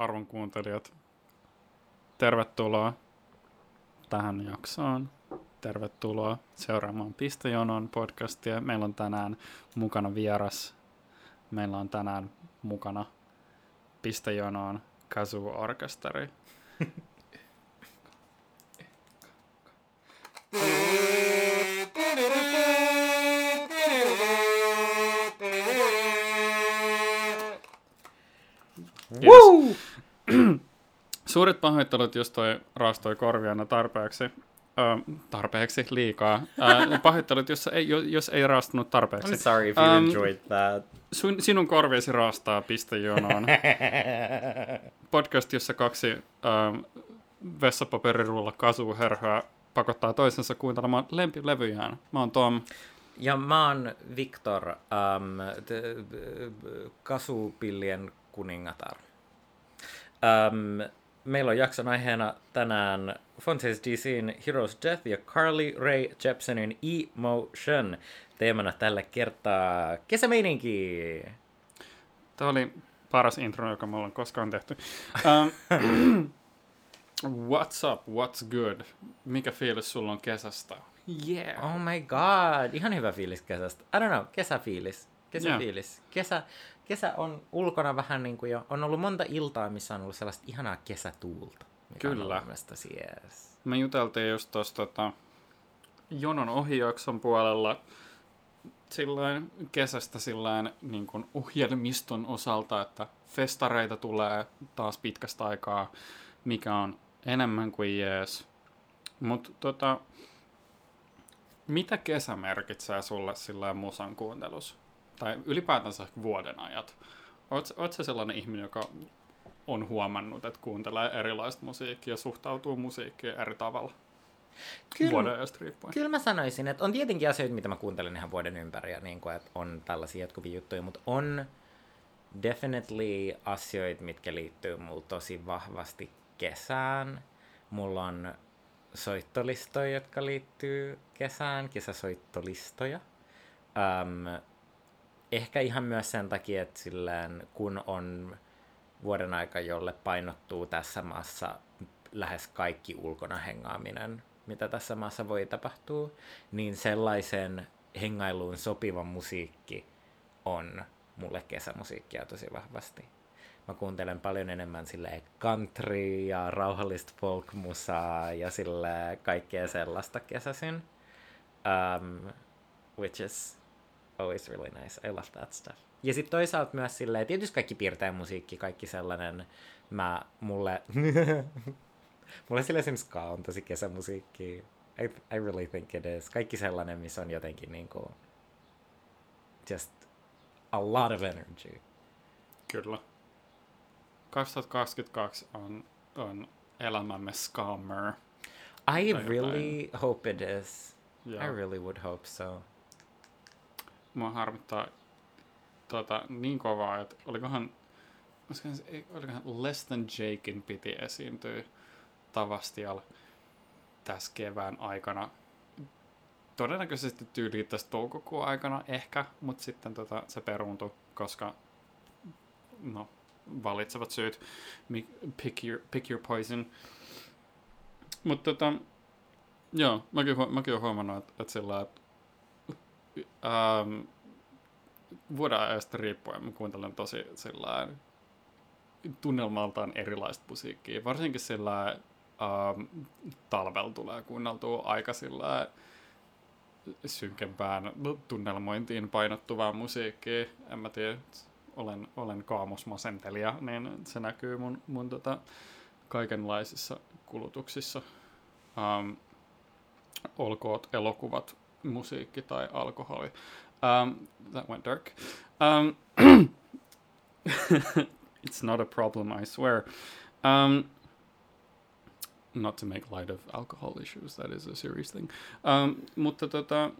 arvon kuuntelijat. Tervetuloa tähän jaksoon. Tervetuloa seuraamaan Pistejonon podcastia. Meillä on tänään mukana vieras. Meillä on tänään mukana Pistejonoon Kazoo Orkesteri. Suuret pahoittelut, jos toi raastoi korviana tarpeeksi. Ö, tarpeeksi liikaa. Ö, pahoittelut, jos ei, jos ei raastunut tarpeeksi. I'm sorry if you Um, enjoyed that. Sun, sinun korviesi raastaa pistejonoon. Podcast, jossa kaksi ö, vessapaperirulla kasuherhoa pakottaa toisensa kuuntelemaan lempilevyjään. Mä oon Tom. Ja mä oon Victor, um, kasupillien kuningatar. Um, meillä on jakson aiheena tänään Fontes DCin Heroes Death ja Carly Ray Jepsenin Emotion. Teemana tällä kertaa kesämeininki. Tämä oli paras intro, joka me ollaan koskaan tehty. Um, what's up, what's good? Mikä fiilis sulla on kesästä? Yeah. Oh my god, ihan hyvä fiilis kesästä. I don't know, kesäfiilis. Kesäfiilis. Kesä, kesä on ulkona vähän niin kuin jo, on ollut monta iltaa, missä on ollut sellaista ihanaa kesätuulta. Mikä On Kyllä. mielestä yes. Me juteltiin just tuossa tota, jonon ohijakson puolella sillain kesästä sillain niin kuin ohjelmiston osalta, että festareita tulee taas pitkästä aikaa, mikä on enemmän kuin jees. Mutta tota, mitä kesä merkitsee sulle sillä musan kuuntelus? Tai ylipäätänsä vuoden ajat? Oot sä sellainen ihminen, joka on huomannut, että kuuntelee erilaista musiikkia ja suhtautuu musiikkiin eri tavalla? Kyllä. Vuoden ajasta riippuen. Kyllä mä sanoisin, että on tietenkin asioita, mitä mä kuuntelen ihan vuoden ympäri, ja niin kuin, että on tällaisia jatkuvia juttuja, mutta on definitely asioita, mitkä liittyy mulla tosi vahvasti kesään. Mulla on soittolistoja, jotka liittyy kesään, kesäsoittolistoja. Um, ehkä ihan myös sen takia, että silleen, kun on vuoden aika, jolle painottuu tässä maassa lähes kaikki ulkona hengaaminen, mitä tässä maassa voi tapahtua, niin sellaisen hengailuun sopiva musiikki on mulle kesämusiikkia tosi vahvasti. Mä kuuntelen paljon enemmän sille country ja rauhallista folkmusaa ja sille kaikkea sellaista kesäisin. Um, which is always really nice. I love that stuff. Ja sitten toisaalta myös silleen, tietysti kaikki piirtäjän musiikki, kaikki sellainen, mä, mulle, mulle sille esimerkiksi ska on tosi kesämusiikki. I, I really think it is. Kaikki sellainen, missä on jotenkin niinku, just a lot of energy. Kyllä. 2022 on, on elämämme scammer. I really hope it is. Ja I really would hope so. Mua harmittaa tota, niin kovaa, että olikohan, ei- olikohan Less Than Jakein piti esiintyä Tavastial tässä kevään aikana. Todennäköisesti tyyliin tässä toukokuun aikana ehkä, mutta sitten tota, se peruuntui, koska no, valitsevat syyt. Pick your, pick your poison. Mutta tota, joo, mäkin, mäkin olen huomannut, että, että sillä että ähm, vuoden ajasta riippuen mä kuuntelen tosi sillä tunnelmaltaan erilaista musiikkia. Varsinkin sillä ähm, talvella tulee kuunneltua aika sillä synkempään tunnelmointiin painottuvaa musiikkia. En mä tiedä, olen, olen kaamosmasentelija, niin se näkyy mun, mun tota, kaikenlaisissa kulutuksissa. Ähm, olkoot elokuvat, musiikki tai alkoholi. Um, that went dark. Um, it's not a problem, I swear. Um, not to make light of alcohol issues, that is a serious thing. Um, mutta tota,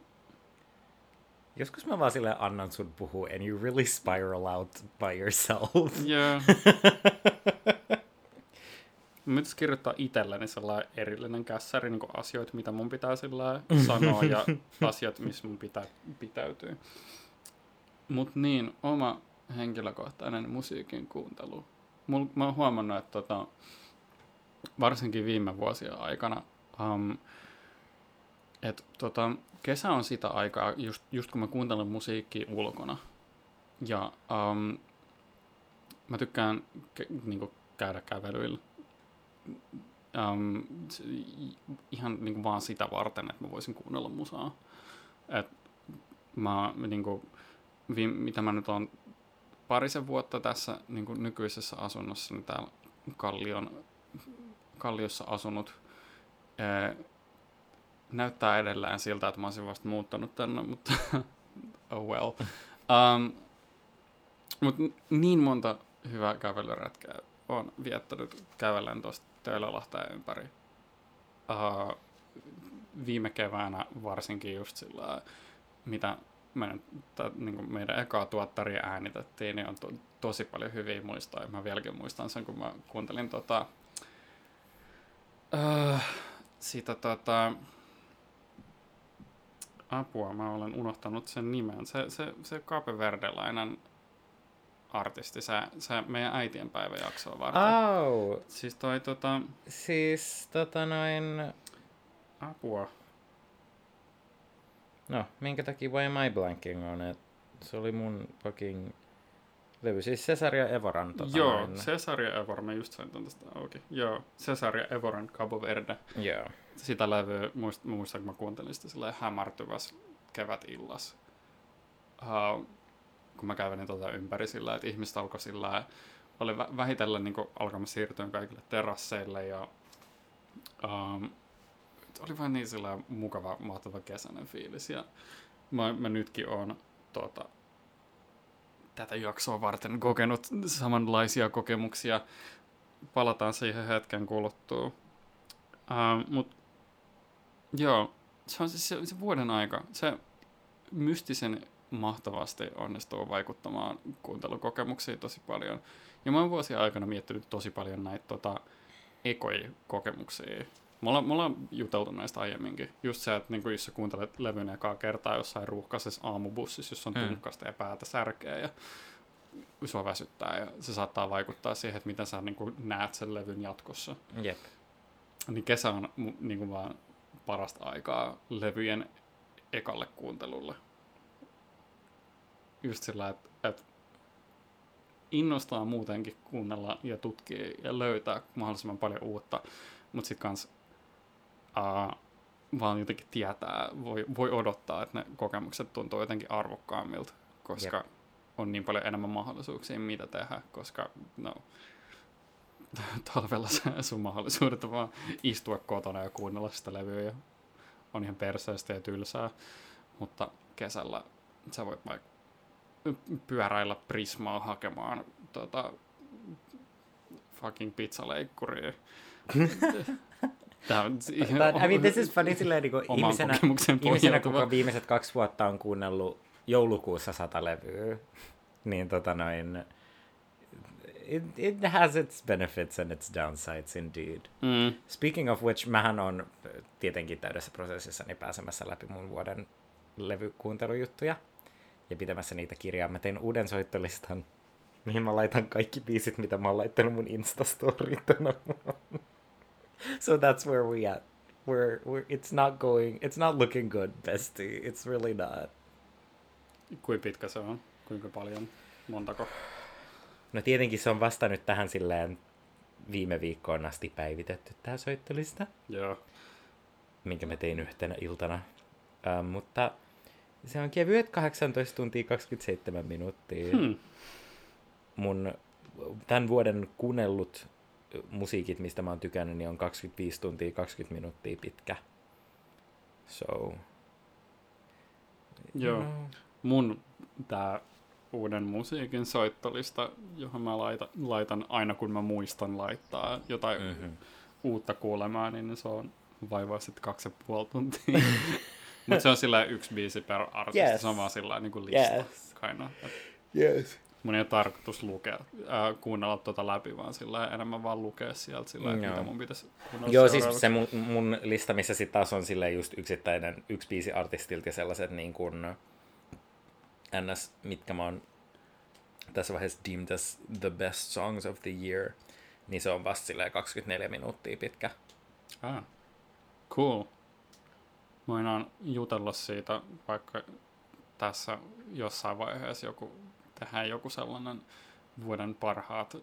Joskus mä vaan sille annan sun puhua and you really spiral out by yourself. yeah. Mä pitäisi kirjoittaa itselleni sellainen erillinen kässäri niin asioita, mitä mun pitää sillä sanoa ja asiat, missä mun pitää pitäytyä. Mut niin, oma henkilökohtainen musiikin kuuntelu. mul, mä oon huomannut, että tota, varsinkin viime vuosien aikana, um, että tota, kesä on sitä aikaa, just, just kun mä kuuntelen musiikkia ulkona. Ja um, mä tykkään ke- niinku käydä kävelyillä. Um, ihan niinku vaan sitä varten, että mä voisin kuunnella musaa. Et mä, niinku, vi, mitä mä nyt on parisen vuotta tässä niinku nykyisessä asunnossa, niin täällä Kallion, Kalliossa asunut. Ee, näyttää edelleen siltä, että mä olisin vasta muuttanut tänne, mutta oh well. Um, mutta niin monta hyvää kävelyretkeä on viettänyt kävellen tuosta Töölölahteen ympäri. Uh, viime keväänä varsinkin just sillä, mitä meidän, t- niin meidän ekaa tuottaria äänitettiin, niin on to, tosi paljon hyviä muistoja. Mä vieläkin muistan sen, kun mä kuuntelin tota, uh, sitä tota, apua, mä olen unohtanut sen nimen. Se, se, se kapeverdelainen artisti, se, se meidän äitienpäiväjaksoa varten. Oh, Siis toi tota, siis tota noin... apua. No, minkä takia Why Am I Blanking on, että se oli mun fucking levy. Siis Cesar ja Evoran. Tota Joo, noin. Cesar ja Evor, mä just sain ton tästä auki. Joo, Cesar ja Evoran Cabo Verde. Joo. Sitä levyä, muist, muistan, kun mä kuuntelin sitä silleen hämärtyvässä kevätillas. Uh, kun mä kävelin tuota ympäri sillä, että ihmiset alkoi sillä oli vä- vähitellen niin alkamassa siirtyä kaikille terasseille ja um, oli vain niin sillä mukava, mahtava kesäinen fiilis. Ja mä, mä nytkin oon tuota, tätä jaksoa varten kokenut samanlaisia kokemuksia. Palataan siihen hetken kuluttua. Uh, Mutta joo, se on siis se, se vuoden aika. Se mystisen mahtavasti onnistuu vaikuttamaan kuuntelukokemuksiin tosi paljon. Ja mä oon vuosien aikana miettinyt tosi paljon näitä tota, ekoja kokemuksia. Me ollaan, me ollaan juteltu näistä aiemminkin. Just se, että niin jos sä kuuntelet levyn ekaa kertaa jossain ruuhkaisessa aamubussissa, jos on Mm. tunkkasta ja päätä särkeä ja sua väsyttää ja se saattaa vaikuttaa siihen, että miten sä niin kuin näet sen levyn jatkossa. Jep. Niin kesä on niin kuin vaan parasta aikaa levyjen ekalle kuuntelulle. Just sillä, että, että innostaa muutenkin kuunnella ja tutkia ja löytää mahdollisimman paljon uutta, mutta sitten kans uh, vaan jotenkin tietää, voi, voi odottaa, että ne kokemukset tuntuu jotenkin arvokkaammilta, koska Jep. on niin paljon enemmän mahdollisuuksia, mitä tehdä, koska no, talvella sun mahdollisuudet on vaan istua kotona ja kuunnella sitä levyä ja on ihan perseestä ja tylsää, mutta kesällä sä voit vaikka pyöräillä Prismaa hakemaan tota, fucking pizzaleikkuria. Tää on But, I mean, this is funny silleen niin ihmisenä, ihmisenä, kuka viimeiset kaksi vuotta on kuunnellut joulukuussa sata levyä, niin tota noin, it, it has its benefits and its downsides indeed. Mm. Speaking of which, mähän on tietenkin täydessä prosessissani pääsemässä läpi mun vuoden levykuuntelujuttuja ja pitämässä niitä kirjaa. Mä tein uuden soittolistan, mihin mä laitan kaikki biisit, mitä mä oon laittanut mun Instastoriin tänä vuonna. So that's where we at. We're, we're, it's not going, it's not looking good, bestie. It's really not. Kuinka pitkä se on? Kuinka paljon? Montako? No tietenkin se on vasta nyt tähän silleen viime viikkoon asti päivitetty tää soittolista. Joo. minkä mä tein yhtenä iltana. Ähm, mutta se on kevyet 18 tuntia 27 minuuttia. Hmm. Mun tämän vuoden kuunnellut musiikit, mistä mä oon tykännyt, niin on 25 tuntia 20 minuuttia pitkä. So, Joo. No. Mun tää uuden musiikin soittolista, johon mä laitan, laitan aina kun mä muistan laittaa jotain Mhm. mm-hmm. uutta kuulemaan, niin se on vaivaa sitten kaksi ja puoli tuntia. Mutta se on sillä yksi biisi per artisti, Yes. se on vaan sillä niin kuin lista. Yes. Kind of. Yes. Mun ei ole tarkoitus lukea, ää, kuunnella tuota läpi, vaan sillä enemmän vaan lukea sieltä sillä Joo. mitä mun pitäisi kuunnella Joo, siis se mun, mun lista, missä sitten taas on silleen just yksittäinen yksi biisi artistilta ja sellaiset niin kuin ns, mitkä mä oon tässä vaiheessa deemed as the best songs of the year, niin se on vasta silleen 24 minuuttia pitkä. Ah, cool. Voidaan jutella siitä vaikka tässä jossain vaiheessa joku, tehdään joku sellainen vuoden parhaat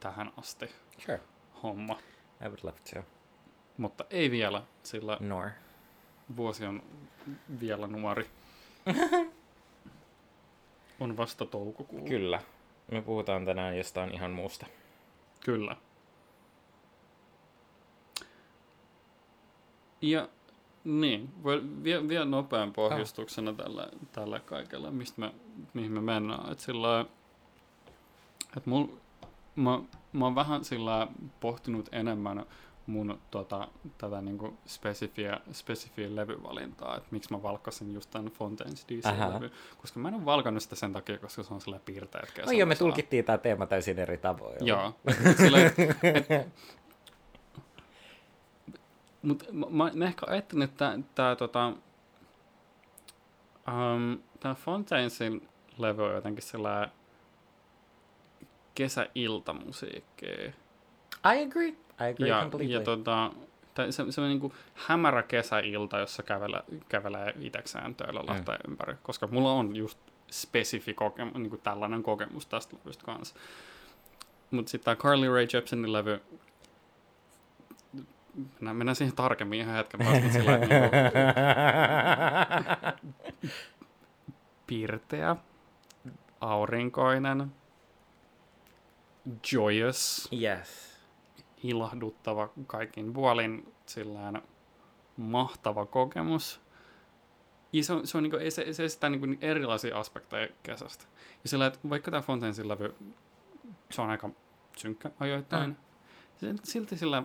tähän asti Sure. homma. I would love to. Mutta ei vielä, sillä Nor. vuosi on vielä nuori. on vasta toukokuu. Kyllä. Me puhutaan tänään jostain ihan muusta. Kyllä. Ja niin, voi, vielä, vielä nopean pohjustuksena tällä, tällä kaikella, mistä me, mihin me mennään. Että sillä että mul, mä, mä oon vähän sillä pohtinut enemmän mun tota, tätä niinku spesifiä, spesifiä levyvalintaa, että miksi mä valkkasin just tämän Fontaines. DC-levy, koska mä en ole valkannut sitä sen takia, koska se on sillä piirteet No joo, me tulkittiin tämä teema täysin eri tavoin. Joo. Sillä, et, mut mä, mä, mä ehkä ajattelin, että tää tota, um, tää Fontainesin levy on jotenkin sellainen kesäiltamusiikkia. I agree. I agree Ja, completely. ja tota, tai se, se on niinku hämärä kesäilta, jossa kävele, kävelee itsekseen töillä lahteen mm. ympäri. Koska mulla on just spesifi kokemus, niinku tällainen kokemus tästä levystä kanssa. Mutta sitten tämä Carly Rae Jepsenin levy, mennään, mennään siihen tarkemmin ihan hetken päästä, sillä niinku, pirteä, aurinkoinen, joyous, yes. ilahduttava kaikin puolin, sillään mahtava kokemus. Ja se on, se on niinku, se, se esittää niinku erilaisia aspekteja kesästä. Ja sillä, että vaikka tämä Fontainesin levy, se on aika synkkä ajoittain, Mm. silti sillä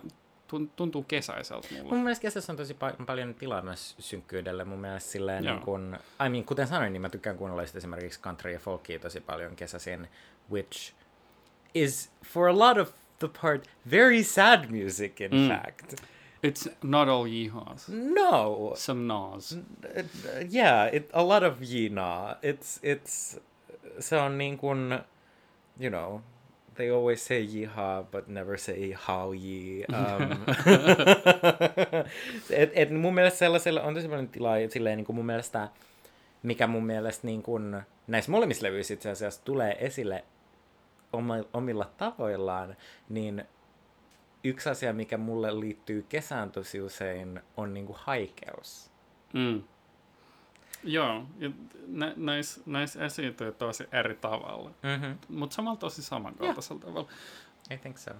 tuntuu kesäiseltä mulle. Mun mielestä kesässä on tosi pa- paljon tilaa myös synkkyydelle. Mun mielestä silleen Joo. niin kun, I mean, kuten sanoin, niin mä tykkään kuunnella esimerkiksi country ja folkia tosi paljon kesäisin, which is for a lot of the part very sad music in Mm. fact. It's not all yeehaws. No. Some. Uh, yeah, it, a lot of yina. It's, it's, se on niin kuin, you know, they always say yeehaw, but never say how ye. Um, et, et mun mielestä sellaisella on tosi paljon tilaa, ja silleen niin kuin mun mielestä, mikä mun mielestä niin kuin, näissä molemmissa levyissä itse asiassa tulee esille oma- omilla tavoillaan, niin yksi asia, mikä mulle liittyy kesään tosi usein, on niinku haikeus. Mm. Joo, näissä näis esiintyy tosi eri tavalla, Mm-hmm. mutta samalla tosi samankaltaisella tavalla. I think so.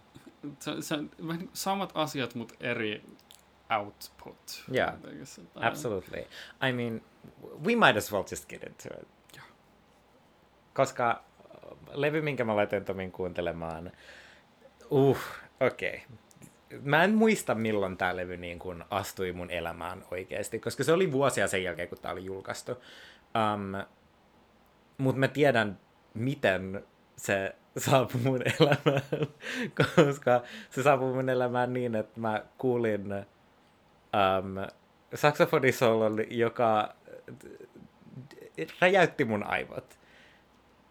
Se, se on vähän niin kuin samat asiat, mutta eri output. Yeah. Absolutely. I mean, we might as well just get into it. Joo. Koska äh, levy, minkä mä laitoin Tomin kuuntelemaan, uh, okei. Okay. Mä en muista, milloin tämä levy niin kun astui mun elämään oikeasti, koska se oli vuosia sen jälkeen, kun tämä oli julkaistu. Um, Mutta mä tiedän, miten se saapui mun elämään, koska se saapui mun elämään niin, että mä kuulin um, saksofonisolon, joka räjäytti mun aivot.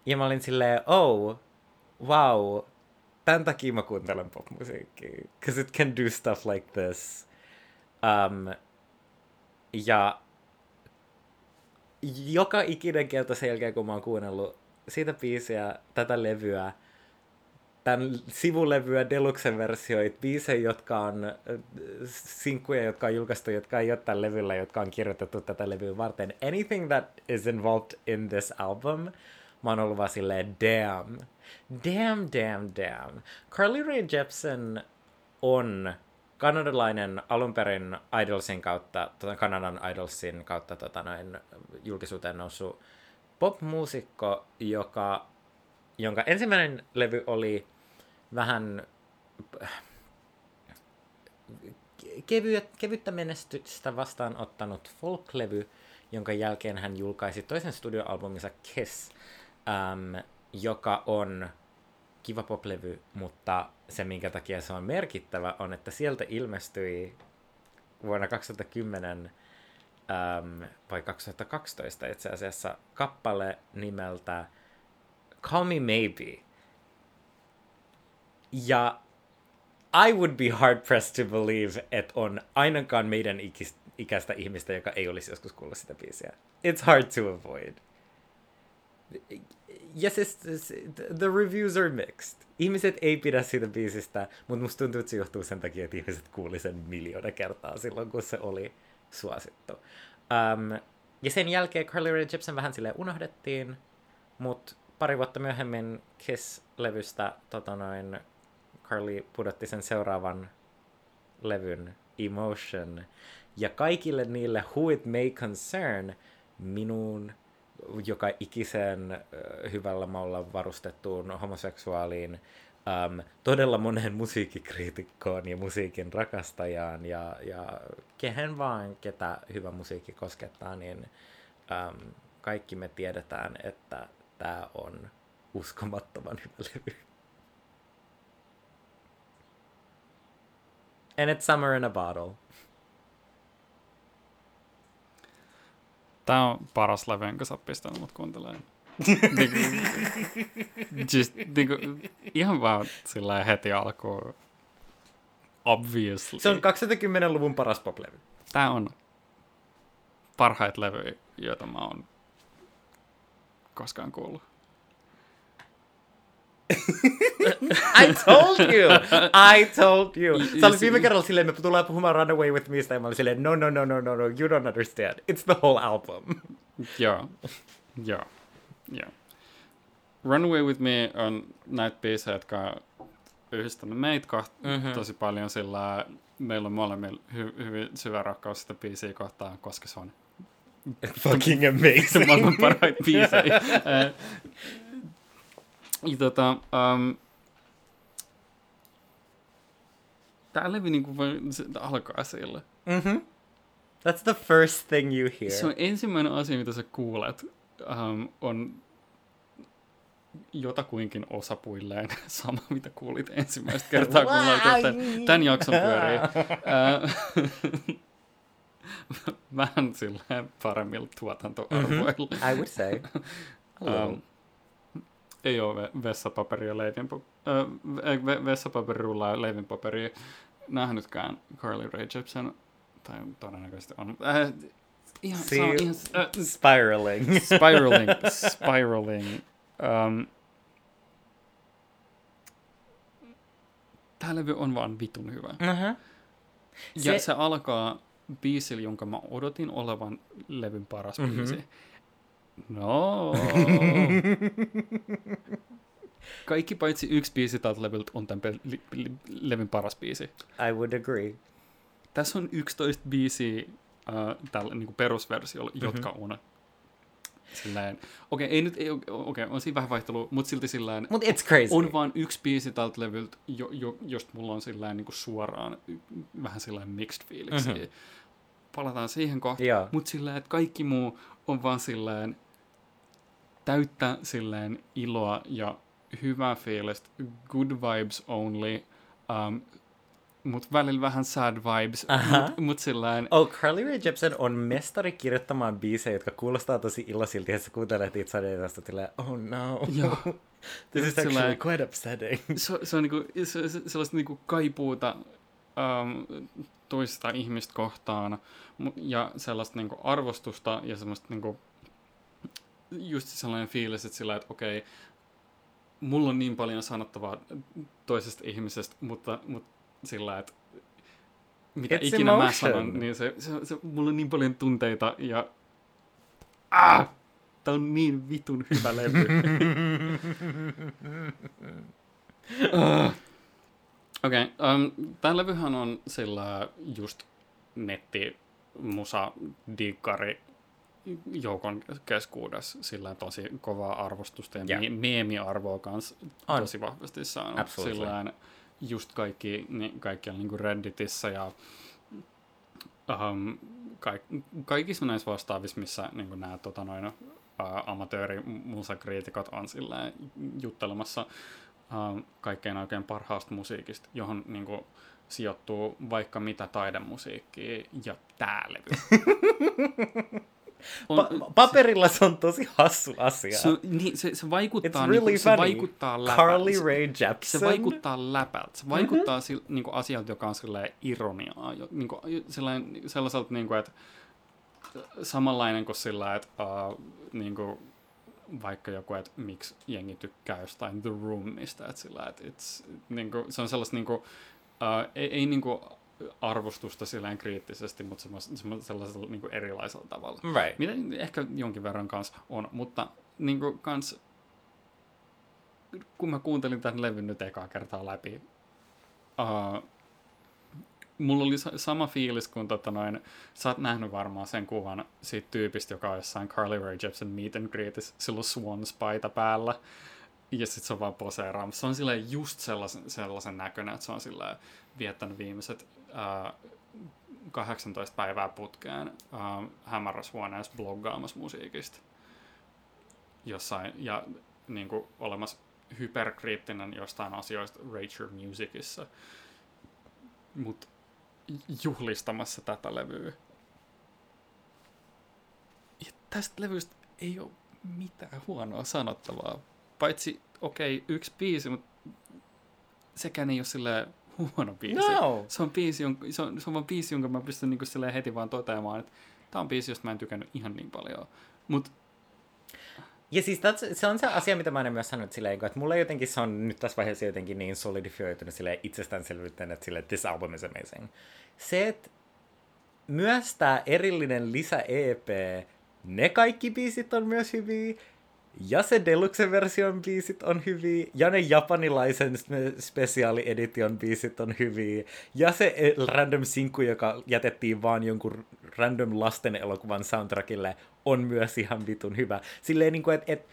Ja mä olin silleen, oh, wow, tämän takia mä kuuntelen popmusiikkia. Because it can do stuff like this. Um, ja joka ikinen kerta sen jälkeen, kun mä oon kuunnellut siitä biisiä, tätä levyä, tämän sivulevyä, deluxe versioit, biisejä, jotka on sinkkuja, jotka on julkaistu, jotka ei ole tällä levyllä, jotka on kirjoitettu tätä levyä varten. Anything that is involved in this album, mä oon ollut vaan silleen, damn, damn, damn, damn. Carly Rae Jepsen on kanadalainen alun perin Idolsin kautta, tota Kanadan Idolsin kautta tota noin, julkisuuteen noussut popmuusikko, joka, jonka ensimmäinen levy oli vähän kevyet, kevyttä menestystä vastaanottanut folk-levy, jonka jälkeen hän julkaisi toisen studioalbuminsa Kiss, äm, joka on kiva poplevy, mutta se, minkä takia se on merkittävä, on, että sieltä ilmestyi vuonna 2010 äm, vai 2012 itse asiassa kappale nimeltä Call Me Maybe. Ja I would be hard pressed to believe, että on ainakaan meidän ikäistä ihmistä, joka ei olisi joskus kuullut sitä biisiä. It's hard to avoid. Ja siis, the reviews are mixed. Ihmiset ei pidä siitä biisistä, mutta musta tuntuu, että se johtuu sen takia, että ihmiset kuuli sen miljoona kertaa silloin, kun se oli suosittu. Um, ja sen jälkeen Carly Rae Jepsen vähän sille unohdettiin, mutta pari vuotta myöhemmin Kiss-levystä tota noin, Carly pudotti sen seuraavan levyn Emotion. Ja kaikille niille Who It May Concern minun joka ikisen hyvällä maulla varustettuun homoseksuaaliin um, todella monen musiikkikriitikkoon ja musiikin rakastajaan ja, ja kehen vaan, ketä hyvä musiikki koskettaa, niin um, kaikki me tiedetään, että tämä on uskomattoman hyvä levy. And it's summer in a bottle. Tää on paras levy, jonka sä oot pistänyt mut kuuntelemaan. niinku, just, niinku, ihan vaan sillä heti alkuun. Obviously. Se on 2010-luvun paras pop-levy. Tää on parhaita levyjä, joita mä oon koskaan kuullut. I told you! I told you! Sä olit viime kerralla silleen, me tullaan puhumaan Runaway With Meistä, ja mä olin silleen, no, no, no, no, no, no, you don't understand. It's the whole album. Joo, joo, joo. Runaway With Me on näitä biisejä, jotka on yhdistänyt meitä koht- mm-hmm. tosi paljon, sillä meillä on molemmilla hy- hyvin syvä rakkaus sitä biisiä kohtaan, koska se on Fucking amazing. maailman parhaita biisejä. Tota, um, tää levy niinku alkaa sillä. mm-hmm. That's the first thing you hear. Se on ensimmäinen asia, mitä sä kuulet, um, on jotakuinkin osapuilleen sama, mitä kuulit ensimmäistä kertaa, kun laitat tämän, tämän jakson pyöriin. Äh, Vähän silleen paremmilla tuotantoarvoilla. Mm-hmm. I would say. Um, ei ole ve- vessapaperia leivinpo- äh, ve- vessapaperirullaa ja leivinpaperia nähnytkään Carly Rae Jepsen, tai todennäköisesti on. Äh, ihan, se on See, ihan, äh, spiraling. spiraling, spiraling. Um, Tää levy on vaan vitun hyvä. uh-huh. Ja Se- se alkaa biisillä, jonka mä odotin olevan levyn paras Mhm. biisi. No. Kaikki paitsi yksi biisi tältä levyltä on tämän pe- li- li- levyn paras biisi. I would agree. Tässä on 11 biisiä äh, tällä niin perusversiolla, mm-hmm. jotka on silleen, okei, okay, ei nyt, ei, okei, okay, on siinä vähän vaihtelua, mutta silti silleen, Mut it's crazy. on vaan yksi biisi tältä levyltä, jo, jo, josta mulla on silleen niin suoraan y- vähän silleen mixed fiiliksi. Mhm. Mm-hmm. Palataan siihen kohtaan. Joo. Mutta silleen, että kaikki muu on vaan silleen täyttä silleen iloa ja hyvää fiilistä, good vibes only, um, mutta välillä vähän sad vibes, Aha. mutta mut silleen, Oh, Carly Rae Jepsen on mestari kirjoittamaan biisejä, jotka kuulostaa tosi iloisilta, ja sä kuuntelet itse asiassa silleen, oh no, Joo. this is actually quite upsetting. se, se on niinku, se, se, sellaista niinku kaipuuta um, toista ihmistä kohtaan ja sellaista niinku arvostusta ja semmoista niinku, just sellainen fiilis, että sillä, että okei, mulla on niin paljon sanottavaa toisesta ihmisestä, mutta, mutta sillä, että mitä It's ikinä mä emotion. sanon, niin se, se, se, mulla on niin paljon tunteita ja ah! Tää on niin vitun hyvä levy. Ah. Okei, okay, um, tämä levyhän on sillä just netti musa dikkari joukon keskuudessa sillä tosi kovaa arvostusta ja Yeah. meemiarvoa kanssa On. tosi vahvasti saanut. Absolutely. Sillään just kaikki, niin, kaikkialla niin Redditissä ja um, kaik, kaikissa näissä vastaavissa, missä niin nämä tota, noin, uh, amatöörimusakriitikot on silleen juttelemassa uh, kaikkein oikein parhaasta musiikista, johon niin kuin, sijoittuu vaikka mitä taidemusiikkia ja tää levy. on, Pa- paperilla se on tosi hassu asia. se, niin, se, se vaikuttaa, It's really niinku, se vaikuttaa läpältä. Carly Se- Rae Jepsen. Se vaikuttaa läpältä. Se vaikuttaa mm-hmm. niin kuin asialta, joka on sellainen ironiaa. Niin kuin, sellainen, sellaiselta, niin kuin, että samanlainen kuin sillä, että uh, niin kuin, vaikka joku, että miksi jengi tykkää jostain The Roomista, että sillä, että it's, niin kuin, se on sellaista niin kuin, uh, ei, ei niin kuin arvostusta silleen kriittisesti, mutta semmos, sellaisella niin kuin erilaisella tavalla. Right. Mitä ehkä jonkin verran kanssa on, mutta niin kuin kans, kun mä kuuntelin tämän levyn nyt ekaa kertaa läpi, uh, mulla oli sa- sama fiilis kuin tota noin, sä oot nähnyt varmaan sen kuvan siitä tyypistä, joka on jossain Carly Rae Jepsen meet and greetissä, sillä on Swans-paita päällä, ja sit se on vaan poseeraamassa. Se on silleen just sellaisen, sellaisen näköinen, että se on silleen viettänyt viimeiset uh, 18 päivää putkeen uh, hämärässä huoneessa bloggaamassa musiikista. Jossain, ja niin kuin, olemassa hyperkriittinen jostain asioista Rachel Musicissa, mutta juhlistamassa tätä levyä. Ja tästä levystä ei ole mitään huonoa sanottavaa. Paitsi, okei, okay, yksi biisi, mutta sekään ei ole silleen huono biisi. No. Se on, biisi, jonka, se, on, se on vaan biisi, jonka mä pystyn niinku heti vaan toteamaan, että tämä on biisi, josta mä en tykännyt ihan niin paljon. Mutta Ja siis tats, se on se asia, mitä mä aina myös sanonut silleen, että mulle jotenkin se on nyt tässä vaiheessa jotenkin niin solidifioitunut silleen itsestäänselvyyteen, että silleen, this album is amazing. Se, että myös tämä erillinen lisä-EP, ne kaikki biisit on myös hyviä, ja se Deluxe-version biisit on hyviä, ja ne japanilaisen spe- special edition biisit on hyviä, ja se e- random sinkku, joka jätettiin vaan jonkun random lasten elokuvan soundtrackille, on myös ihan vitun hyvä. Silleen niin kuin, että et,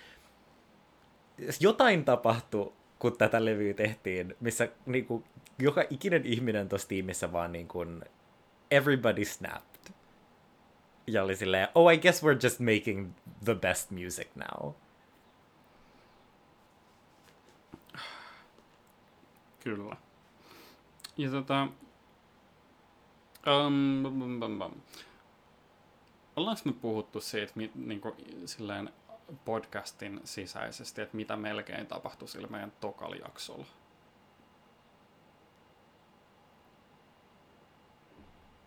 jotain tapahtui, kun tätä levyä tehtiin, missä niin kuin, joka ikinen ihminen tuossa tiimissä vaan niin kuin, everybody snapped. Ja oli silleen, oh, I guess we're just making the best music now. Kyllä. Ja tota... Um, bum, bum, bum. Ollaanko me puhuttu siitä mi, niin kuin, silleen podcastin sisäisesti, että mitä melkein tapahtui sillä meidän tokal-jaksolla?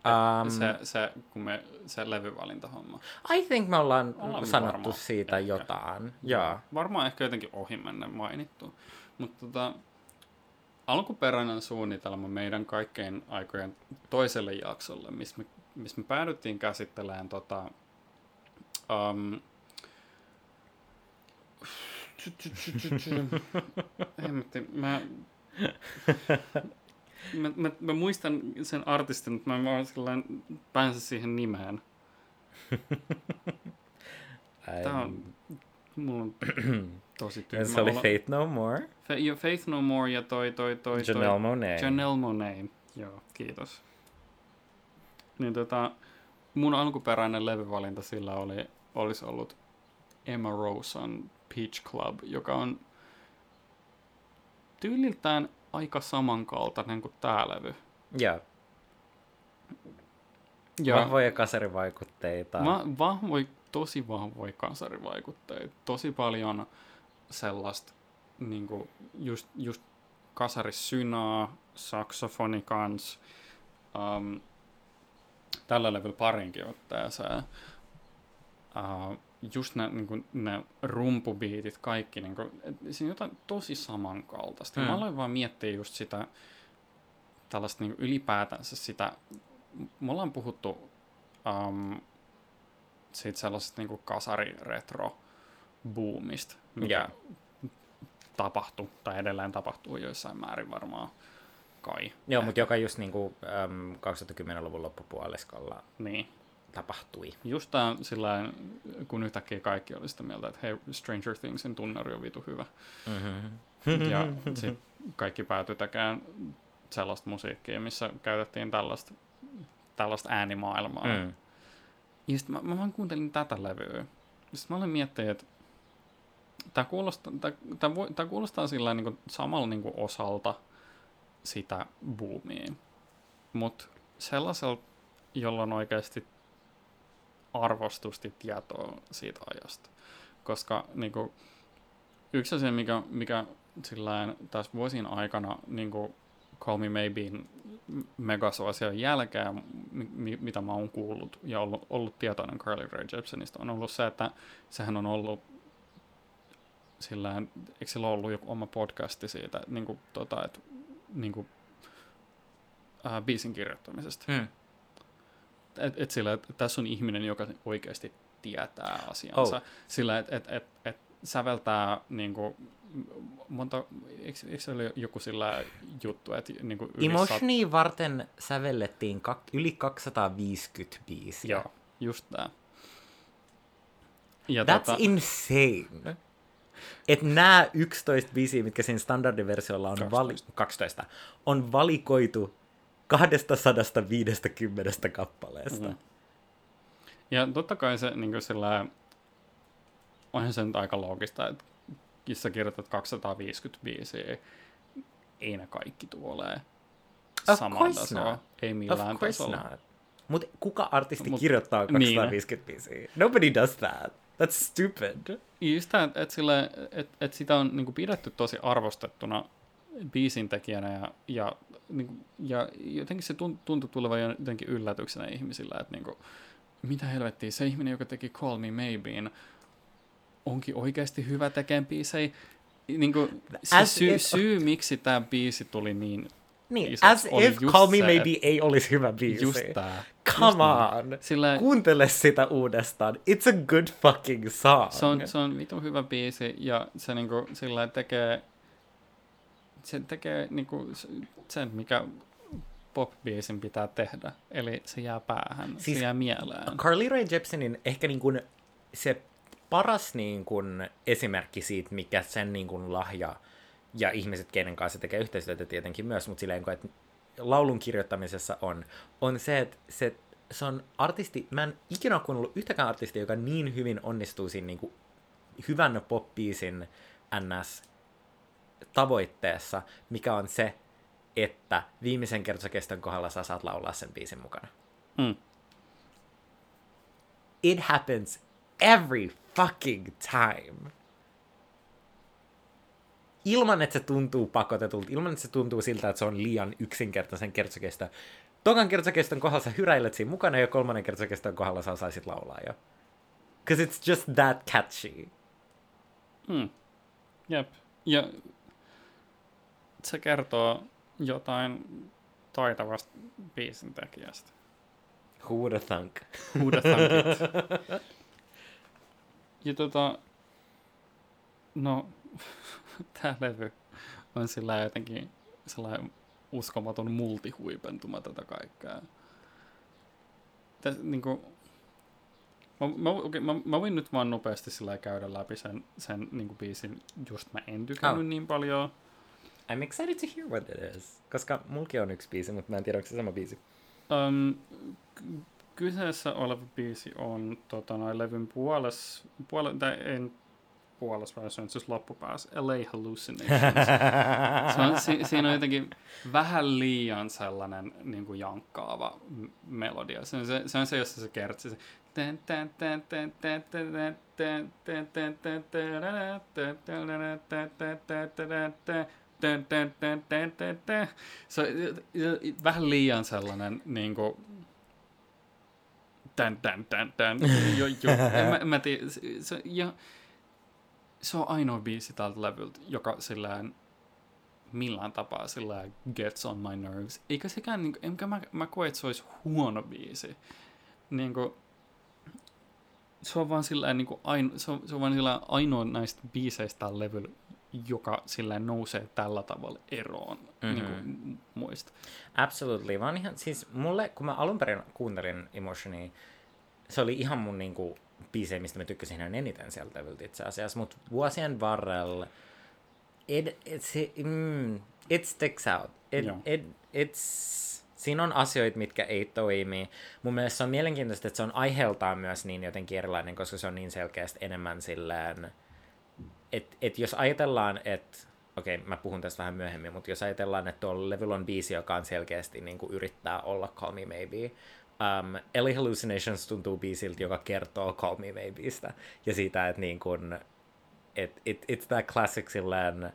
Um, se, se, kun me, se levyvalintahomma. I think me ollaan, Ollaan sanottu varmaan siitä ehkä. jotain. Joo. Varmaan ehkä jotenkin ohimennen mainittu. Mutta tota, alkuperäinen suunnitelma meidän kaikkein aikojen toiselle jaksolle, missä me, missä me päädyttiin käsittelemään tota, um, Hemmetti, mä, mä, mä, mä, muistan sen artistin, mutta mä en vaan päänsä siihen nimeen. Tää on, mulla on tosi tyhmä. Se oli. Faith No More, Fa- jo, Faith No More ja toi, toi, toi, toi Janelle Monáe. Janelle Monáe. Joo, kiitos. Niin tota, mun alkuperäinen levyvalinta sillä oli, olisi ollut Emma Rosen Peach Club, joka on tyyliltään aika samankaltainen kuin tää levy. Joo. Ja Vahvoja kasarivaikutteita. Va- vahvoi, tosi vahvoja kasarivaikutteita. Tosi paljon sellaista niin kuin just, just kasarisynaa, saksofoni kans. Um, tällä levyllä parinkin otteeseen. Uh, just ne, niin kuin, ne rumpubiitit, kaikki, niin kuin, et, siinä on jotain tosi samankaltaista. Mm. Mä aloin vaan miettiä just sitä, tällaista niin ylipäätänsä sitä, me ollaan puhuttu um, siitä sellaisesta niin kasari-retro boomista, mikä Joo. tapahtui, tai edelleen tapahtuu joissain määrin varmaan kai. Joo, mutta joka just niinku, äm, 2010-luvun loppupuoliskolla Niin. tapahtui. Just tää sillä kun yhtäkkiä kaikki oli sitä mieltä, että hei, Stranger Thingsin tunnari on vitu hyvä. Mm-hmm. Ja sit kaikki päätyi tekemään sellaista musiikkia, missä käytettiin tällaista, tällaista äänimaailmaa. Mm. Ja sitten mä, mä vaan kuuntelin tätä levyä. Sitten mä olin miettinyt, että tämä kuulostaa, tää, kuulostaa sillä niin samalla niin osalta sitä boomia. Mutta sellaiselta, jolla on oikeasti arvostusti tietoa siitä ajasta. Koska niin kuin, yksi asia, mikä, mikä sillään, tässä vuosien aikana niin kuin Call Me Maybein megasuosion jälkeen, mi- mitä mä oon kuullut ja ollut, ollut tietoinen Carly Rae Jepsenistä, on ollut se, että sehän on ollut sillä eikö sillä ollut joku oma podcasti siitä, niin kuin, tota, että, niin kuin, ää, biisin kirjoittamisesta. Mm. Et, et sillä, et, tässä on ihminen, joka oikeasti tietää asiansa. Oh. Sillä, että et, et, et säveltää niin kuin, monta, eikö, eikö se ole joku sillä juttu, että niin kuin yli Emotionia varten sävellettiin kak- yli 250 biisiä. Joo, just tää. Ja That's tota, insane. Että nämä 11 biisiä, mitkä siinä standardiversiolla on 12. vali- 12, on valikoitu 250 kappaleesta. Mm. Ja totta kai se niin sillä, onhan se nyt aika loogista, että jos sä kirjoitat 255, ei ne kaikki tuolee Of samaa course tasoa. not. Ei millään Of tasolla. Mutta kuka artisti Mut- kirjoittaa niin. 250 biisiä? Nobody does that. That's stupid. Just tämä, että, sillä, että, että sitä on niin kuin pidetty tosi arvostettuna biisintekijänä ja, ja, niin kuin, ja jotenkin se tunt- tuntui tulevan jotenkin yllätyksenä ihmisillä, että niin kuin, mitä helvettiä, se ihminen, joka teki Call Me Maybeen, onkin oikeasti hyvä tekemään biisejä. Niin kuin, se As syy, if- syy, miksi tämä biisi tuli niin Niin, isoksi, as oli if just Call Me Maybe ei olisi hyvä biisi. just tämä. Come on. Sillä Kuuntele sitä uudestaan. It's a good fucking song. se on, se on vitun hyvä biisi ja se niinku sillä tekee se tekee niinku sen, mikä pop-biisin pitää tehdä. Eli se jää päähän, siis, Siis se jää mieleen. Carly Rae Jepsenin ehkä niin kuin se paras niin kuin esimerkki siitä, mikä sen niin kuin lahja ja ihmiset, kenen kanssa tekee yhteistyötä tietenkin myös, mutta silleen, että laulun kirjoittamisessa on, on se, että se, se on artisti, mä en ikinä ole kuunnellut yhtäkään artistia, joka niin hyvin onnistuu siinä niin kuin hyvän pop-biisin ns. tavoitteessa, mikä on se, että viimeisen kertsakeston kohdalla sä saat laulaa sen biisin mukana. Mm. It happens every fucking time. Ilman, että se tuntuu pakotetulta, ilman, että se tuntuu siltä, että se on liian yksinkertaisen kertsokesto. Tokan kertsokeston kohdalla sä hyräilet siinä mukana ja kolmannen kertsokeston kohdalla sä osaisit laulaa jo. Cause it's just that catchy. Mm. Jep. Ja se kertoo jotain taitavasta biisin tekijästä. Who would have thunk? Who the thunk it? Ja tota, no, tää levy on sillä jotenkin sellainen uskomaton multihuipentuma tätä kaikkea. Täs, niinku, mä, mä, okay, mä, mä, voin nyt vaan nopeasti sillä käydä läpi sen, sen niinku biisin, just mä en tykännyt Oh. niin paljon. I'm excited to hear what it is. Koska mulki on yksi biisi, mutta mä en tiedä, onko se sama biisi. Um, ky- kyseessä oleva biisi on tota, noin levyn puoles, puole, tai en puoles, vaan se on siis loppupäässä, LA Hallucinations. se on, si, siinä on jotenkin vähän liian sellainen niin kuin jankkaava melodia. Se on se, se, on se jossa se kertsi se. Se on vähän liian sellainen niin kuin, tän, tän, tän, tän, jo, jo. En mä, en mä tiedä, se, se, ja, se on ainoa biisi tältä levyltä, joka sillään millään tapaa sillään gets on my nerves. Eikä sekään, niin, enkä mä, mä koe, että se olisi huono biisi. Niin kuin, se on vaan sillään, niin kuin aino, se on, se on vaan sillään ainoa näistä biiseistä tällä levyllä, joka sillään nousee tällä tavalla eroon mm-hmm. niin kuin, muista. Absolutely. Oon ihan, siis mulle, kun mä alun perin kuuntelin Emotionia, se oli ihan mun niinku biisejä, mistä mä tykkäsin ihan eniten sieltä levyltä itse asiassa, mutta vuosien varrella it, it, mm, it sticks out. It, Joo. it, it's, siinä on asioita, mitkä ei toimi. Mun mielestä se on mielenkiintoista, että se on aiheeltaan myös niin jotenkin erilainen, koska se on niin selkeästi enemmän silleen, että et jos ajatellaan, että okei, okay, mä puhun tästä vähän myöhemmin, mutta jos ajatellaan, että tuolla levyllä on biisi, joka on selkeästi niin kuin yrittää olla Call Me Maybe, um, LA Hallucinations tuntuu biisiltä, joka kertoo Call Me Maybeistä. Ja siitä, että niin kun, it, it, it's that classic silleen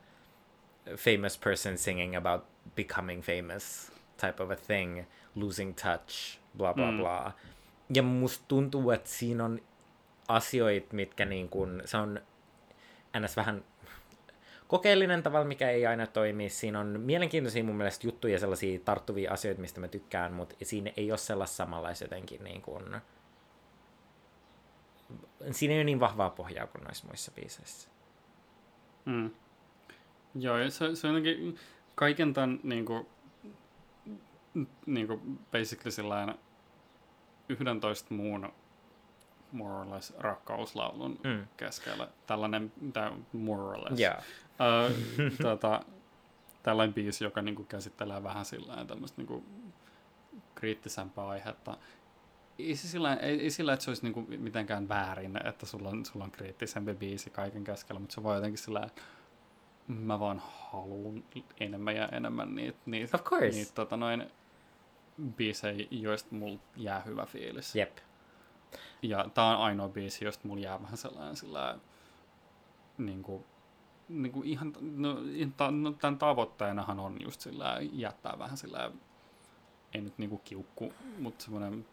famous person singing about becoming famous type of a thing, losing touch, bla bla Mm. bla. Ja musta tuntuu, että siinä on asioita, mitkä niin kun, se on ns. vähän kokeellinen tavalla, mikä ei aina toimi. Siinä on mielenkiintoisia mun mielestä juttuja, sellaisia tarttuvia asioita, mistä mä tykkään, mutta siinä ei ole sellaista samanlaista jotenkin niin kuin... Siinä ei ole niin vahvaa pohjaa kuin noissa muissa biiseissä. Mm. Joo, ja se, se on jotenkin kaiken tämän niinku, niinku basically sillain 11 muun more or less rakkauslaulun Mm. keskellä. Tällainen, tää more or less. Joo. Tota, tällainen biisi, joka niinku käsittelee vähän sillä tämmöistä niinku kriittisempää aihetta. Ei, se sillä, ei, ei sillä, että se olisi niinku mitenkään väärin, että sulla on, sulla on kriittisempi biisi kaiken keskellä, mutta se vaan jotenkin sillä, että mä vaan haluan enemmän ja enemmän niitä, Of course. niitä tota noin, biisejä, joista mulla jää hyvä fiilis. Jep. Ja tää on ainoa biisi, josta mulla jää vähän sellainen sillä niinku, niinku ihan, no, ihan ta, no, tämän tavoitteenahan on just sillä jättää vähän sillä ei nyt niinku kiukku, mutta semmoinen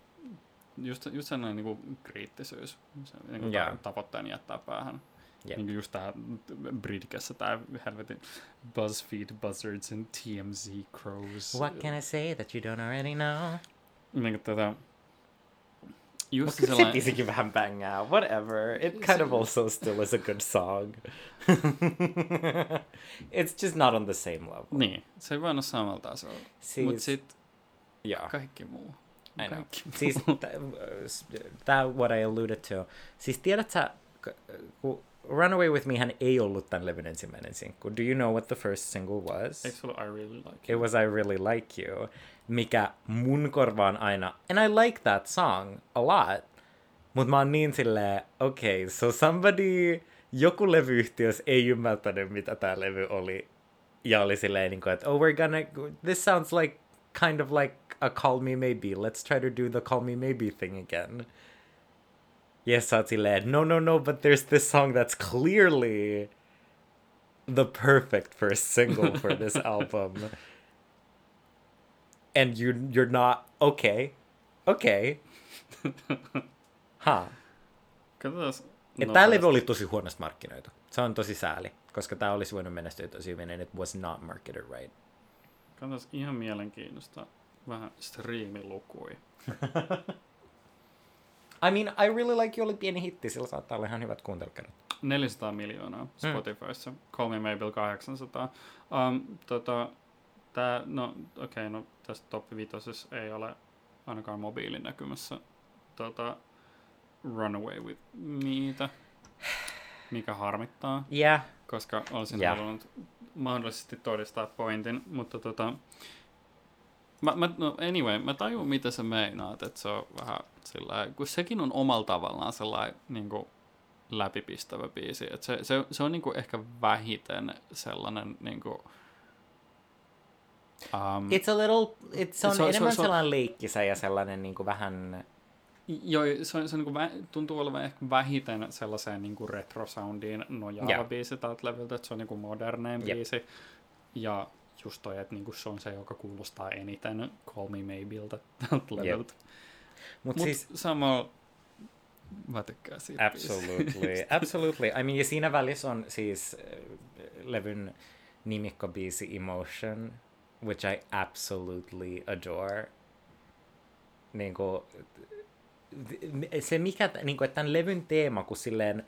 just, just sellainen niinku kriittisyys, se niinku yeah. tavoitteen jättää päähän. Jep. Niinku just tää Bridgessä tää helvetin BuzzFeed Buzzards and TMZ Crows. What can I say that you don't already know? Niinku tätä just Mutta kyllä se sellainen, biisikin vähän bangää. Whatever. It kind of also still is a good song. It's just not on the same level. niin, se ei vaan ole samalla tasolla. Siis, Mut sit joo. kaikki muu. I know. Kaikki Siis muu. Äh, tämä what I alluded to. Siis tiedät sä, k- äh, kun Runaway With Me hän ei ollut tämän levyn ensimmäinen sinkku. Do you know what the first single was? Eikö sulla I really like It was I Really Like You, mikä mun korvaan aina, and I like that song a lot, mutta mä oon niin silleen, okay, so somebody, joku levyyhtiös ei ymmärtänyt, mitä tää levy oli, ja oli silleen, niin kuin, että oh, we're gonna, this sounds like, kind of like a Call Me Maybe, let's try to do the Call Me Maybe thing again. Yes, sä oot silleen, no, no, no, but there's this song that's clearly the perfect first single for this album. And you you're not okay. Okay. Ha. Katsotaan. Levy oli tosi huonosti markkinoitu. Se on tosi sääli, koska tää olisi voinut menestyä tosi hyvin, and it was not marketed right. Katsotaan ihan mielenkiinnosta vähän striimilukui. I mean, I really like you oli pieni hitti, sillä saattaa olla ihan hyvät kuuntelukerrat. 400 miljoonaa Spotifyssa. Call Me Mabel 800. Um, tota, tää, no okei, okay, no tässä top 5 ei ole ainakaan mobiilin näkymässä tota, Runaway with Meitä, mikä harmittaa, Yeah. koska olisin Jaa. halunnut mahdollisesti todistaa pointin, mutta tota, Mä, mä, no anyway, mä tajun mitä sä meinaat, että se on vähän sillä kun sekin on omalla tavallaan sellainen niin kuin, läpipistävä biisi. Et se, se, se on niin kuin, ehkä vähiten sellainen niin kuin, um, It's a little, it's, se on Se se enemmän se on- sellainen leikkisä ja sellainen niin kuin vähän... Joo, se, on, se on niin kuin, vä- tuntuu olevan ehkä vähiten sellaiseen niin kuin retro-soundiin nojaava Joo. biisi tältä levyltä, että se on niin kuin modernein Jep. biisi. Ja just toi, että niin kuin se on se, joka kuulostaa eniten Call Me Maybeltä tältä levyltä. Mutta Mut siis, samalla mä tykkään siitä absolutely, absolutely. I mean, ja siinä välissä on siis äh, levyn nimikkobiisi Emotion, which I absolutely adore. Niin kuin, se mikä, niin kuin, että tämän levyn teema, kun silleen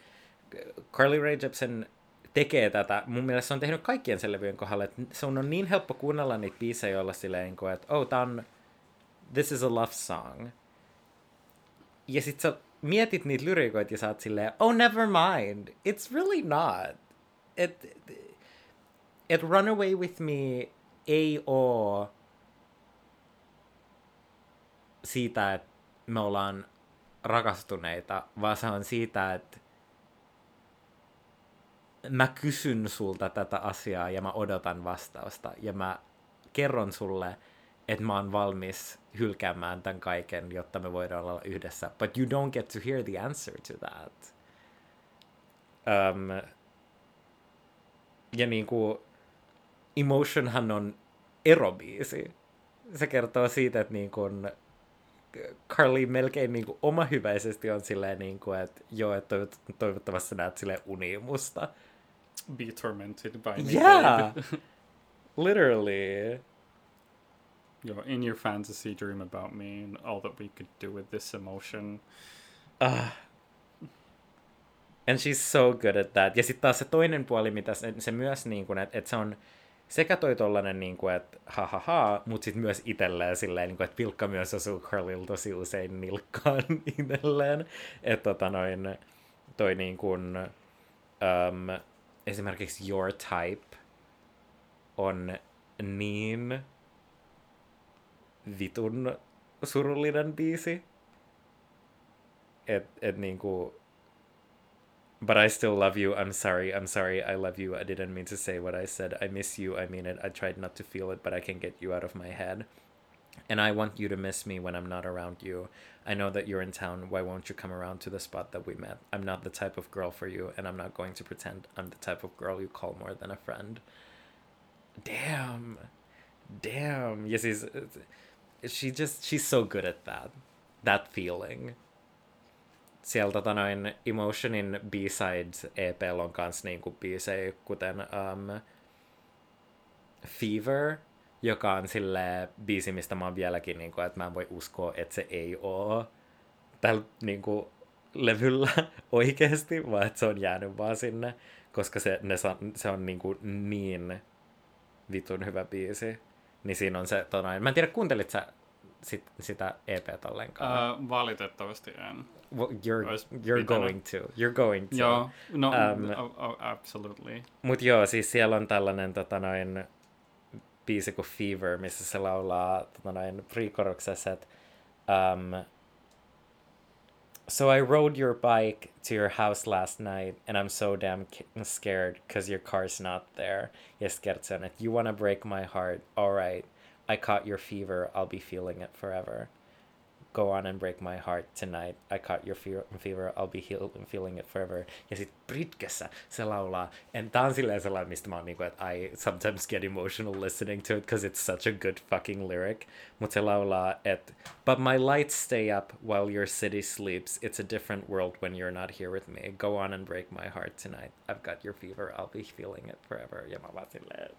Carly Rae Jepsen tekee tätä, mun mielestä se on tehnyt kaikkien sen levyjen kohdalla, että se on niin helppo kuunnella niitä biisejä, joilla silleen, niin kuin, että oh, tää on, this is a love song. Ja sit sä mietit niitä lyrikoita ja sä oot silleen, oh, never mind, it's really not. Et, et Runaway With Me ei oo siitä, että me ollaan rakastuneita, vaan se on siitä, että mä kysyn sulta tätä asiaa ja mä odotan vastausta ja mä kerron sulle, että mä oon valmis hylkäämään tämän kaiken, jotta me voidaan olla yhdessä. But you don't get to hear the answer to that. Um, ja niinku, Emotionhan on erobiisi. Se kertoo siitä, että niin kun Carly melkein niin kuin omahyväisesti on silleen, niin kuin, että joo, että toivottavasti näet sille unimusta. Be tormented by me. Yeah! Literally. Joo, in your fantasy dream about me and all that we could do with this emotion. Uh, and she's so good at that. Ja sitten taas se toinen puoli, mitä se, se myös, niin kuin, että, että se on sekä toi tollanen, niin kuin, että ha ha ha, mutta sitten myös itselleen silleen, niin kuin, että pilkka myös osuu Carlilla tosi usein nilkkaan itselleen. Että tota noin, toi niin kuin, esimerkiksi Your Type on niin vitun surullinen biisi, että et, niinku But I still love you. I'm sorry. I'm sorry. I love you. I didn't mean to say what I said. I miss you. I mean it. I tried not to feel it, but I can't get you out of my head. And I want you to miss me when I'm not around you. I know that you're in town. Why won't you come around to the spot that we met? I'm not the type of girl for you, and I'm not going to pretend I'm the type of girl you call more than a friend. Damn. Damn. Yes, he's, uh, she just, she's so good at that. That feeling siellä tota noin Emotionin B-Sides EP on kans niinku biisejä, kuten um, Fever, joka on sille biisi, mistä mä oon vieläkin, niinku, että mä en voi uskoa, että se ei oo tällä niinku, levyllä oikeasti, vaan että se on jäänyt vaan sinne, koska se, ne, se on niinku niin vitun hyvä biisi. Niin siinä on se, tota, mä en tiedä, kuuntelit sä sit, sitä EPtä ollenkaan? Uh, valitettavasti en. Well, you're, you're going to. You're going to. Joo, no, um, oh, oh, absolutely. Mut joo, siis siellä on tällainen tota noin, biisi kuin Fever, missä se laulaa tota noin, pre-koroksessa, että um, So I rode your bike to your house last night, and I'm so damn scared because your car's not there. Ja sitten että you wanna break my heart, alright. I caught your fever, I'll be feeling it forever. Go on and break my heart tonight. I caught your fever, I'll be heal- feeling it forever. Ja sit Britkessä se laulaa, and tää on silleen sellainen, mistä mä oon niinku, että I sometimes get emotional listening to it, because it's such a good fucking lyric. Mut se laulaa, että But my lights stay up while your city sleeps. It's a different world when you're not here with me. Go on and break my heart tonight. I've got your fever, I'll be feeling it forever. Ja mä vaan silleen...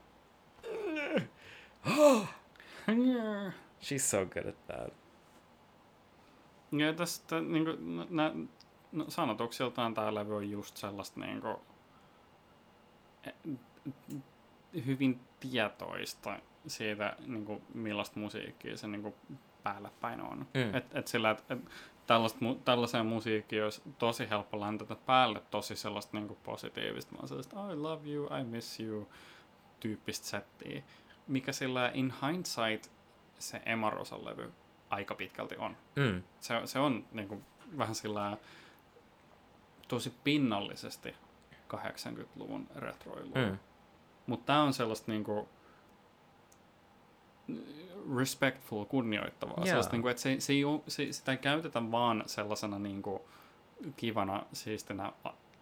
She's so good at that. Ja tästä niin kuin, nä, no, sanotuksiltaan tämä levy on just sellaista niin kuin, e, hyvin tietoista siitä, niin kuin, millaista musiikkia se niin kuin, päällä päin on. Mm. Et, et sillä, et, et, tällaista, tällaiseen musiikkiin olisi tosi helppo läntätä päälle tosi sellaista niin kuin, positiivista, vaan sellaista I love you, I miss you tyyppistä settiä mikä sillä in hindsight se Emarosan levy aika pitkälti on. Mm. Se, se on niin kuin, vähän sillä tosi pinnallisesti 80-luvun retroilua. Mm. Mutta tämä on sellaista niin kuin, respectful, kunnioittavaa. Yeah. Sellaista, niin kuin, että se, se ei ole, se, sitä ei käytetä vaan sellaisena niin kuin, kivana, siistinä,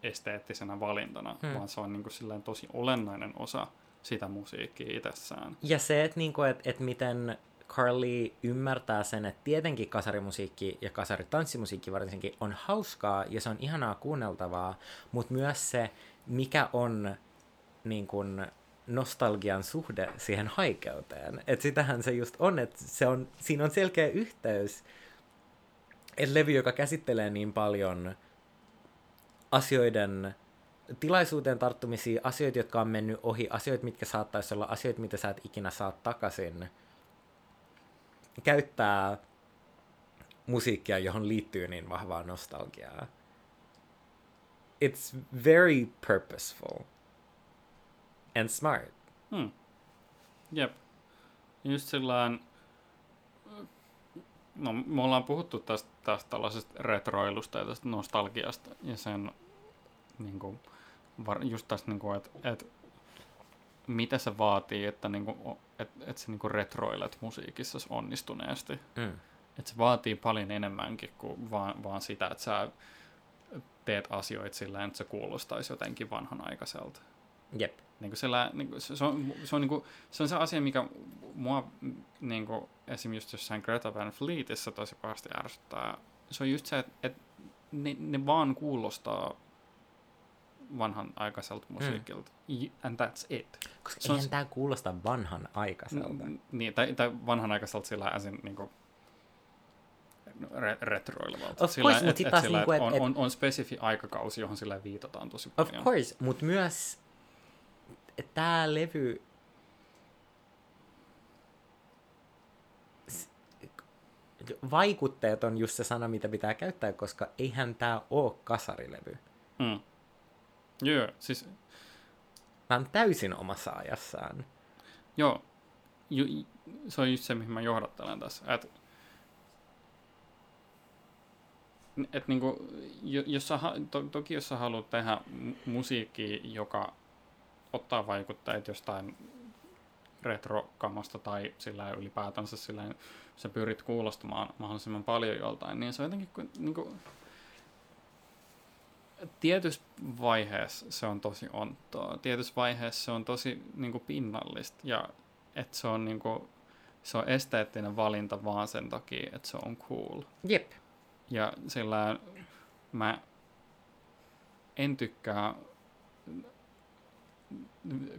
esteettisenä valintana, mm. vaan se on niin kuin, tosi olennainen osa sitä musiikkia itsessään. Ja se, että niinku, et, et miten Carly ymmärtää sen, että tietenkin kasarimusiikki ja kasaritanssimusiikki varsinkin on hauskaa ja se on ihanaa kuunneltavaa, mutta myös se, mikä on niin kun, nostalgian suhde siihen haikeuteen. Että sitähän se just on, että se on, siinä on selkeä yhteys, että levy, joka käsittelee niin paljon asioiden tilaisuuteen tarttumisia, asioita, jotka on mennyt ohi, asioita, mitkä saattaisi olla asioita, mitä sä et ikinä saa takaisin, käyttää musiikkia, johon liittyy niin vahvaa nostalgiaa. It's very purposeful and smart. Hmm. Jep. Just sillään, no me ollaan puhuttu tästä, tästä tällaisesta retroilusta ja tästä nostalgiasta ja sen niin kuin, var, just tästä, niin kuin, että, että mitä se vaatii, että, niinku, et, et sä niinku retroilet musiikissa onnistuneesti. Mm. Et se vaatii paljon enemmänkin kuin vaan, vaan sitä, että sä teet asioita sillä että se kuulostaisi jotenkin vanhanaikaiselta. Jep. Niin kuin sillä, niin kuin, se, on, se, on, niin kuin, se on se asia, mikä mua niin kuin, esim. just jossain Greta Van Fleetissä tosi pahasti ärsyttää. Se on just se, että, että ne, ne vaan kuulostaa vanhan aikaiselta musiikilta. Mm. And that's it. Koska se eihän on... tämä kuulosta vanhan aikaiselta. N- niin, tai, tai vanhan aikaiselta sillä äsin niin kuin, re- retroilevalta. Of sillä, course, sillä, niinku, et, on, on, on spesifi aikakausi, johon sillä viitataan tosi Of paljon. course, mutta myös tämä levy vaikutteet on just se sana, mitä pitää käyttää, koska eihän tämä ole kasarilevy. Mm. Joo, siis... Tämä on täysin omassa ajassaan. Joo, ju, se on just se, mihin mä johdattelen tässä. Että et niinku, jos sä, to, toki jos sä haluat tehdä musiikkia, joka ottaa vaikutteet jostain retrokamasta tai sillä ylipäätänsä sillä sä pyrit kuulostamaan mahdollisimman paljon joltain, niin se on jotenkin niin kuin, tietyssä vaiheessa se on tosi onttoa. Tietyssä vaiheessa se on tosi niin kuin, pinnallista ja että se on niin kuin, se on esteettinen valinta vaan sen takia, että se on cool. Jep. Ja sillä mä en tykkää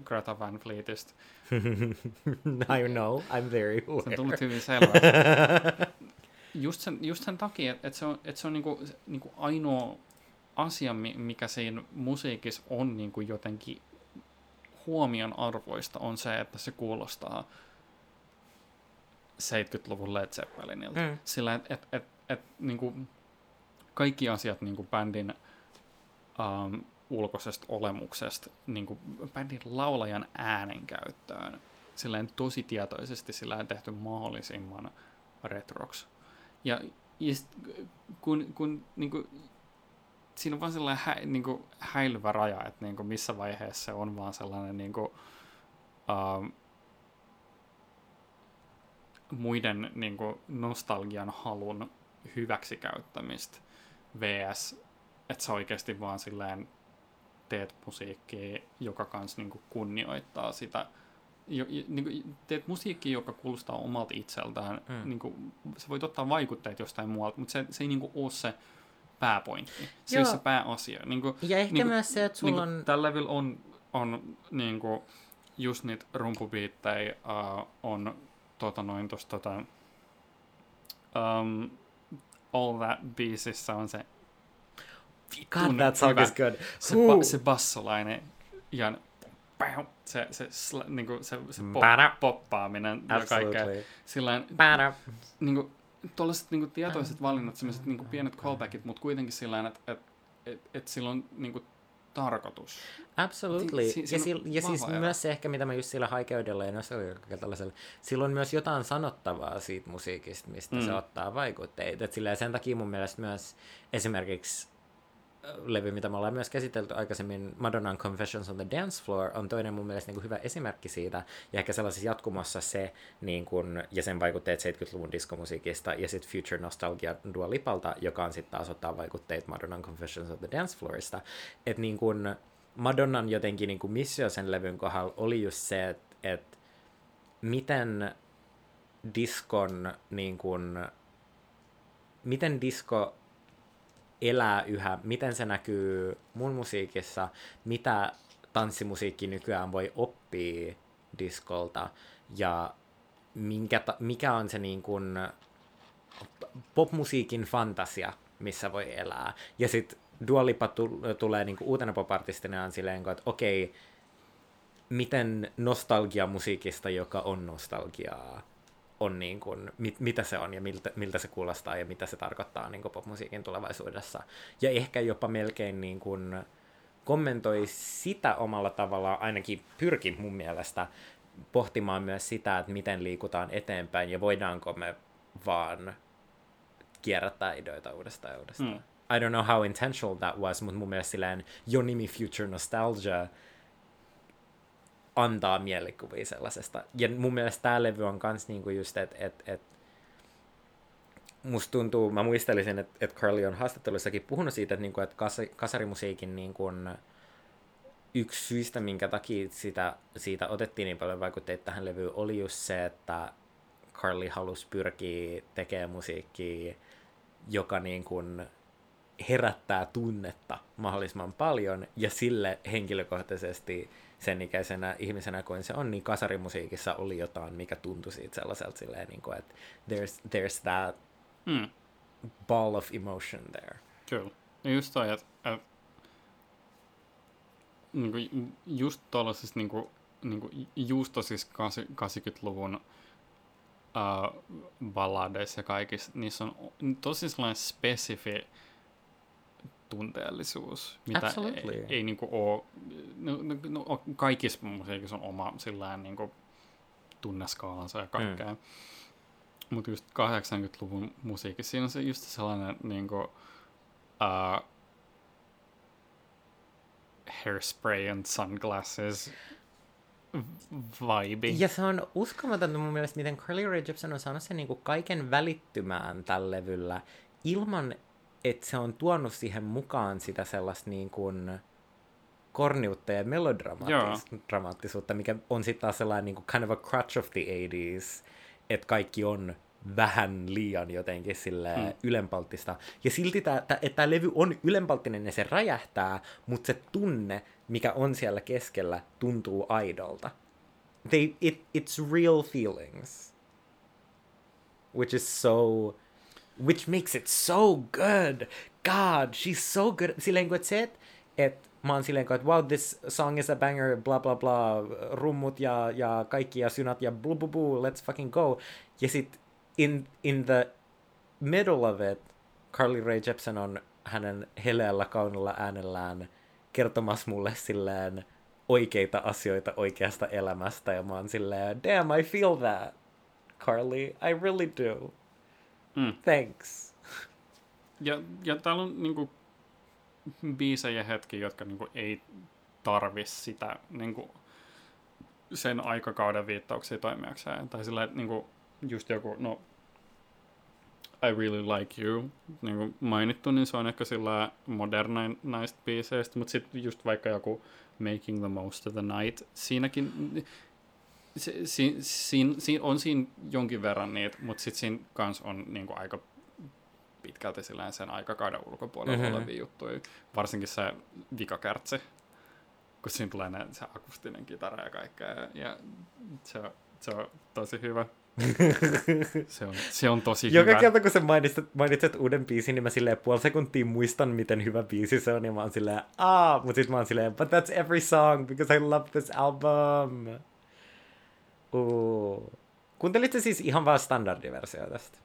Greta Van Fleetistä. I know, I'm very aware. Se on tullut hyvin selväksi. just, sen, just sen takia, että et se on, et se on niinku, niinku ainoa asia, mikä siinä musiikissa on niinku jotenkin huomion arvoista, on se, että se kuulostaa 70-luvun Led Zeppelinilta. Mm. Sillä, että et, et, et, niinku, kaikki asiat niinku bändin um, ulkoisesta olemuksesta niin kuin bändin laulajan äänenkäyttöön silleen tosi tietoisesti sillä tehty mahdollisimman retroks. Ja, ja sit, kun, kun niin kuin, siinä on vaan sellainen hä, niin kuin, häilyvä raja, että niin kuin, missä vaiheessa se on vaan sellainen niin kuin, uh, muiden niin kuin, nostalgian halun hyväksikäyttämistä vs. että se oikeasti vaan silleen teet musiikkia, joka kanssa niin kunnioittaa sitä. Jo, niin kuin, teet musiikkia, joka kuulostaa omalta itseltään. Mm. Niin kuin, sä voit ottaa vaikutteet jostain muualta, mutta se, se ei niin kuin, ole se pääpointti. Joo. on se pääasia. Niin kuin, ja ehkä niin myös se, että sulla niin on... Tällä level on, on niin kuin, just niitä rumpubiittejä uh, on tota noin tosta tota, um, All That biisissä on se God, that song is good. Se, ba, se bassolainen ja se, se, sl, niinku, se, se pop, poppaaminen ja kaikkea. Sillain, niinku, tuollaiset niinku, tietoiset valinnat, sellaiset niinku, pienet callbackit, mutta kuitenkin sillä että et, et, et sillä on niinku, tarkoitus. Absolutely. Si- si- ja, si- ja siis ero. myös se ehkä, mitä mä just sillä haikeudella ja tällaisella, sillä on myös jotain sanottavaa siitä musiikista, mistä mm. se ottaa vaikutteita. Et sillä sen takia mun mielestä myös esimerkiksi levy, mitä me ollaan myös käsitelty aikaisemmin, Madonnan Confessions on the Dance Floor, on toinen mun mielestä niin kuin hyvä esimerkki siitä, ja ehkä sellaisessa jatkumossa se, niin kuin, ja sen vaikutteet 70-luvun diskomusiikista, ja sitten Future Nostalgia Dua Lipalta, joka on sitten taas ottaa vaikutteet Madonnan Confessions of the Dance Floorista, että niin kuin Madonnan jotenkin niin kuin missio sen levyn kohdalla oli just se, että et miten diskon niin kuin, miten disko elää yhä, miten se näkyy mun musiikissa, mitä tanssimusiikki nykyään voi oppia diskolta? Ja minkä ta- mikä on se niin kuin popmusiikin fantasia, missä voi elää. Ja sitten Dua Lipa tu- tulee niin uutena popartistina on silleen, että okei, miten nostalgia musiikista, joka on nostalgiaa, on niin kuin, mit, mitä se on ja miltä, miltä se kuulostaa ja mitä se tarkoittaa niin kuin popmusiikin tulevaisuudessa. Ja ehkä jopa melkein niin kuin kommentoi sitä omalla tavallaan, ainakin pyrki mun mielestä pohtimaan myös sitä, että miten liikutaan eteenpäin ja voidaanko me vaan kierrättää ideoita uudestaan ja uudestaan. Mm. I don't know how intentional that was, mutta mun mielestä silleen jo nimi Future Nostalgia antaa mielikuvia sellaisesta. Ja mun mielestä tämä levy on kans niinku just, että et, et, musta tuntuu, mä muistelisin, että et Carly on haastatteluissakin puhunut siitä, että niinku, et kas, kasarimusiikin niinku, yksi syistä, minkä takia sitä, siitä otettiin niin paljon vaikutteita tähän levyyn, oli just se, että Carly halusi pyrkiä tekemään musiikkia, joka niin kuin herättää tunnetta mahdollisimman paljon, ja sille henkilökohtaisesti sen ikäisenä ihmisenä kuin se on, niin kasarimusiikissa oli jotain, mikä tuntui siitä sellaiselta silleen, niin kuin, että there's, there's that Mm. ball of emotion there. Kyllä. Ja just toi, että et, niinku, ju- just tuollaisissa niinku, niinku, just tosissa 80-luvun uh, balladeissa ja kaikissa, niissä on tosi sellainen spesifi tunteellisuus, mitä Absolutely. ei, ei niinku oo, no, no, no, kaikissa musiikissa on oma sillään niinku tunneskaalansa ja kaikkea. Mm. Mutta just 80-luvun musiikissa, siinä on se just sellainen niinku, uh, hairspray and sunglasses vibe. Ja se on uskomatonta mun mielestä, miten Carly Rae Jepsen on saanut sen niinku kaiken välittymään tällä levyllä ilman, että se on tuonut siihen mukaan sitä sellaista niin kuin korniutta ja melodramaattisuutta, mikä on sitten taas sellainen niin kuin kind of a crutch of the 80s, että kaikki on vähän liian jotenkin sille Hmm. ylenpalttista. Ja silti tämä levy on ylenpalttinen ja se räjähtää, mutta se tunne, mikä on siellä keskellä, tuntuu aidolta. They, it, it's real feelings. Which is so... Which makes it so good. God, she's so good. Silleen kun et se, et, wow, this song is a banger, bla bla bla, rummut ja, ja kaikki ja synat ja blu blu blu, let's fucking go. Ja sit in, in the middle of it, Carly Rae Jepsen on hänen heleällä kaunilla äänellään kertomassa mulle silleen oikeita asioita oikeasta elämästä, ja mä oon silleen, damn, I feel that, Carly, I really do. Mm. Thanks. Ja, ja täällä on niinku biisejä hetki, jotka niinku ei tarvi sitä niinku, sen aikakauden viittauksia toimijakseen. Tai sillä, että niinku, just joku, no, I really like you, niin kuin mainittu, niin se on ehkä sillä modernain näistä biiseistä, mutta sitten just vaikka joku Making the Most of the Night, siinäkin si, siin, siin, on siinä jonkin verran niitä, mutta sitten siinä kans on niinku aika pitkälti sen aikakauden ulkopuolella Mhm. mm-hmm. olevia juttuja. Varsinkin se vikakärtsi, kun siinä tulee ne, se akustinen kitara ja kaikkea. Ja, ja se, se on tosi hyvä. se, on, se on tosi Joka hyvä. kerta, kun sä mainitset, mainitset uuden biisin, niin mä silleen puoli sekuntia muistan, miten hyvä biisi se on, ja mä oon silleen, ah, mut sit mä oon silleen, but that's every song, because I love this album. Uh. Kuuntelitte siis ihan vaan standardiversio tästä?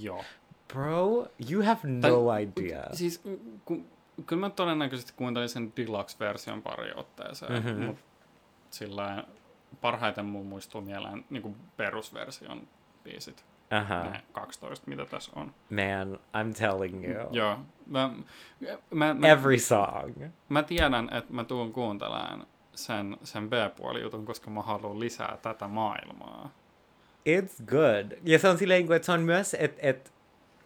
Joo. Bro, you have no idea. Siis, kun, kyllä mä todennäköisesti kuuntelin sen Deluxe-version pari otteeseen, Mhm. mm-hmm. mutta sillä parhaiten mun muistuu mieleen niin perusversion biisit. Aha, Ne 12, mitä tässä on. man, I'm telling you. Joo. Mä, mä, mä, Every song. mä tiedän, että mä tuun kuuntelemaan sen, sen B-puolijutun, koska mä haluan lisää tätä maailmaa. It's good. Ja se on silleen, että se on myös, että et,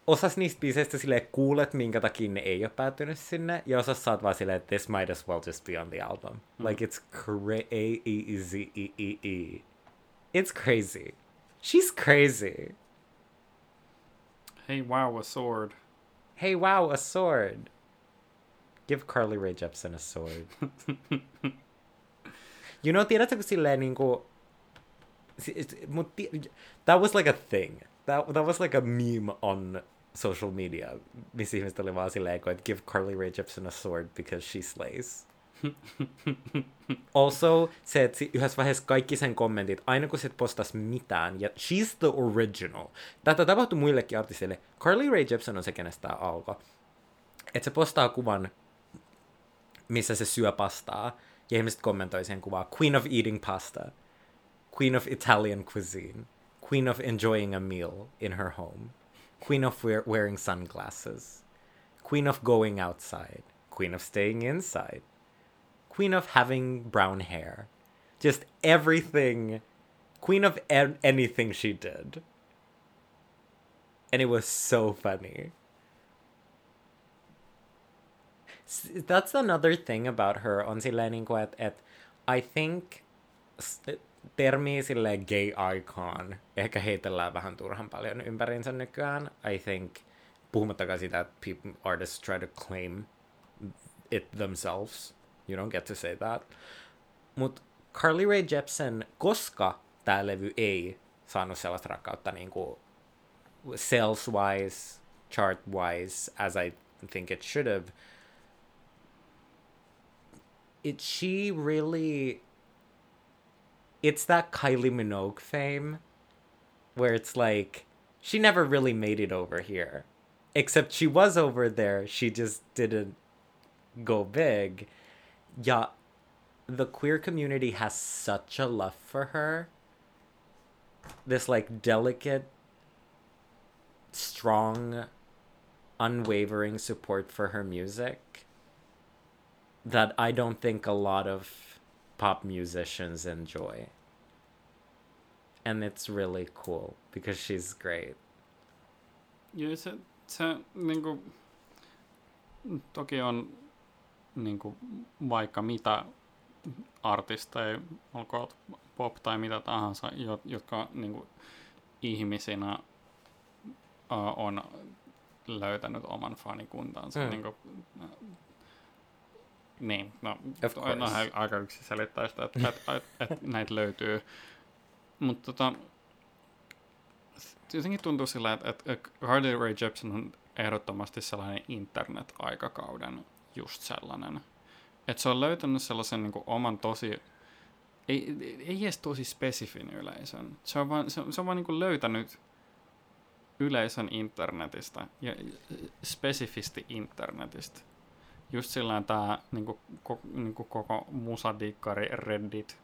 osas niistä biiseistä silleen kuulet, minkä takia ne ei ole päätynyt sinne, ja osas saat vaan silleen, että this might as well just be on the album. Mm. Like it's crazy. It's crazy. She's crazy. Hey, wow, a sword. Hey, wow, a sword. Give Carly Rae Jepsen a sword. you know, tiedätkö kun silleen niinku... Mut, that was like a thing. That, that was like a meme on social media, missä ihmiset oli vaan silleen, että give Carly Rae Jepsen a sword because she slays. also, se, että yhdessä vaiheessa kaikki sen kommentit, aina kun se postas mitään, ja she's the original. Tätä tapahtui muillekin artisteille. Carly Rae Jepsen on se, kenestä alkoi. Että se postaa kuvan, missä se syö pastaa, ja ihmiset kommentoi sen kuvaa Queen of eating pasta, Queen of Italian cuisine, Queen of enjoying a meal in her home, Queen of wear- wearing sunglasses, Queen of going outside, Queen of staying inside, Queen of having brown hair. Just everything. Queen of an- anything she did. And it was so funny. That's another thing about her on silleen niinku, että et, I think termi sille gay icon ehkä heitellään vähän turhan paljon ympärinsä nykyään. I think, puhumattakaan sitä, että people, artists try to claim it themselves. You don't get to say that. Mut Carly Rae Jepsen, koska tämä levy ei saanut sellaista rakkautta niin kuin sales-wise, chart-wise, as I think it should have, it she really it's that Kylie Minogue fame where it's like she never really made it over here. Except she was over there, she just didn't go big. Yeah, the queer community has such a love for her. This like delicate, strong, unwavering support for her music that I don't think a lot of pop musicians enjoy. And it's really cool because she's great. Ja se, se niinku, toki on niinku, vaikka mitä artisteja, olkoon pop tai mitä tahansa, jo- jotka niinku, ihmisinä uh, on löytänyt oman fanikuntansa. Mm. Niinku, niin, no, on course. aika yksi selittäistä, että et, et, et näitä löytyy. Mutta tota, jotenkin tuntuu sillä, että, että Carly Rae Jepsen on ehdottomasti sellainen internet-aikakauden just sellainen. Että se on löytänyt sellaisen niin oman tosi, ei, ei edes tosi spesifin yleisön. Se on vaan, se se on vaan niin löytänyt yleisön internetistä ja spesifisti internetistä. Just sillä tämä niinku, ko, niinku koko musadikkari, Reddit,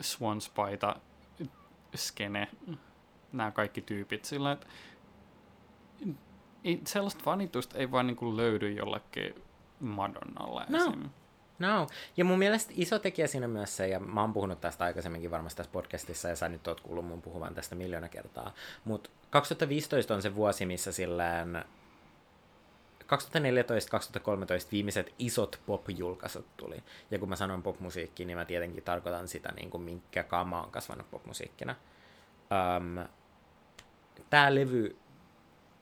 Swanspaita, skene, nämä kaikki tyypit sillä, että ei, sellaista fanitusta ei vaan niinku löydy jollekin Madonnalle No. esim. No, ja mun mielestä iso tekijä siinä myös se, ja mä oon puhunut tästä aikaisemminkin varmasti tässä podcastissa, ja sä nyt oot kuullut mun puhuvan tästä miljoona kertaa, mutta 2015 on se vuosi, missä silleen 2014-2013 viimeiset isot pop-julkaisut tuli. Ja kun mä sanon popmusiikki, niin mä tietenkin tarkoitan sitä, niin kuin minkä mä oon kasvanut popmusiikkina. Um, tää levy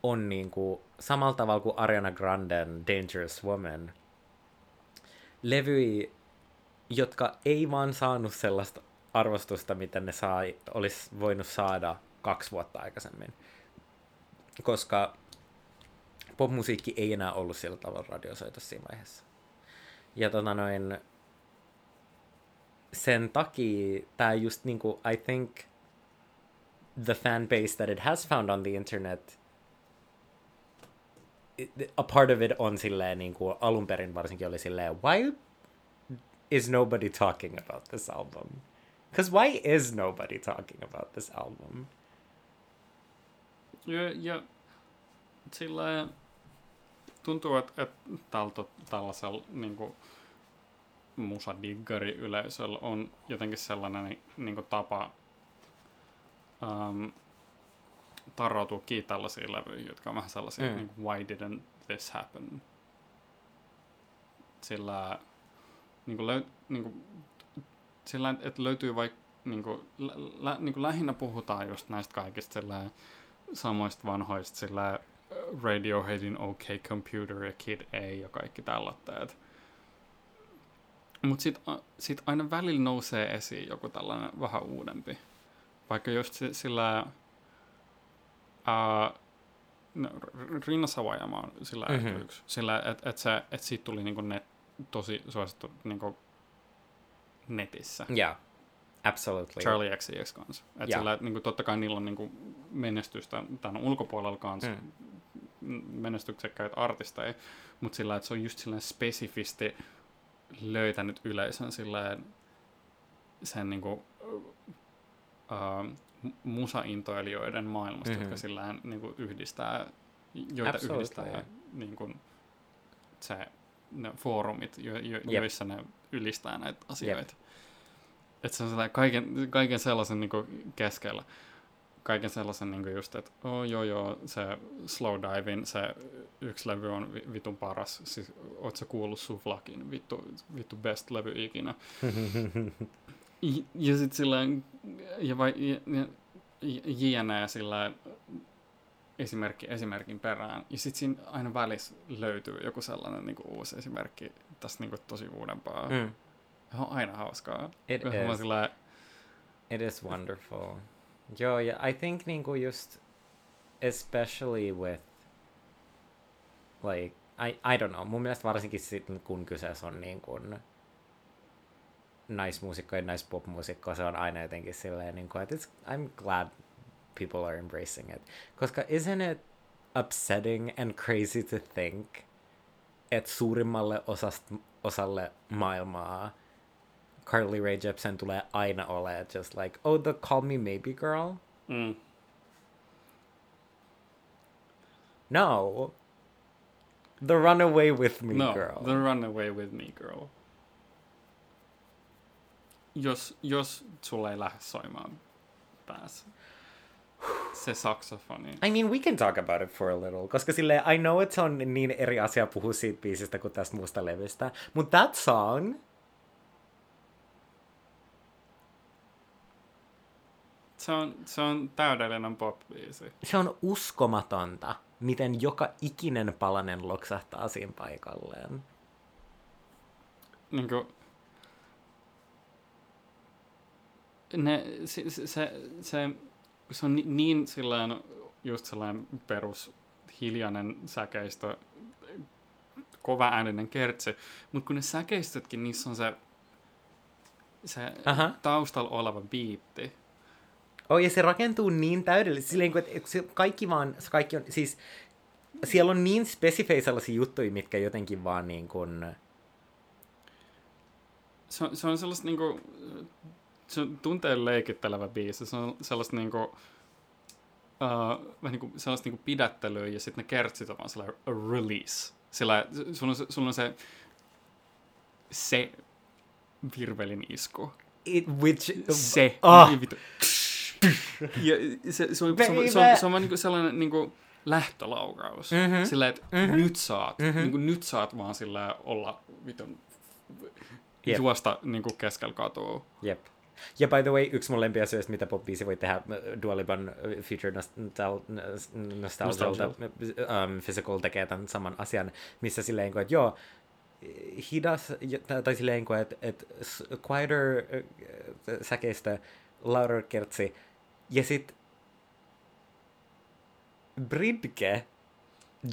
on niin kuin, samalla tavalla kuin Ariana Granden Dangerous Woman, levyi, jotka ei vaan saanut sellaista arvostusta, mitä ne sai, olisi voinut saada kaksi vuotta aikaisemmin. Koska popmusiikki ei enää ollut sillä tavalla radiosoitossa siinä vaiheessa. Ja tota noin, sen takia tämä just niinku, I think the fan base that it has found on the internet a part of it on silleen niin kuin alun perin varsinkin oli silleen, why is nobody talking about this album? Because why is nobody talking about this album? Ja, ja sillä tuntuu, että, että tältä, tällaisella niin kuin, musadiggari-yleisöllä on jotenkin sellainen niin kuin, tapa um, tarrautua kiinni tällaisiin levyihin, jotka on vähän sellaisia, Mm. niin kuin, why didn't this happen? Sillä, niin kuin, löy, niin kuin, sillä että löytyy vaikka niin kuin, lä, lä, niin kuin lähinnä puhutaan just näistä kaikista sillä samoista vanhoista sillä Radioheadin OK Computer ja Kid A ja kaikki tällaitteet. Mutta sitten sit aina välillä nousee esiin joku tällainen vähän uudempi. Vaikka just si- sillä... Ää, no, Rinna Savajama on sillä Mhm. mm-hmm. yksi. Sillä, että et se, et siitä tuli niinku net, tosi suosittu niinku netissä. Yeah, absolutely. Charlie XCX kanssa. Et Joo. sillä, et, niinku, totta kai niillä on niinku, menestystä tämän ulkopuolella kanssa, Mm. Menestyksekkäitä artisteja, mutta sillä, että se on just silleen spesifisti löytänyt yleisön silleen sen niinku, uh, musaintoilijoiden maailmasta, Mhm. mm-hmm. jotka silleen niinku, yhdistää, joita Absolutely. yhdistää niinku, se, ne foorumit, jo, jo, Jep. joissa ne ylistää näitä asioita. että se on kaiken, kaiken sellaisen niin keskellä. Kaiken sellaisen niin just, että oh, joo joo, se Slow Divin, se yksi levy on vi- vitun paras. Siis, oot sä kuullut Suflakin, vittu, vittu best levy ikinä. ja, ja sit sillä ja, vai, ja, ja, jne. sillä esimerkki esimerkin perään. Ja sitten siinä aina välissä löytyy joku sellainen niin kuin uusi esimerkki tästä niin kuin tosi uudempaa. Mm. Se on aina hauskaa. It Mä is. Sillä, It is wonderful. Joo, ja I think niinku just, especially with, like, I, I don't know, mun mielestä varsinkin sit, kun kyseessä on niin kuin naismuusikko ja naispopmuusikko, se on aina jotenkin silleen, niin kuin, että it's, I'm glad people are embracing it. Koska isn't it upsetting and crazy to think, että suurimmalle osast, osalle maailmaa Carly Rae Jepsen tulee aina olemaan just like, oh, the Call Me Maybe Girl? mm, No. The Run Away With Me no, Girl. The Run Away With Me Girl. Jos, jos sulle ei lähde soimaan päässä. Se saksofoni. I mean, we can talk about it for a little, koska sille I know että se on niin eri asia puhua siitä biisistä kuin tästä muusta levystä, mutta that song, Se on, se on täydellinen pop-biisi. se on uskomatonta, miten joka ikinen palanen loksahtaa siinä paikalleen. Niin kuin, ne, se, se, se, se, se on ni- niin sellainen, just sellainen perus hiljainen säkeistö, kova ääninen kertsi, mutta kun ne säkeistötkin, niissä on se, se Aha. taustalla oleva biitti. Oh, ja se rakentuu niin täydellisesti, silleen, kun, että se kaikki vaan, se kaikki on, siis siellä on niin spesifejä sellaisia juttuja, mitkä jotenkin vaan niin kuin, Se on, se on sellaista niinku, se on tunteen leikittelevä biisi. Se on sellaista niinku, uh, vähän niinku, sellaista niinku pidättelyä ja sitten ne kertsit on vaan sellainen release. Sillä sulla on, se- sulla on se, se virvelin isku. it, which, Se. Niin vittu. Ja se, se, on, se, on, se, on, se on vaan niinku sellainen niinku lähtölaukaus. Mhm. Sillä, että Mhm. nyt saat, Mhm. niinku, nyt saat vaan sillä olla vitun Jep. juosta niinku keskellä katua. Jep. Ja by the way, yksi mun lempiasioista, mitä pop-biisi voi tehdä äh, Dua Lipan äh, Future Nostal- Nostalgialta, um, Physical tekee tämän saman asian, missä silleen, kuin, että joo, hidas, tai- silleen, kuin, että, että quieter äh, säkeistä louder kertsi, ja sit Bridge,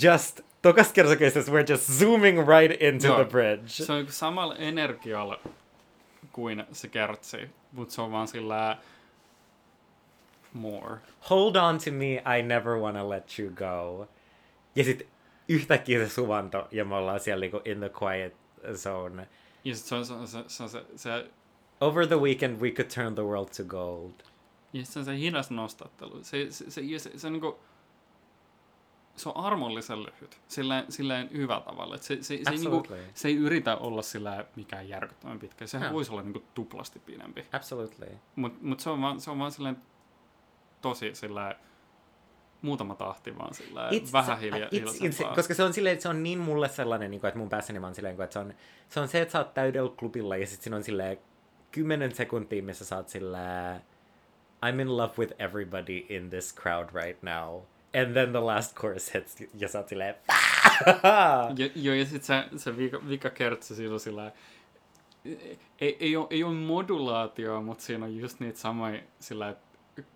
just, tokas kertokeista, we're just zooming right into Joo. the bridge. Se on samalla energialla kuin se kertsi, mutta se on vaan sillä more. Hold on to me, I never wanna let you go. Ja sit yhtäkkiä se suvanto, ja me ollaan siellä niinku in the quiet zone. Ja sit se on se, se, se, se, se, Over the weekend we could turn the world to gold. Ja sit se on se hidas nostattelu. Se, se, se, se, se, se, on niinku, se on armollisen lyhyt, silleen, silleen hyvä tavalla. Et se, se, se, ei niinku, se ei yritä olla sillä mikään järkyttävän pitkä. Sehän Joo. voisi olla niinku tuplasti pidempi. Absolutely. Mutta mut se on vaan, se on vaan silleen tosi sillä muutama tahti vaan sillä It's- vähän se- hilja, it's- it's- hiljaisempaa. koska se on, silleen, että se on niin mulle sellainen, niin kuin, että mun päässäni vaan silleen, että se on, se on se, että sä oot täydellä klubilla ja sit siinä on silleen kymmenen sekuntia, missä sä oot silleen I'm in love with everybody in this crowd right now. And then the last chorus hits ja sä oot silleen joo, ja sitten se, se vika, vika kertsi siinä on sillä ei, ei, ole, ei ole modulaatio, mutta siinä on just niitä samoja sillä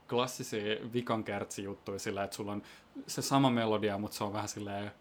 klassisia vikan juttuja sillä, että sulla on se sama melodia, mutta se on vähän sillä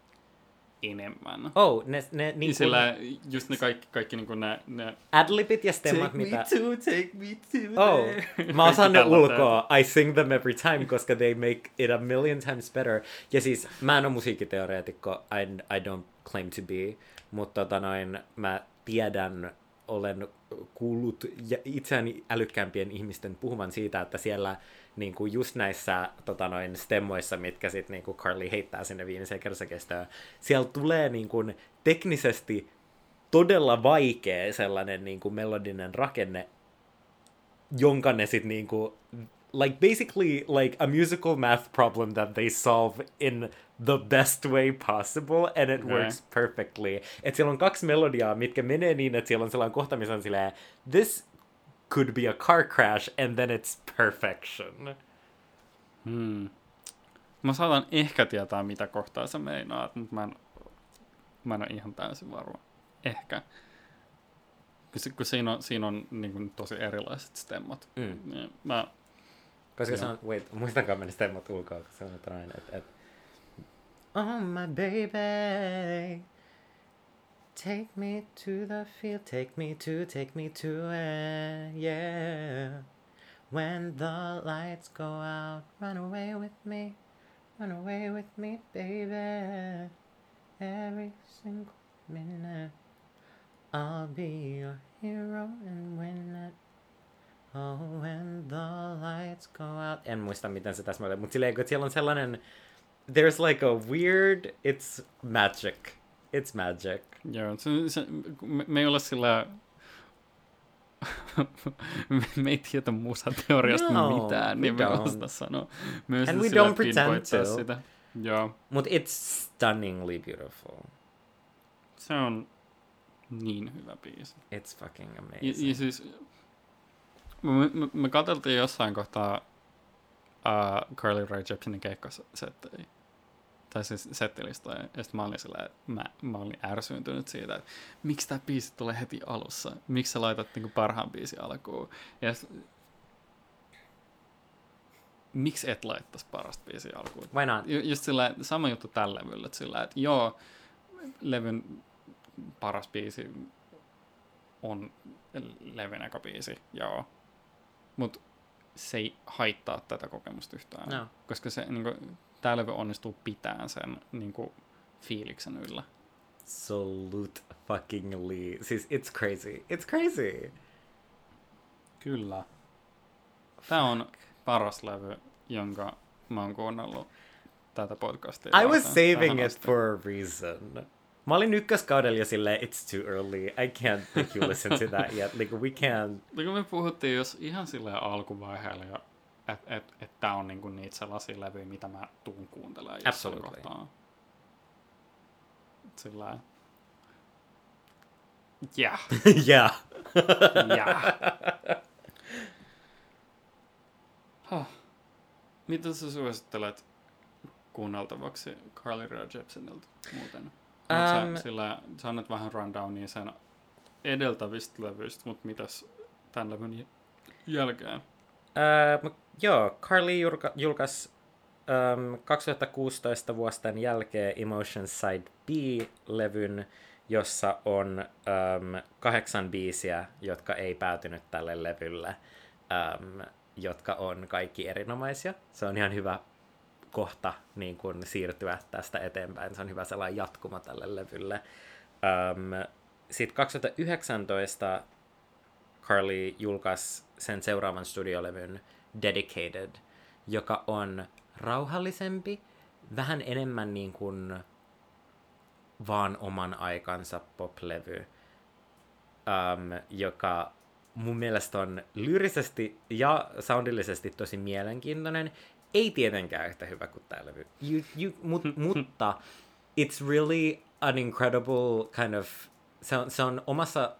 enemmän. Oh, ne, ne Niin niin sillä just ne kaikki, kaikki niin kuin ne, ne adlibit ja stemmat, mitä... to, take me to Oh, mä osaan ne ulkoa. I sing them every time, koska they make it a million times better. Ja siis, mä en ole musiikkiteoreetikko, I, I don't claim to be, mutta tota noin, mä tiedän, olen kuullut itseäni älykkäämpien ihmisten puhuvan siitä, että siellä niin kuin just näissä tota noin, stemmoissa, mitkä sitten niin kuin Carly heittää sinne viimeiseen kersakestoon, siellä tulee niin kuin, teknisesti todella vaikea sellainen niin kuin melodinen rakenne, jonka ne sit niinku, like basically like a musical math problem that they solve in the best way possible and it Okay. works perfectly. Et siellä on kaksi melodiaa, mitkä menee niin, että siellä on sellainen kohta, missä on silleen, this could be a car crash and then it's perfection. Hmm. Mä saatan ehkä tietää, mitä kohtaa sä meinaat, mutta mä en, mä en ole ihan täysin varma. Ehkä. Kun, kun siinä on, siinä on niin kuin, tosi erilaiset stemmat. Mm. Niin mä, Koska se on, wait, muistankaan mennä stemmat ulkoa, kun se on jotain, että et, Oh my baby, take me to the field, take me to, take me to it, yeah. When the lights go out, run away with me, run away with me, baby. Every single minute, I'll be your hero and win it. Oh, when the lights go out. En muista, miten se tässä mutta silleen, kun siellä on sellainen... There's like a weird... It's magic. It's magic. joo, se, se, me, me ei ole sillä... me, ei tiedä musateoriasta No, mitään, niin me osata sanoa. Ei And we don't pretend to. Sitä. Joo, But it's stunningly beautiful. se on niin hyvä biisi. It's fucking Ja, amazing. ja siis, me, me, me katseltiin jossain kohtaa uh, Carly Rae Jepsenin keikkasettejä. Tai siis settilistoja. Ja sitten mä olin sillä, että mä, mä olin ärsyyntynyt siitä, että miksi tämä biisi tulee heti alussa? Miksi sä laitat niinku parhaan biisin alkuun? Ja miksi et laittaisi parasta biisiä alkuun? Why not? Ju- Just sillä sama juttu tällä levyllä, että sillä, että joo, levyn paras biisi on levyn eka biisi, joo. Mut se ei haittaa tätä kokemusta yhtään. No. Koska se, niinku, tää levy onnistuu pitämään sen niinku, fiiliksen yllä. Absolute fuckingly. Siis it's crazy. It's crazy. Kyllä. Tää on paras levy, jonka mä oon kuunnellut tätä podcastia. I was saving it asti. for a reason. Mä olin ykköskaudella jo silleen, it's too early. I can't make you listen to that yet. Like, we can't. No kun me puhuttiin jos ihan silleen alkuvaiheella, jo, että et, et tää on niinku niitä sellaisia levyjä, mitä mä tuun kuuntelemaan jossain Absolutely. kohtaa. Sillä Yeah. yeah. Yeah. huh. Mitä sä suosittelet kuunneltavaksi Carly Rae Jepsenilta muuten? Um, sä, sillä sä annat vähän rundownia sen edeltävistä levyistä, mutta mitäs tämän levyn jälkeen? Uh, joo, Carly julka- julkaisi um, 2016 vuosten jälkeen Emotions Side B-levyn, jossa on um, kahdeksan biisiä, jotka ei päätynyt tälle levylle, um, jotka on kaikki erinomaisia. Se on ihan hyvä kohta niin kun siirtyä tästä eteenpäin. Se on hyvä sellainen jatkuma tälle levylle. Um, Sitten 2019 Carly julkaisi sen seuraavan studiolevyn Dedicated, joka on rauhallisempi, vähän enemmän niin kuin vaan oman aikansa poplevy, um, joka mun mielestä on lyyrisesti ja soundillisesti tosi mielenkiintoinen. Ei tietenkään yhtä hyvä kuin tämä levy, you, you, mut, mutta it's really an incredible kind of, se on, se on omassa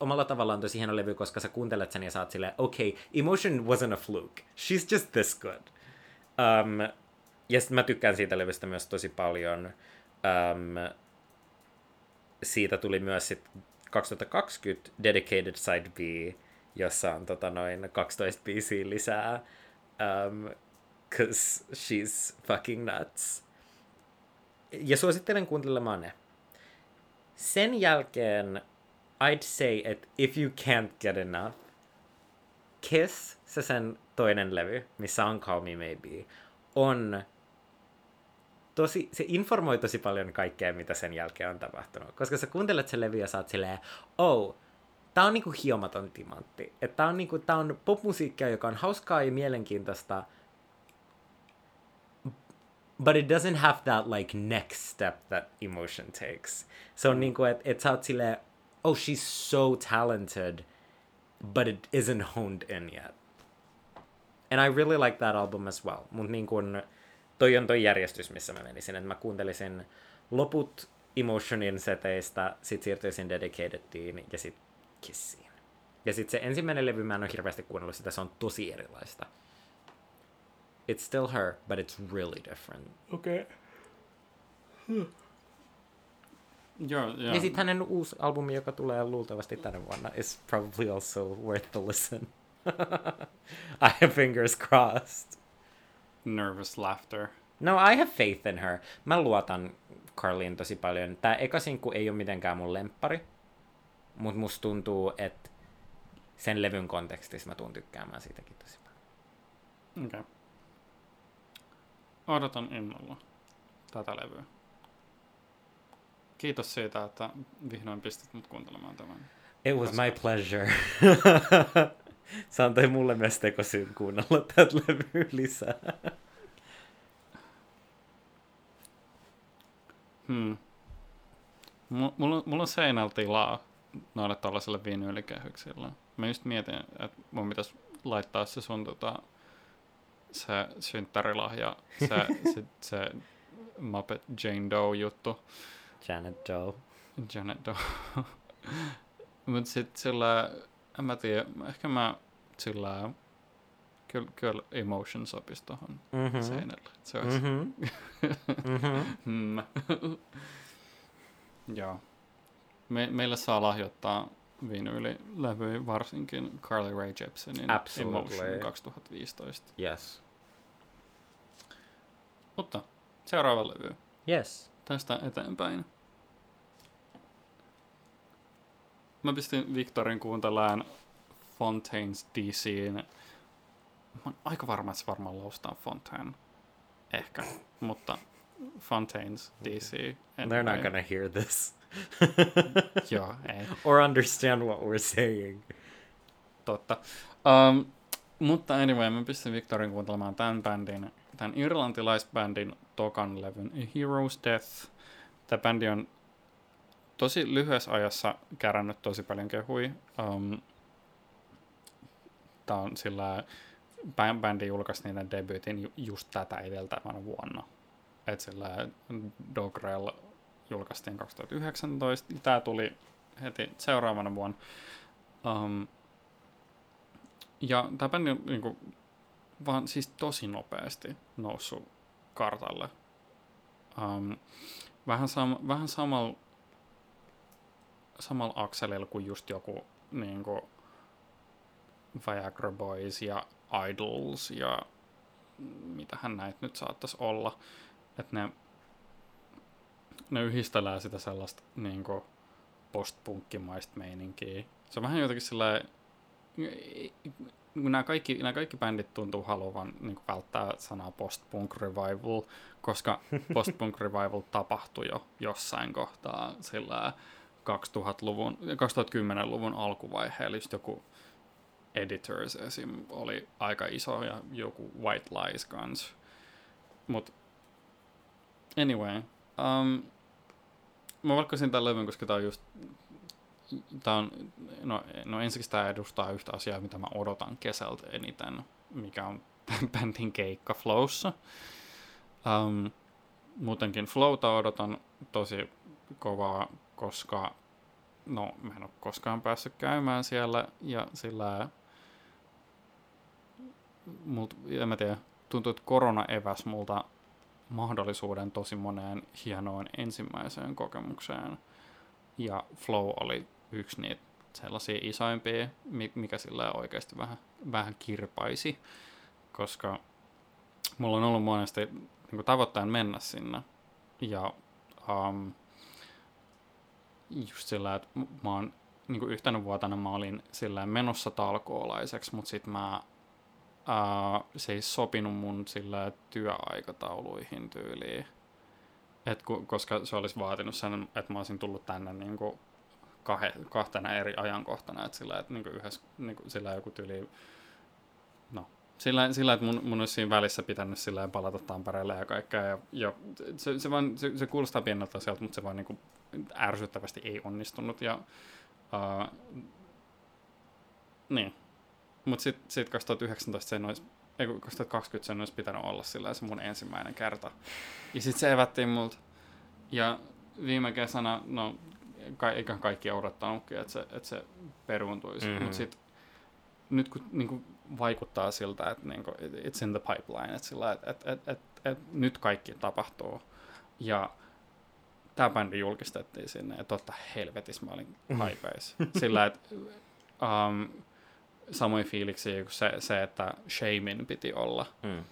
omalla tavallaan tosi hieno levy, koska sä kuuntelet sen ja saat silleen, okay, Emotion wasn't a fluke. She's just this good. Um, ja sit mä tykkään siitä levystä myös tosi paljon. Um, siitä tuli myös sit 2020 Dedicated Side B, jossa on tota noin 12 biisiä lisää. Um, cause she's fucking nuts. Ja suosittelen kuuntelemaan ne. Sen jälkeen I'd say että if you can't get enough, Kiss, se sen toinen levy, missä on Call Me Maybe, on tosi, se informoi tosi paljon kaikkea, mitä sen jälkeen on tapahtunut. Koska sä kuuntelet sen levy ja sä oot silleen, oh, tää on niinku hiomaton timantti. Että tää on, niinku, tää on popmusiikkia, joka on hauskaa ja mielenkiintoista, but it doesn't have that like next step that emotion takes. Se on niinku, että et sä oot silleen, oh she's so talented but it isn't honed in yet. And I really like that album as well. Mut niin kun, toi on toi järjestys, missä mä menisin. Että mä kuuntelisin loput Emotionin seteistä, sit siirtyisin Dedicatediin ja sit Kissiin. Ja sit se ensimmäinen levy, mä en ole hirveästi kuunnellut sitä, se on tosi erilaista. It's still her, but it's really different. Okay. Hmm. Joo, joo. Ja sitten hänen uusi albumi, joka tulee luultavasti tänä vuonna, is probably also worth the listen. I have fingers crossed. Nervous laughter. No, I have faith in her. Mä luotan Carlin tosi paljon. Tää eka sinkku ei ole mitenkään mun lemppari, mutta musta tuntuu, että sen levyn kontekstissa mä tuun tykkäämään siitäkin tosi paljon. Okei. Okay. Odotan innolla tätä levyä. Kiitos siitä, että vihdoin pistit mut kuuntelemaan tämän. It was my pleasure. Se antoi mulle myös tekosyyn kuunnella tätä levyä lisää. Hmm. Mulla, mulla on seinällä tilaa noille tuollaisille viinyyllikehyksille. Mä just mietin, että mun pitäisi laittaa se sun tota, se synttärilahja, se, se, se Muppet Jane Doe juttu. Janet Doe. Janet Doe. Mut sit sillä, en mä tiedä, ehkä mä sillä, kyllä, kyllä emotion sopisi tohon mm-hmm. seinälle. Se olisi... Mm-hmm. mm-hmm. Joo. Me, meille saa lahjoittaa vinyylilevyjä, varsinkin Carly Rae Jepsenin Absolutely. Emotion 2015. Yes. Mutta seuraava levy. Yes. Tästä eteenpäin. Mä pistin Victorin kuuntelemaan Fontaine's DCin. Mä oon aika varma, että se varmaan laustaa Fontaine. Ehkä, mutta Fontaine's DC. Anyway. They're not gonna hear this. Joo, ei. Or understand what we're saying. Totta. Um, mutta anyway, mä pistin Victorin kuuntelemaan tämän bändin, tämän irlantilaisbändin tokan levyn Heroes Death. Tämä bändi on tosi lyhyessä ajassa kerännyt tosi paljon kehui. Um, Tämä on sillä bändi julkaisi niiden debyytin just tätä edeltävänä vuonna. Et sillä Dogrel julkaistiin 2019. Tämä tuli heti seuraavana vuonna. Um, ja tämä bändi on niin kuin, vaan siis tosi nopeasti noussut kartalle. Um, vähän, sam- vähän samalla samalla akselilla kuin just joku niin kuin Viagra Boys ja Idols ja mitähän näitä nyt saattaisi olla. Että ne, ne yhdistelee sitä sellaista niin kuin postpunkkimaista meininkiä. Se on vähän jotenkin sellainen nämä kaikki, nämä kaikki bändit tuntuu haluavan niin kuin välttää sanaa post-punk revival, koska post-punk revival tapahtui jo jossain kohtaa sillä 2000-luvun, 2010-luvun alkuvaiheella just joku Editors esim. oli aika iso ja joku White Lies kans. Mut anyway, um, mä valkkasin tämän levyn, koska tää on just tää on, no, no ensinnäkin tämä edustaa yhtä asiaa, mitä mä odotan kesältä eniten, mikä on bändin keikka Flowssa. Um, muutenkin Flowta odotan tosi kovaa koska no, mä en ole koskaan päässyt käymään siellä ja sillä mult, en mä tiedä, tuntuu, että korona eväs multa mahdollisuuden tosi moneen hienoon ensimmäiseen kokemukseen. Ja Flow oli yksi niitä sellaisia isoimpia, mikä sillä oikeasti vähän, vähän kirpaisi, koska mulla on ollut monesti niin tavoitteen mennä sinne. Ja um, just sillä, että mä oon niin kuin yhtenä vuotena mä olin sillä menossa talkoolaiseksi, mutta sitten mä ää, se ei sopinut mun sillä työaikatauluihin tyyliin. Et ku, koska se olisi vaatinut sen, että mä olisin tullut tänne niin kuin kahe, kahtena eri ajankohtana, että sillä, että niin kuin yhdessä, niin kuin, sillä joku tyyli, no, sillä, sillä että mun, mun olisi siinä välissä pitänyt sillä palata Tampereelle ja kaikkea, ja, ja se, se, vaan, se, se kuulostaa pieneltä sieltä, mutta se vaan niin kuin, ärsyttävästi ei onnistunut. Ja, uh, Niin. Mutta sitten sit 2019 sen olisi, ei kun 2020 sen olisi pitänyt olla sillä se mun ensimmäinen kerta. Ja sitten se evättiin multa. Ja viime kesänä, no ka- eikä kaikki odottanutkin, että se, että se peruuntuisi. Mhm. Mm-hmm. Mutta sitten nyt kun niin kuin vaikuttaa siltä, että niin kuin, it's in the pipeline, että, sillä, että, että, että, että, että nyt kaikki tapahtuu. Ja tämä bändi julkistettiin sinne, ja totta helvetissä mä olin haipeis. Sillä, että um, samoin fiiliksiä kuin se, se, että Shamin piti olla Mm.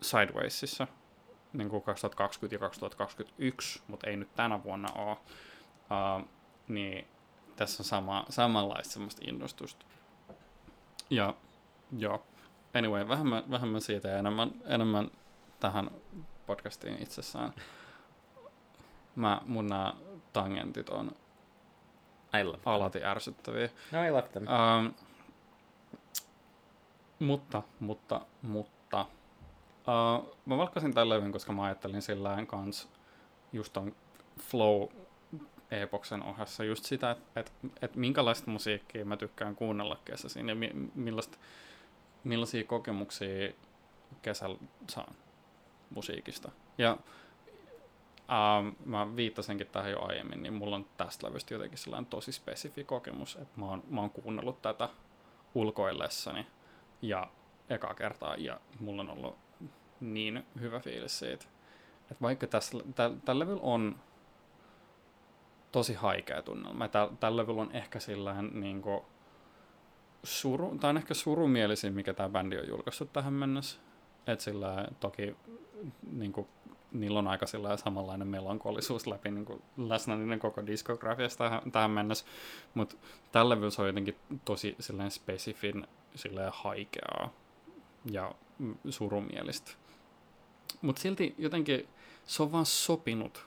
Sidewaysissa niin kuin 2020 ja 2021, mutta ei nyt tänä vuonna ole, uh, niin tässä on sama, samanlaista semmoista innostusta. Ja joo, anyway, vähemmän, vähemmän siitä ja enemmän, enemmän tähän podcastiin itsessään. Mä, mun nämä tangentit on I love them. alati ärsyttäviä. No, I love them. Ähm, mutta, mutta, mutta. Äh, mä valkkasin tämän levyn, koska mä ajattelin sillä kans just ton flow epoksen ohessa just sitä, että et, et minkälaista musiikkia mä tykkään kuunnella kesäisin ja mi, millaista, millaisia kokemuksia kesällä saan musiikista. Ja ähm, mä viittasinkin tähän jo aiemmin, niin mulla on tästä levystä jotenkin sellainen tosi spesifi kokemus, että mä oon, mä oon kuunnellut tätä ulkoillessani ja eka kertaa ja mulla on ollut niin hyvä fiilis siitä. Että vaikka tässä, tällä täl levyllä on tosi haikea tunnelma. Tällä täl levyllä on ehkä sillään niin suru, tai on ehkä surumielisin, mikä tämä bändi on julkaissut tähän mennessä. Et sillä toki niin kuin, niillä on aika samanlainen melankolisuus läpi niin kuin, läsnä niiden koko diskografiasta tähän, tähän mennessä. Mutta levyllä se on jotenkin tosi silleen spesifin silleen haikeaa ja surumielistä. Mutta silti jotenkin se on vaan sopinut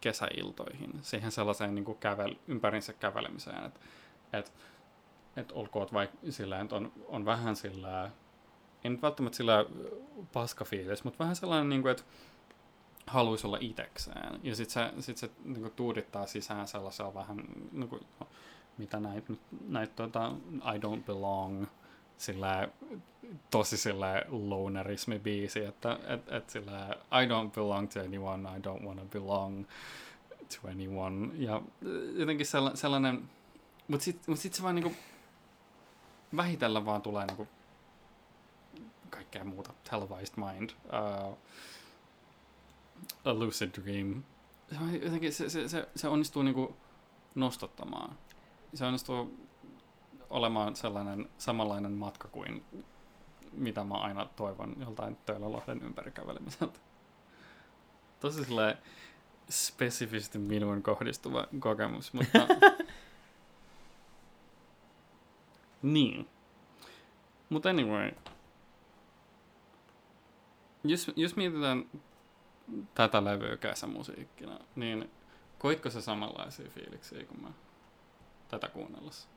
kesäiltoihin, siihen sellaiseen niin kuin kävel, ympärinsä kävelemiseen, että et, et olkoon vaikka sillä, että on, on vähän sillä, ei nyt välttämättä sillä paska fiilis, mutta vähän sellainen, niin kuin, että haluaisi olla itekseen. Ja sitten se, sit se niin kuin, tuudittaa sisään sellaisella vähän, niin kuin, no, mitä näitä, näitä tota, I don't belong, sillä tosi sillä lonerismi-biisi, että et, et sillä I don't belong to anyone, I don't wanna belong to anyone. Ja jotenkin sella, sellainen, mutta sitten mut sit se vaan niinku vähitellen vaan tulee niinku kaikkea muuta. Televised Mind, uh, A Lucid Dream. Se, jotenkin, se, se, se, se onnistuu niinku nostattamaan. Se onnistuu olemaan sellainen samanlainen matka kuin mitä mä aina toivon joltain Töölölohden ympäri kävelemiseltä. Tosi silleen spesifisti minuun kohdistuva kokemus, mutta... niin. Mutta anyway. Jos, jos mietitään tätä levyä kesämusiikkina, niin koitko sä samanlaisia fiiliksiä kuin mä tätä kuunnellessa?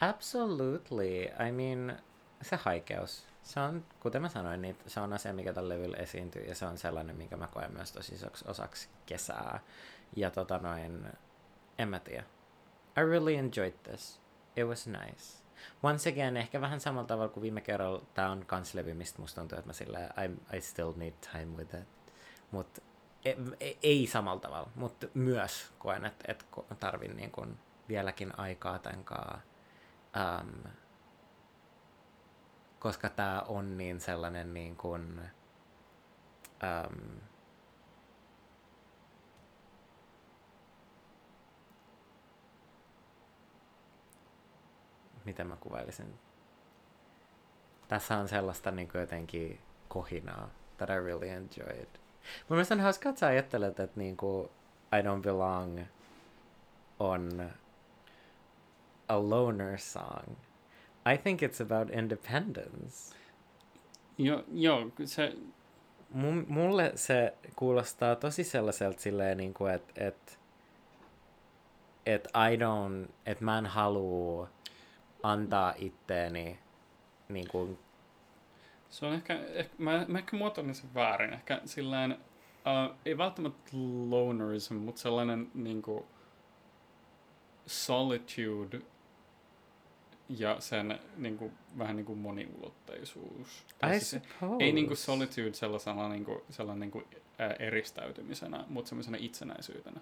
Absolutely. I mean, se haikeus. Se on, kuten mä sanoin, niin se on asia, mikä tällä levyllä esiintyy, ja se on sellainen, minkä mä koen myös tosi isoksi osaksi kesää. Ja tota noin, en mä tiedä. I really enjoyed this. It was nice. Once again, ehkä vähän samalla tavalla kuin viime kerralla, tää on kans levy, mistä musta tuntuu, että mä sillä I, I still need time with it. Mut ei, ei samalla tavalla, mutta myös koen, että, että tarvin niin kun vieläkin aikaa tämän kanssa. Um, koska tämä on niin sellainen niin kuin, um, miten mä kuvailisin? Tässä on sellaista niin kuin jotenkin kohinaa, that I really enjoyed. Mun mielestä on hauskaa, että sä ajattelet, että niin kuin I don't belong on a loner song. I think it's about independence. Jo, joo, se, M- mulle se kuulostaa tosi sellaiselta silleen, niin kuin, että et, et I don't, että mä en halua antaa itteeni niin kuin, se on ehkä, ehkä mä, mä ehkä muotoilin sen väärin. Ehkä sillain, uh, ei välttämättä lonerism, mutta sellainen niinku solitude ja sen niin kuin, vähän niin kuin moniulotteisuus. I siis se- suppose. ei niin kuin solitude sellaisena, niin kuin, sellainen niin kuin, ää, eristäytymisenä, mutta sellaisena itsenäisyytenä.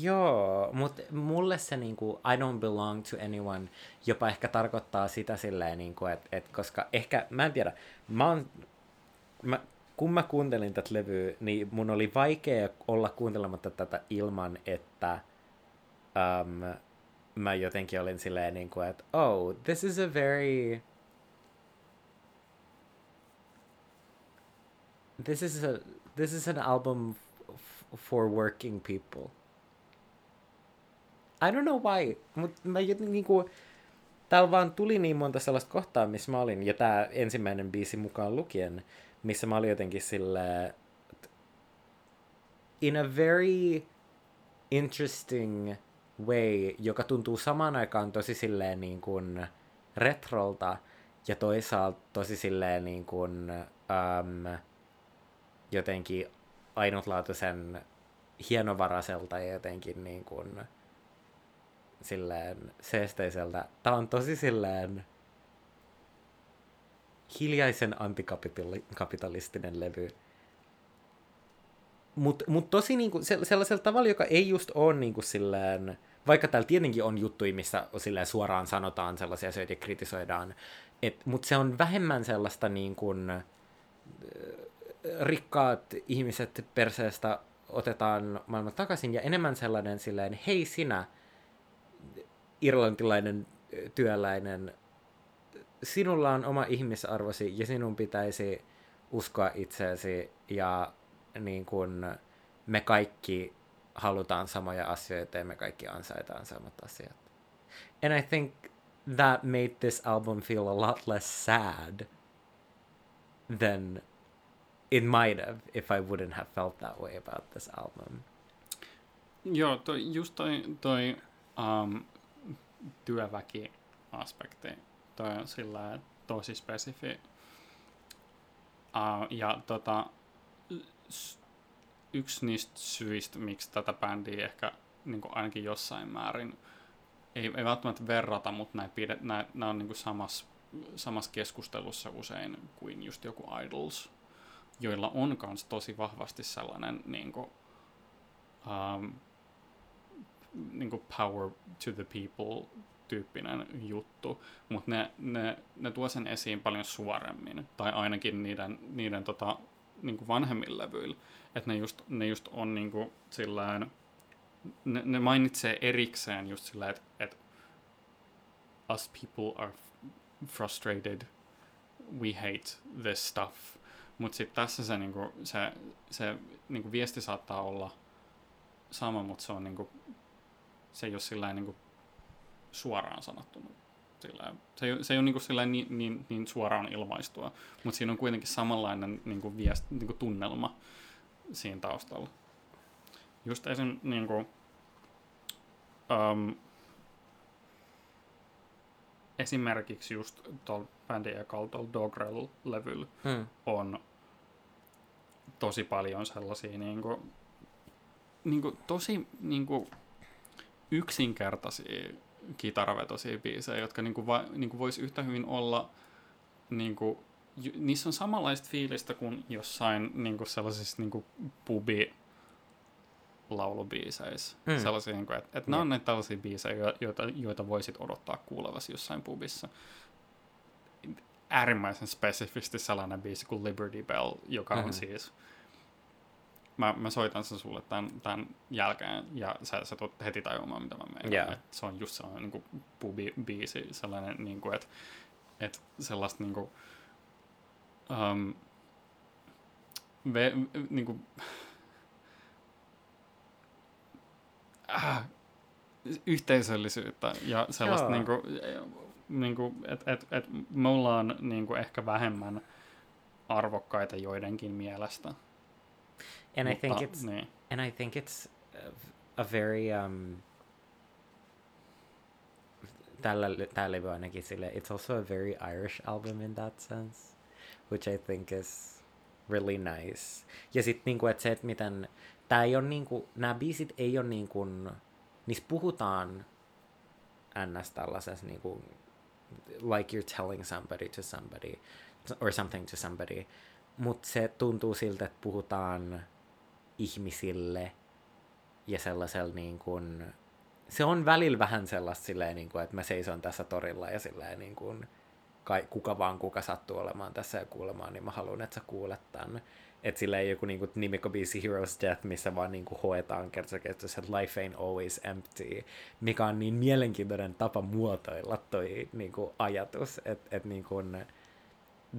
Joo, mutta mulle se niinku I don't belong to anyone jopa ehkä tarkoittaa sitä silleen, niinku, että et, koska ehkä, mä en tiedä, mä oon, mä, kun mä kuuntelin tätä levyä, niin mun oli vaikea olla kuuntelematta tätä ilman, että um, mä jotenkin olin silleen, niinku, että oh, this is a very this is a this is an album f- for working people. I don't know why, mutta mä jotenkin niinku, täällä vaan tuli niin monta sellaista kohtaa, missä mä olin, ja tää ensimmäinen biisi mukaan lukien, missä mä olin jotenkin sille in a very interesting way, joka tuntuu samaan aikaan tosi silleen niin kuin retrolta, ja toisaalta tosi silleen niin kuin, um, jotenkin ainutlaatuisen hienovaraiselta ja jotenkin niin kuin silleen seesteiseltä. Tää on tosi silleen hiljaisen antikapitalistinen levy. Mutta mut tosi niinku, se, sellaisella tavalla, joka ei just ole niinku silleen, vaikka täällä tietenkin on juttuja, missä silleen suoraan sanotaan sellaisia asioita ja kritisoidaan, mutta se on vähemmän sellaista niin kuin, rikkaat ihmiset perseestä otetaan maailman takaisin ja enemmän sellainen silleen, hei sinä, irlantilainen työläinen, sinulla on oma ihmisarvosi ja sinun pitäisi uskoa itseesi ja niin kuin me kaikki halutaan samoja asioita ja me kaikki ansaitaan samat asiat. And I think that made this album feel a lot less sad than it might have if I wouldn't have felt that way about this album. Joo, toi, just toi, toi um, työväki-aspekti, toi on sillä tosi spesifi. Uh, ja tota, yksi niistä syistä, miksi tätä bändiä ehkä niin ainakin jossain määrin ei, ei välttämättä verrata, mutta nämä, pidet, nämä, on niin samassa samassa keskustelussa usein kuin just joku Idols, joilla on myös tosi vahvasti sellainen niin kuin, um, niin kuin power to the people tyyppinen juttu, mutta ne, ne, ne tuo sen esiin paljon suoremmin, tai ainakin niiden, niiden tota, niin kuin vanhemmilla levyillä, että ne just, ne just on niin kuin sillään, ne, ne mainitsee erikseen just sillä, että, että us people are frustrated, we hate this stuff, mutta sitten tässä se, niinku, se, se niinku viesti saattaa olla sama, mutta se on niinku, se ei ole sillä niinku suoraan sanottuna. Sillä, se ei, se ei ole niinku sillä niin, niin, niin suoraan ilmaistua, mutta siinä on kuitenkin samanlainen niinku viest, niinku tunnelma siinä taustalla. Just esim. Niinku, um, esimerkiksi just tuolla bändin ekalla tuolla Dogrel-levyllä Hmm. on tosi paljon sellaisia niinku, niinku, tosi niinku, yksinkertaisia kitaravetoisia biisejä, jotka niinku, va, niinku voisi yhtä hyvin olla niinku, niissä on samanlaista fiilistä kuin jossain niinku, sellaisissa niinku, pubi laulubiiseissä. Mm. Mm. Sellaisia, niin kuin, että, että nämä on näitä tällaisia biisejä, jo- joita, joita voisit odottaa kuulevasi jossain pubissa. Äärimmäisen spesifisti sellainen biisi kuin Liberty Bell, joka Mhm. on siis... Mä, mä soitan sen sulle tämän, tämän jälkeen, ja sä, sä tulet heti tajumaan, mitä mä. Joo. Et se on just sellainen niin kuin pubi-biisi, sellainen, niin kuin, että, että sellaista niin kuin, um, ve, niin kuin, äh, yhteisöllisyyttä ja sellaista Joo. niinku, niinku, että et, et me ollaan niinku ehkä vähemmän arvokkaita joidenkin mielestä. And I think it's and I think it's a, very um tällä, tää levy it's also a very Irish album in that sense, which I think is really nice. Ja sit niinku, että se, että miten, tää ei on niinku, nämä biisit ei ole niinku, niissä puhutaan ns. tällaisessa niinku like you're telling somebody to somebody or something to somebody. Mutta se tuntuu siltä, että puhutaan ihmisille ja sellaisella niin kuin, se on välillä vähän sellaista silleen, niin kuin, että mä seison tässä torilla ja silleen niin kuin, kai, kuka vaan kuka sattuu olemaan tässä ja kuulemaan, niin mä haluan, että sä kuulet tämän. Että sillä ei joku niinku nimikobiisi Hero's Death, missä vaan niinku hoetaan kertakäytössä, että life ain't always empty, mikä on niin mielenkiintoinen tapa muotoilla toi niinku ajatus, että et niinku,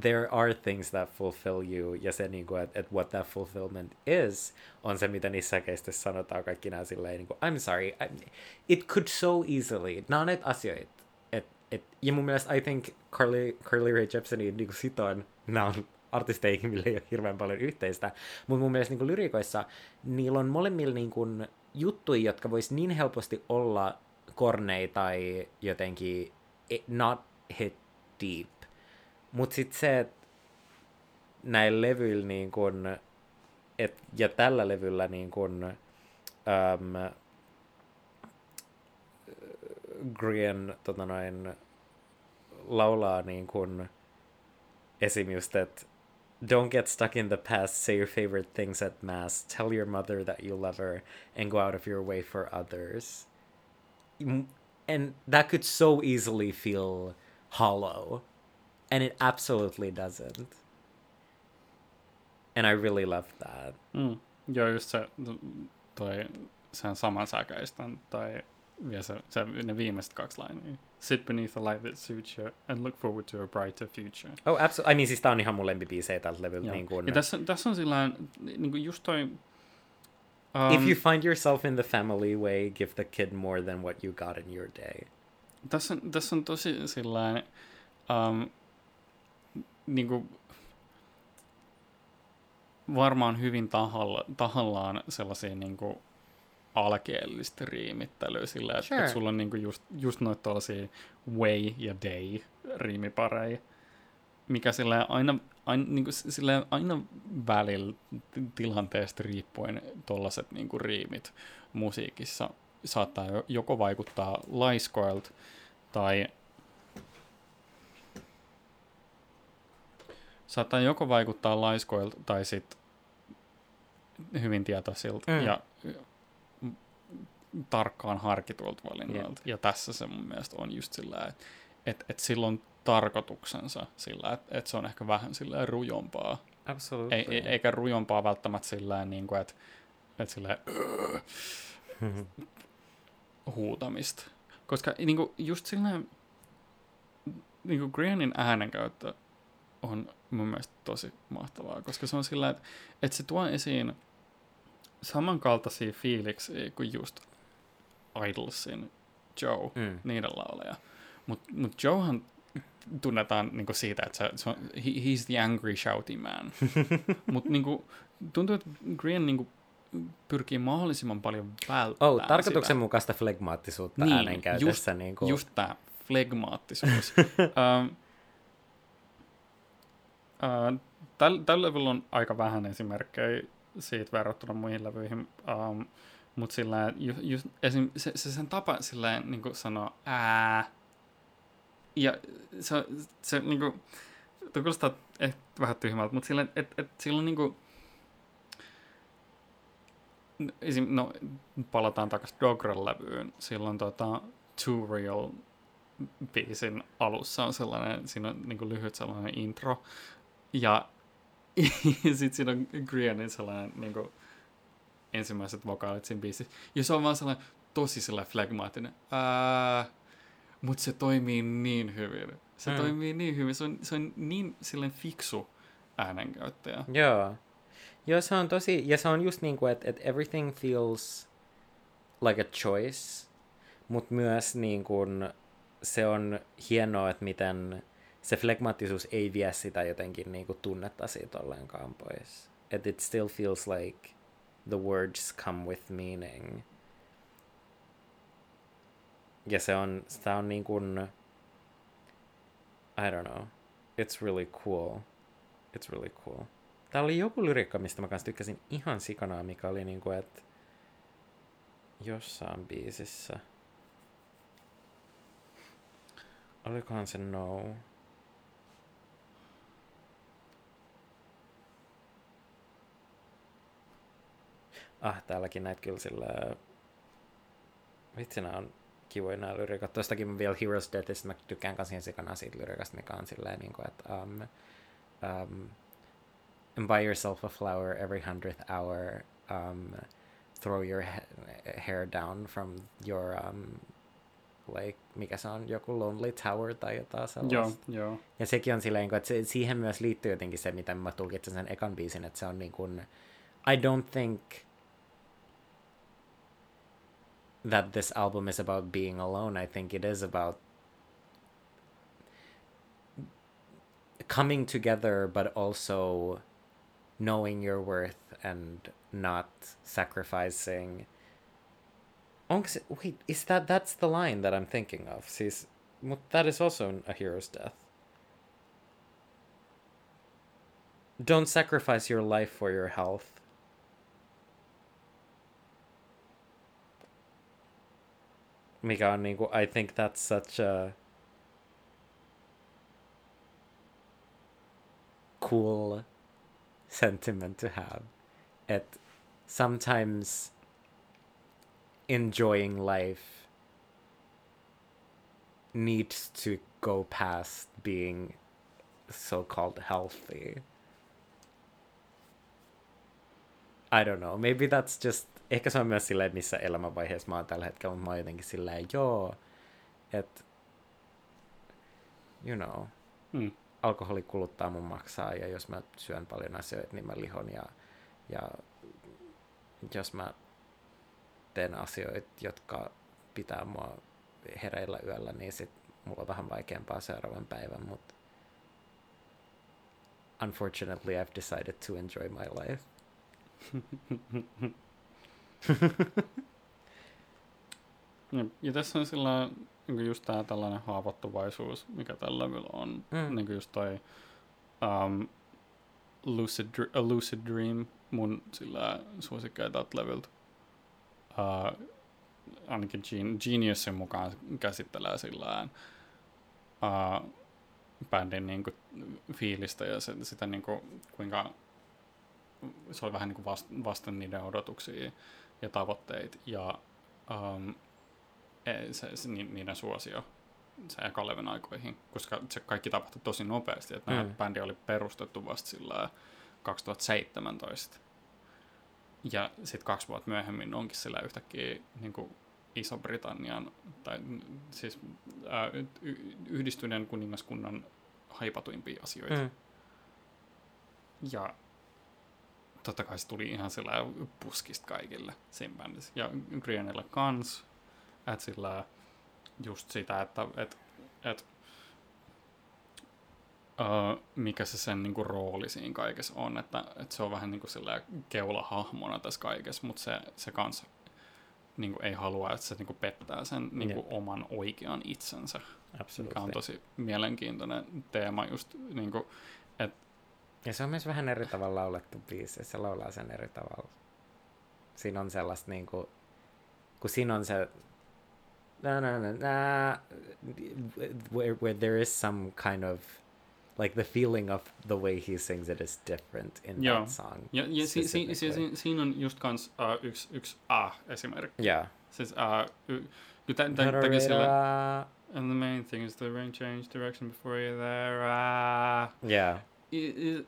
there are things that fulfill you, ja se niinku, että et what that fulfillment is, on se, mitä niissä keistissä sanotaan kaikki nämä silleen, niinku, I'm sorry, I, it could so easily, nämä on näitä asioita, et, et, ja mun mielestä I think Carly, Carly Rae Jepsenin niinku sitoin, nämä on artisteihin, millä ei ole hirveän paljon yhteistä. Mutta mun mielestä niin lyrikoissa niillä on molemmilla niin kuin, juttuja, jotka vois niin helposti olla kornei tai jotenkin e, not hit deep. Mutta sitten se, että näillä levyillä niin kun, et, ja tällä levyllä niin kun, äm, Grien tota noin, laulaa niin kun, esim. just, että don't get stuck in the past. Say your favorite things at Mass. Tell your mother that you love her and go out of your way for others. And that could so easily feel hollow. And it absolutely doesn't. And I really love that. Mm. Joo, just se, toi, sen saman säkeistön, tai vielä se, se, ne viimeiset kaksi lainia. Sit beneath a light that suits you and look forward to a brighter future. Oh, absolutely. I mean, siis tää on ihan mun lempibiisejä tältä levyltä. Niin kun... Ja tässä, tässä on sillä niin kuin just toi... Um, If you find yourself in the family way, give the kid more than what you got in your day. Tässä, tässä on tosi sillä um, niin kuin, varmaan hyvin tahalla, tahallaan sellaisia niin kuin, alkeellista riimittelyä sillä, että sure. et sulla on niinku just, just noita tuollaisia way ja day riimipareja, mikä sillä aina, aina, niinku, sillä aina välillä tilanteesta riippuen tuollaiset niinku riimit musiikissa saattaa joko vaikuttaa laiskoilta tai saattaa joko vaikuttaa laiskoilta tai sitten hyvin tietoisilta. Mm. Ja tarkkaan harkitulta valinnoilta. Yep. Ja tässä se mun mielestä on just sillä, että et, et sillä on tarkoituksensa sillä, että et se on ehkä vähän sillä rujompaa. Absolutely. Ei, e, eikä rujompaa välttämättä sillä niin kuin, että et sillä huutamista. Koska niin kuin, just sillä niin kuin Grianin äänenkäyttö on mun mielestä tosi mahtavaa, koska se on sillä, että, että se tuo esiin samankaltaisia fiiliksiä kuin just Idolsin Joe, mm. niiden lauleja. Mutta mut Joehan tunnetaan niinku siitä, että se, se on, he, he's the angry shouty man. Mutta niinku, tuntuu, että Green niinku, pyrkii mahdollisimman paljon välttämään Oh, tarkoituksenmukaista flegmaattisuutta niin, äänenkäytössä. Just, niin kuin... just tämä flegmaattisuus. uh, tällä täl levyllä on aika vähän esimerkkejä siitä verrattuna muihin levyihin. Um, mutta sillä ju, just, esim, se, se sen tapa sillä niin sanoa ää. Ja se, se niin kuin, tuo kuulostaa ehkä vähän tyhmältä, mutta sillä, että et, silloin niin kuin, esim, no, palataan takaisin Doggerel-levyyn. Silloin tota, Too Real biisin alussa on sellainen, siinä on niin kuin lyhyt sellainen intro. Ja, sitten siinä on Greenin sellainen niin kuin, ensimmäiset vokaalit siinä biisissä. Ja se on vaan sellainen tosi sellainen flegmaattinen. mutta se toimii niin hyvin. Se mm. toimii niin hyvin. Se on, se on niin sellainen fiksu äänenkäyttäjä. Joo. Joo, se on tosi, ja se on just niin kuin, että, että everything feels like a choice, mutta myös niin kuin, se on hienoa, että miten se flegmaattisuus ei vie sitä jotenkin niin kuin tunnetta siitä ollenkaan pois. Että it still feels like the words come with meaning. Ja se on, sitä on niin kuin, I don't know. It's really cool. It's really cool. Tää oli joku lyrikka, mistä mä kanssa tykkäsin ihan sikanaa, mikä oli niinku, että jossain biisissä. Olikohan se No? Ah, täälläkin näitä kyllä sillä... Vitsi, nämä on kivoja nämä lyrikat. Tuostakin vielä Heroes Deathista, mä tykkään kanssa sikana siitä lyrikasta, mikä on silleen, niin kuin, että um, um, and buy yourself a flower every hundredth hour, um, throw your ha- hair down from your um, like, mikä se on, joku Lonely Tower tai jotain sellaista. Joo, joo. Ja sekin on silleen, että se, siihen myös liittyy jotenkin se, mitä mä tulkitsen sen ekan biisin, että se on niin kuin, I don't think that this album is about being alone. I think it is about coming together, but also knowing your worth and not sacrificing. Onko se, wait, is that, that's the line that I'm thinking of. But that is also a hero's death. Don't sacrifice your life for your health. Mikä on niinku, I think that's such a cool sentiment to have. It sometimes enjoying life needs to go past being so-called healthy. I don't know. Maybe that's just... Ehkä se on myös silleen, missä elämänvaiheessa mä oon tällä hetkellä, mutta mä oon jotenkin silleen, joo, että you know, Mm. alkoholi kuluttaa mun maksaa ja jos mä syön paljon asioita, niin mä lihon ja, ja jos mä teen asioita, jotka pitää mua hereillä yöllä, niin sit mulla on vähän vaikeampaa seuraavan päivän, mutta unfortunately I've decided to enjoy my life. Ja, ja tässä on sillä niin just tää tällainen haavoittuvaisuus, mikä tällä levyllä on. Mm. Niin just toi um, Lucid, A Lucid Dream, mun sillä suosikkeja tältä levyltä. Uh, ainakin Gen- Geniusin mukaan käsittelee sillä uh, bändin niinku fiilistä ja se, sitä niinku, kuinka se oli vähän niinku vast, vasten niiden odotuksia ja tavoitteita ja um, se, se, ni- niiden suosio se eka levyn aikoihin, koska se kaikki tapahtui tosi nopeasti, että mm. Bändi oli perustettu vasta sillä 2017. Ja sitten kaksi vuotta myöhemmin onkin sillä yhtäkkiä niin kuin Iso-Britannian, tai siis ää, y- yhdistyneen kuningaskunnan haipatuimpia asioita. Mm. Ja totta kai se tuli ihan sillä puskista kaikille siinä bändissä. Ja Grianilla kans, että sillä just sitä, että et, et, uh, mikä se sen niinku rooli siinä kaikessa on, että et se on vähän niinku sillä keulahahmona tässä kaikessa, mutta se, se kans niinku ei halua, että se niinku pettää sen niinku Jep. oman oikean itsensä, mikä Absolutely. on tosi mielenkiintoinen teema just niinku, Ja se on myös vähän eri tavalla laulettu biisi. Se laulaa sen eri tavalla. Siinä on sellaista niinku, kun siinä on se na, na, na, na, where, where there is some kind of like the feeling of the way he sings it is different in Joo. that song. Ja, ja si, si, si, si, siinä on just kans uh, yksi, yksi A-esimerkki. Yeah. Siis uh, y, y, tä, tä, tämäkin sillä, and the main thing is the rain change direction before you're there. Uh, Yeah.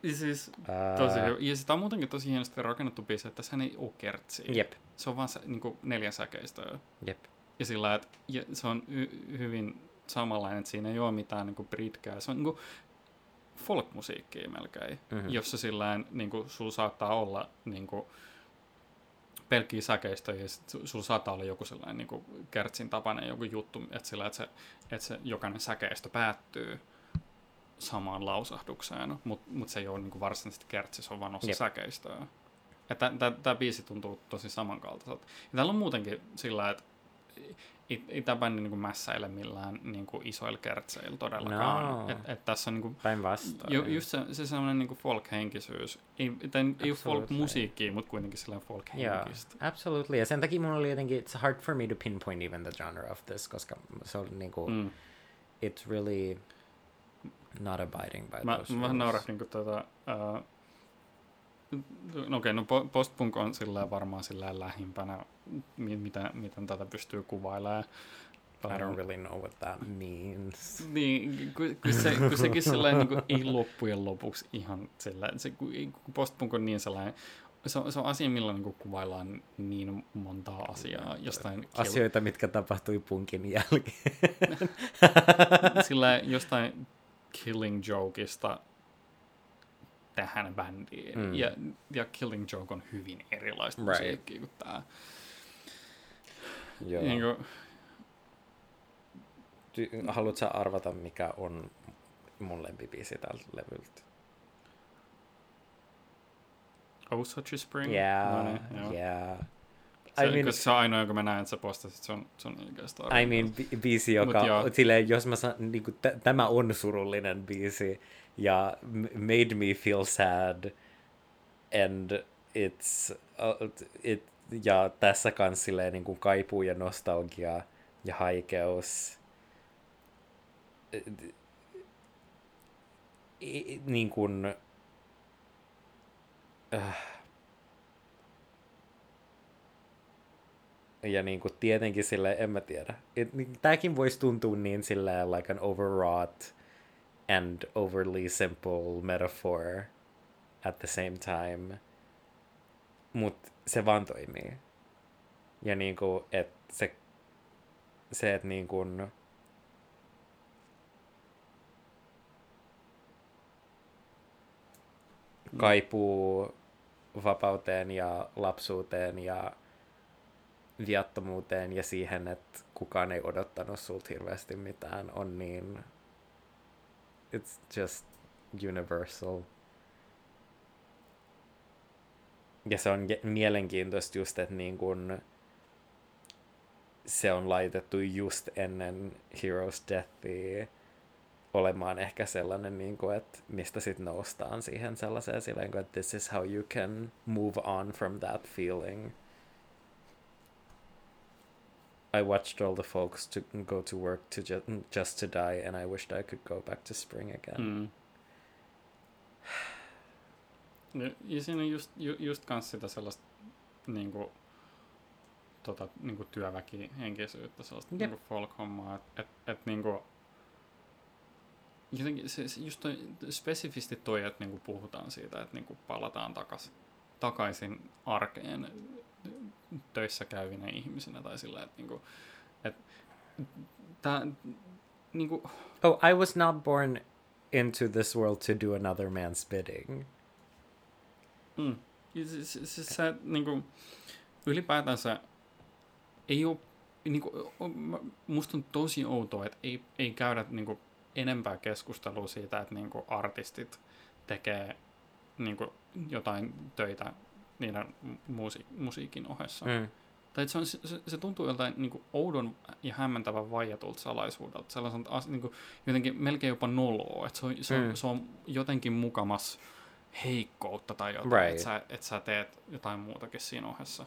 I, siis tosi hyvä. Ja sitä on muutenkin tosi hienosti rakennettu biisi, että tässä ei ole kertsiä. Jep. Se on vaan niin kuin neljä säkeistöä. Jep. Ja sillä että ja se on y, hyvin samanlainen, että siinä ei ole mitään niin kuin britkää. Se on niin kuin folk-musiikkia melkein, Mhm. jossa sillä niin kuin, sulla saattaa olla niin kuin, pelkkiä säkeistöjä ja sit su- sulla saattaa olla joku sellainen niin kuin kertsin tapainen joku juttu, että, sillä, että, se, että se jokainen säkeistö päättyy samaan lausahdukseen, mutta mut se ei ole niin kuin varsinaisesti kertsi, se on vaan osa Jep. säkeistöä. Tämä biisi tuntuu tosi samankaltaiselta. Ja täällä on muutenkin sillä, että ei, ei tämä bändi niin mässäile millään niin kuin isoilla kertseillä todellakaan. No. Et, et tässä on niin kuin, Päinvastoin. ju, just se, se sellainen niin folk-henkisyys. Ei, tai, ei ole folk-musiikkia, mutta kuitenkin sellainen Yeah, folk-henkistä. absolutely. Ja sen takia mun oli jotenkin, it's hard for me to pinpoint even the genre of this, koska se oli niinku, Mm. it's really not abiding by Mä, those mä vähän kun tota, ää, no okei, no po- postpunk on sillä varmaan sillä lähimpänä, mi- mitä, miten tätä pystyy kuvailemaan. I don't really know what that means. Niin, kun, kun, se, kun sekin sellainen niin ei loppujen lopuksi ihan sillä, se, kun, kun postpunk on niin sellainen, se on, se on asia, millä niin kuvaillaan niin montaa asiaa jostain kiel- Asioita, mitkä tapahtui punkin jälkeen. sillä jostain Killing Jokeista tähän bändiin. Mm. Ja, ja Killing Joke on hyvin erilaista Right. musiikkia kuin tämä. Joo. Niin kuin, Ty- Haluatko arvata, mikä on mun lempibiisi tältä levyltä? oh, Such a Spring? Yeah, No niin, joo. Yeah. Se, I mean, se on ainoa, jonka mä näen, että sä postasit, se on, se on oikeastaan. I mean bi- biisi, joka, Mut silleen, jos mä san, niin kuin, t- tämä on surullinen biisi ja made me feel sad and it's, uh, it, ja tässä kans silleen niin kuin kaipuu ja nostalgia ja haikeus. I- niin kuin, äh, ja niin kuin tietenkin sille en mä tiedä. Niin, tääkin voisi tuntua niin silleen like an overwrought and overly simple metaphor at the same time. Mut se vaan toimii. Ja niin kuin, että se, se että niin kuin, kaipuu vapauteen ja lapsuuteen ja viattomuuteen ja siihen, että kukaan ei odottanut sulta hirveästi mitään, on niin... It's just universal. Ja se on mielenkiintoista just, että niin kun se on laitettu just ennen Heroes Deathia olemaan ehkä sellainen, niin kuin, että mistä sitten noustaan siihen sellaiseen silleen, että this is how you can move on from that feeling. I watched all the folks to go to work to ju- just to die, and I wished I could go back to spring again. Mm. Ja, siinä on just, ju, just kans sitä sellaista niin kuin, tota, niin kuin työväkihenkisyyttä, sellaista Jep. niin kuin folk-hommaa, että et, et, niin kuin, jotenkin se, se just toi, spesifisti toi, että niin kuin puhutaan siitä, että niin kuin palataan takas, takaisin arkeen töissä käyvinä ihmisinä tai sillä, että niin kuin, että tää, niin kuin, Oh, I was not born into this world to do another man's bidding. Mm. Se, se, se, se niin kuin, ylipäätänsä ei ole, niin kuin, musta on tosi outoa, että ei, ei käydä niin kuin, enempää keskustelua siitä, että niin kuin, artistit tekee niin kuin, jotain töitä niiden musi, musiikin ohessa. Mm. Tai se, on, se, se tuntuu joltain niin kuin, oudon ja hämmentävän vaietulta salaisuudelta. Sellaiset as, niin kuin, jotenkin melkein jopa noloa. Että se on, se, on, Mm. se on jotenkin mukamas heikkoutta tai jotain, Right. että sä, et sä teet jotain muutakin siinä ohessa.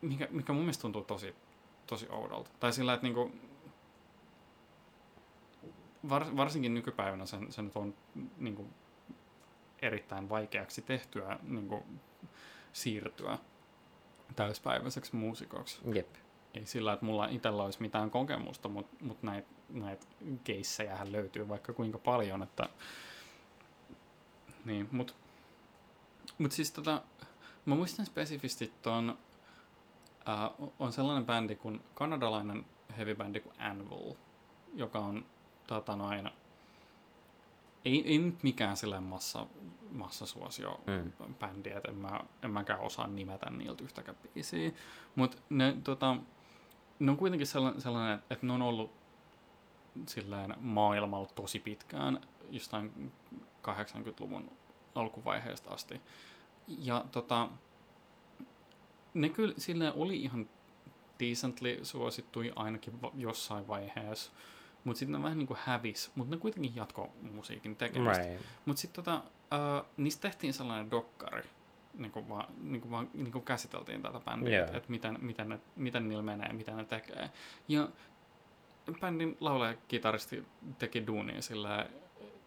Mikä, mikä mun mielestä tuntuu tosi, tosi oudolta. Tai sillä, että niinku, var, varsinkin nykypäivänä sen, se on niinku, erittäin vaikeaksi tehtyä niinku, siirtyä täyspäiväiseksi muusikoksi. Jep. Ei sillä, että mulla itsellä olisi mitään kokemusta, mutta mut näitä näit keissejähän löytyy vaikka kuinka paljon, että niin, mut, mut siis tota, mä muistan spesifisti ton, ää, on sellainen bändi kuin, kanadalainen heavy-bändi kuin Anvil, joka on tota noin, ei, ei nyt mikään sellainen massa, massasuosio Mm. bändi, että en, mä, en mäkään osaa nimetä niiltä yhtäkään biisiä. Mutta ne, tota, ne on kuitenkin sellainen, sellainen että ne on ollut silleen maailmalla tosi pitkään, jostain 80-luvun alkuvaiheesta asti. Ja tota, ne kyllä silleen oli ihan decently suosittuja ainakin va- jossain vaiheessa, mutta sitten ne vähän niin kuin hävis, mutta ne kuitenkin jatko musiikin tekemistä. Right. Mutta sitten tota, uh, niistä tehtiin sellainen dokkari, niin kuin vaan, niin kuin vaan niin kuin käsiteltiin tätä bändiä, yeah. että et miten, miten, ne, miten niillä menee, mitä ne tekee. Ja bändin laulaja kitaristi teki duunia sillä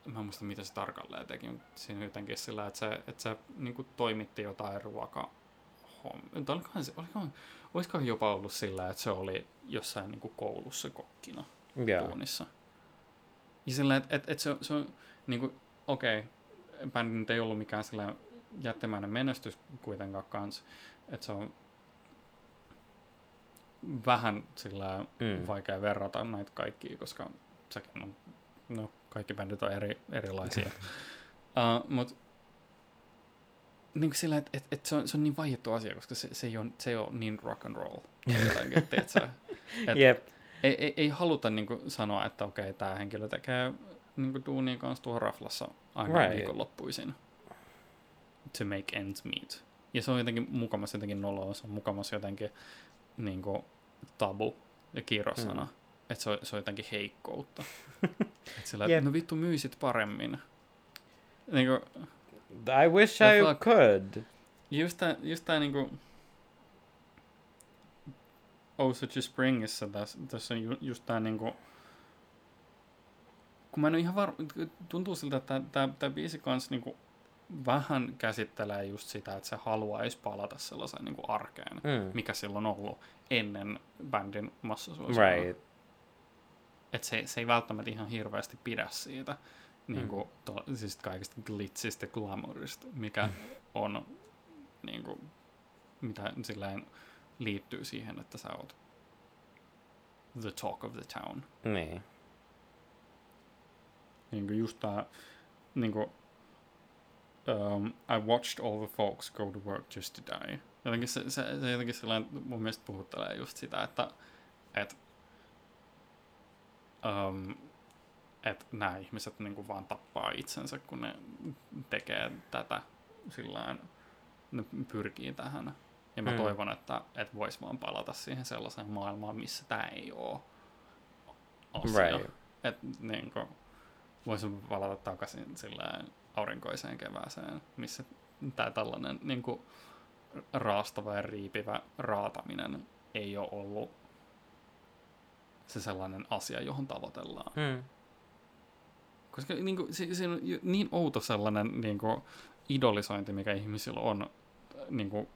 mä en muista mitä se tarkalleen teki, mutta siinä jotenkin sillä, että se, että se niin kuin toimitti jotain ruokaa. Olikohan se, olikohan, olisikohan jopa ollut sillä, että se oli jossain niin kuin koulussa kokkina Joo. duunissa. Ja sillä, että että että se, se on, niin kuin, okei, okay, bändi nyt ei ollut mikään sillä jättimäinen menestys kuitenkaan kans, että se on vähän sillä Mm. vaikea verrata näitä kaikkia, koska sekin on, no, kaikki bändit on eri, erilaisia. uh, Mutta niin sillä, että et, et se, on, se on niin vaiettu asia, koska se, se, ei, ole, se ei ole niin rock and roll. jotenkin? Et Jep. Ei, ei, ei haluta niin kuin, sanoa, että okei, tämä henkilö tekee niin kuin, duunia kanssa tuolla raflassa aina Right. viikonloppuisin. To make ends meet. Ja se on jotenkin mukamas jotenkin noloa, se on mukamas jotenkin niin kuin, tabu ja kirosana. Mm. Että se on, se on jotenkin heikkoutta. Et sillä, että no vittu myisit paremmin. Niin kuin, I wish I fuck? could. just tää, just tää niinku Osage Springissä tässä, tässä on ju, just tää niinku kun mä en ole ihan varma, tuntuu siltä, että tää, tää, tää biisi kans niinku vähän käsittelee just sitä, että se haluaisi palata sellaiseen niinku arkeen, Mm. mikä silloin on ollut ennen bändin massasuosioa. Right. Et se, se ei välttämättä ihan hirveästi pidä siitä niin kuin, to, siis kaikista glitzistä ja glamourista, mikä on niin kuin, mitä silleen liittyy siihen, että sä oot the talk of the town. Niin. Niin kuin just tää, niin kuin, um, I watched all the folks go to work just to die. Jotenkin se, se, se jotenkin sellainen, mun mielestä puhuttelee just sitä, että et, um, että nämä ihmiset niin kuin vaan tappaa itsensä, kun ne tekee tätä sillään, ne pyrkii tähän. Ja mä Mm. toivon, että, että vois vaan palata siihen sellaiseen maailmaan, missä tämä ei ole asia. Right. Että niin kuin, voisi palata takaisin silleen aurinkoiseen kevääseen, missä tämä tällainen niin kuin, raastava ja riipivä raataminen ei ole ollut se sellainen asia, johon tavoitellaan. Mm. Koska niin kuin, se, se on niin outo sellainen niin kuin, idolisointi, mikä ihmisillä on niin kuin,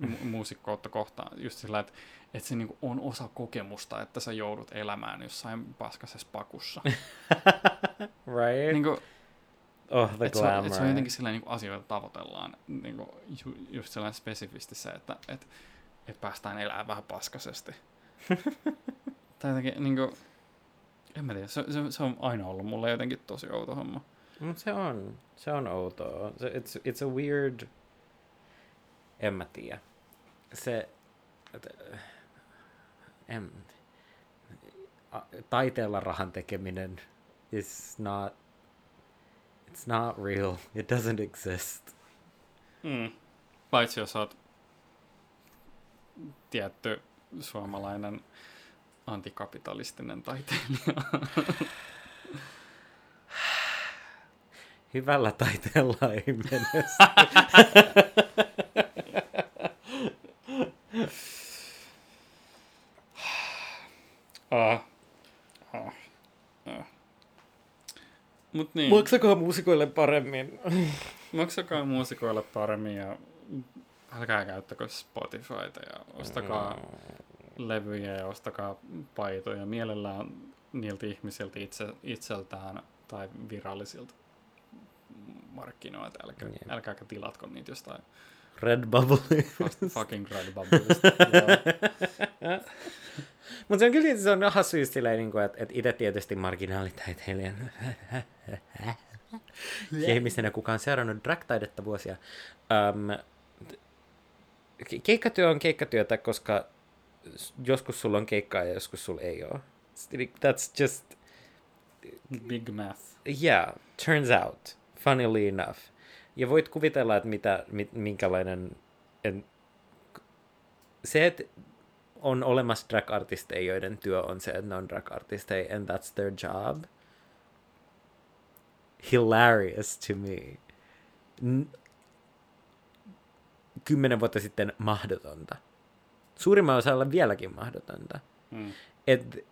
mu- muusikkoutta kohtaan. Just sillä, että, että se niin kuin, on osa kokemusta, että sä joudut elämään jossain paskasessa pakussa. Right. niin kuin, oh, the et se, on, glamour. et se on jotenkin sellainen niin kuin, asioita tavoitellaan. Niin kuin, ju, just sellainen spesifisti se, että et, et päästään elämään vähän paskasesti. tai jotenkin, niin kuin, en mä tiedä, se, se, se on aina ollut mulle jotenkin tosi outo homma. Mut se on. Se on outoa. Se, it's, it's a weird... En mä tiedä. Se... En, a- taiteella rahan tekeminen is not... It's not real. It doesn't exist. Mm. Paitsi jos oot tietty suomalainen antikapitalistinen taiteilija. Hyvällä taiteella ei mene. ah. Ah. Ah. Mut niin, Maksakaa muusikoille paremmin. maksakaa muusikoille paremmin ja älkää käyttäkö Spotifyta ja ostakaa levyjä ja ostakaa paitoja mielellään niiltä ihmisiltä itse, itseltään tai virallisilta markkinoilta. Älkää, Jep. älkääkä tilatko niitä jostain Redbubble. fast fucking Redbubblesta. Joo. Mutta se on kyllä se on hassu just silleen, niin kuin, että, että itse tietysti marginaalitaiteilijan ja ihmisenä, kuka on seurannut drag-taidetta vuosia. Um, keikkatyö on keikkatyötä, koska joskus sulla on keikkaa ja joskus sulla ei ole. That's just, Big math. yeah, turns out, funnily enough. Ja voit kuvitella, että mitä, mit, minkälainen... En, se, että on olemassa drag-artisteja, joiden työ on se, että ne on drag-artisteja, and that's their job. Hilarious to me. N- kymmenen vuotta sitten mahdotonta. Suurimman osalla vieläkin mahdotonta. Mm. Et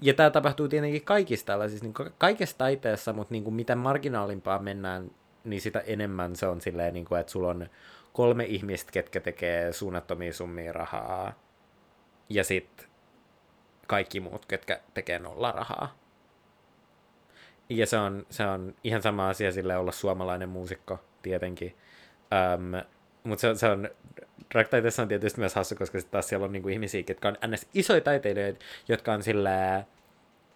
ja tämä tapahtuu tietenkin kaikissa tällaisissa, niin kaikessa taiteessa, mutta niin kuin mitä marginaalimpaa mennään, niin sitä enemmän se on silleen, niin kuin, että sulla on kolme ihmistä, ketkä tekee suunnattomia summia rahaa, ja sitten kaikki muut, ketkä tekee nolla rahaa. Ja se on, se on ihan sama asia sille olla suomalainen muusikko, tietenkin. Um, mutta se, se on, drag on tietysti myös hassu, koska sitten taas siellä on niinku ihmisiä, jotka on ns. isoja taiteilijoita, jotka on sillä,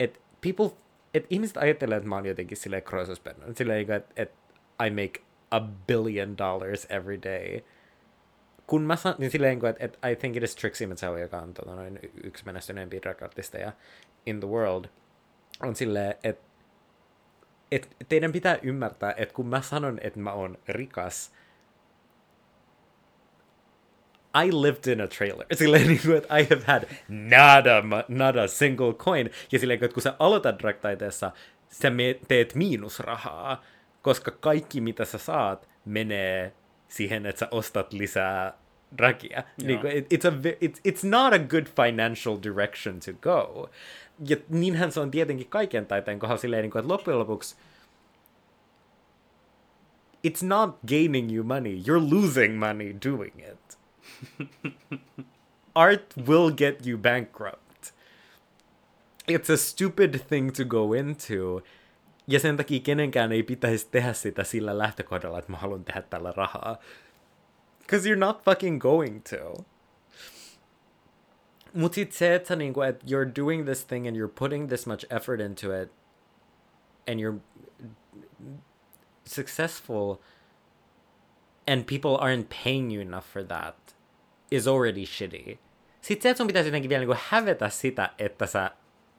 että people, että ihmiset ajattelee, että mä oon jotenkin silleen kroisuspennon, silleen, niinku, että et I make a billion dollars every day. Kun mä sanon, niin silleen, että et I think it is Trixie Mattel, joka on tota, noin yksi menestyneempiä drag-artisteja in the world, on silleen, että et teidän pitää ymmärtää, että kun mä sanon, että mä oon rikas, I lived in a trailer. Silleen niin kuin, että I have had nada, a single coin. Ja silleen, että kun sä aloitat drag-taiteessa, sä teet miinusrahaa, koska kaikki mitä sä saat menee siihen, että sä ostat lisää dragia. Niin kuin, it's, a, it's, it's not a good financial direction to go. Ja niinhän se on tietenkin kaiken taiteen kohdalla silleen, niin kuin, että loppujen lopuksi it's not gaining you money, you're losing money doing it. Art will get you bankrupt. It's a stupid thing to go into. Ja sen takia kenenkään ei pitäisi tehdä sitä sillä lähtökohdalla, että mä haluan tehdä tällä rahaa. Because you're not fucking going to. Mut sit se, että niinku, et you're doing this thing and you're putting this much effort into it and you're successful and people aren't paying you enough for that is already shitty. Sitten se, että sun pitäisi jotenkin vielä niinku hävetä sitä, että sä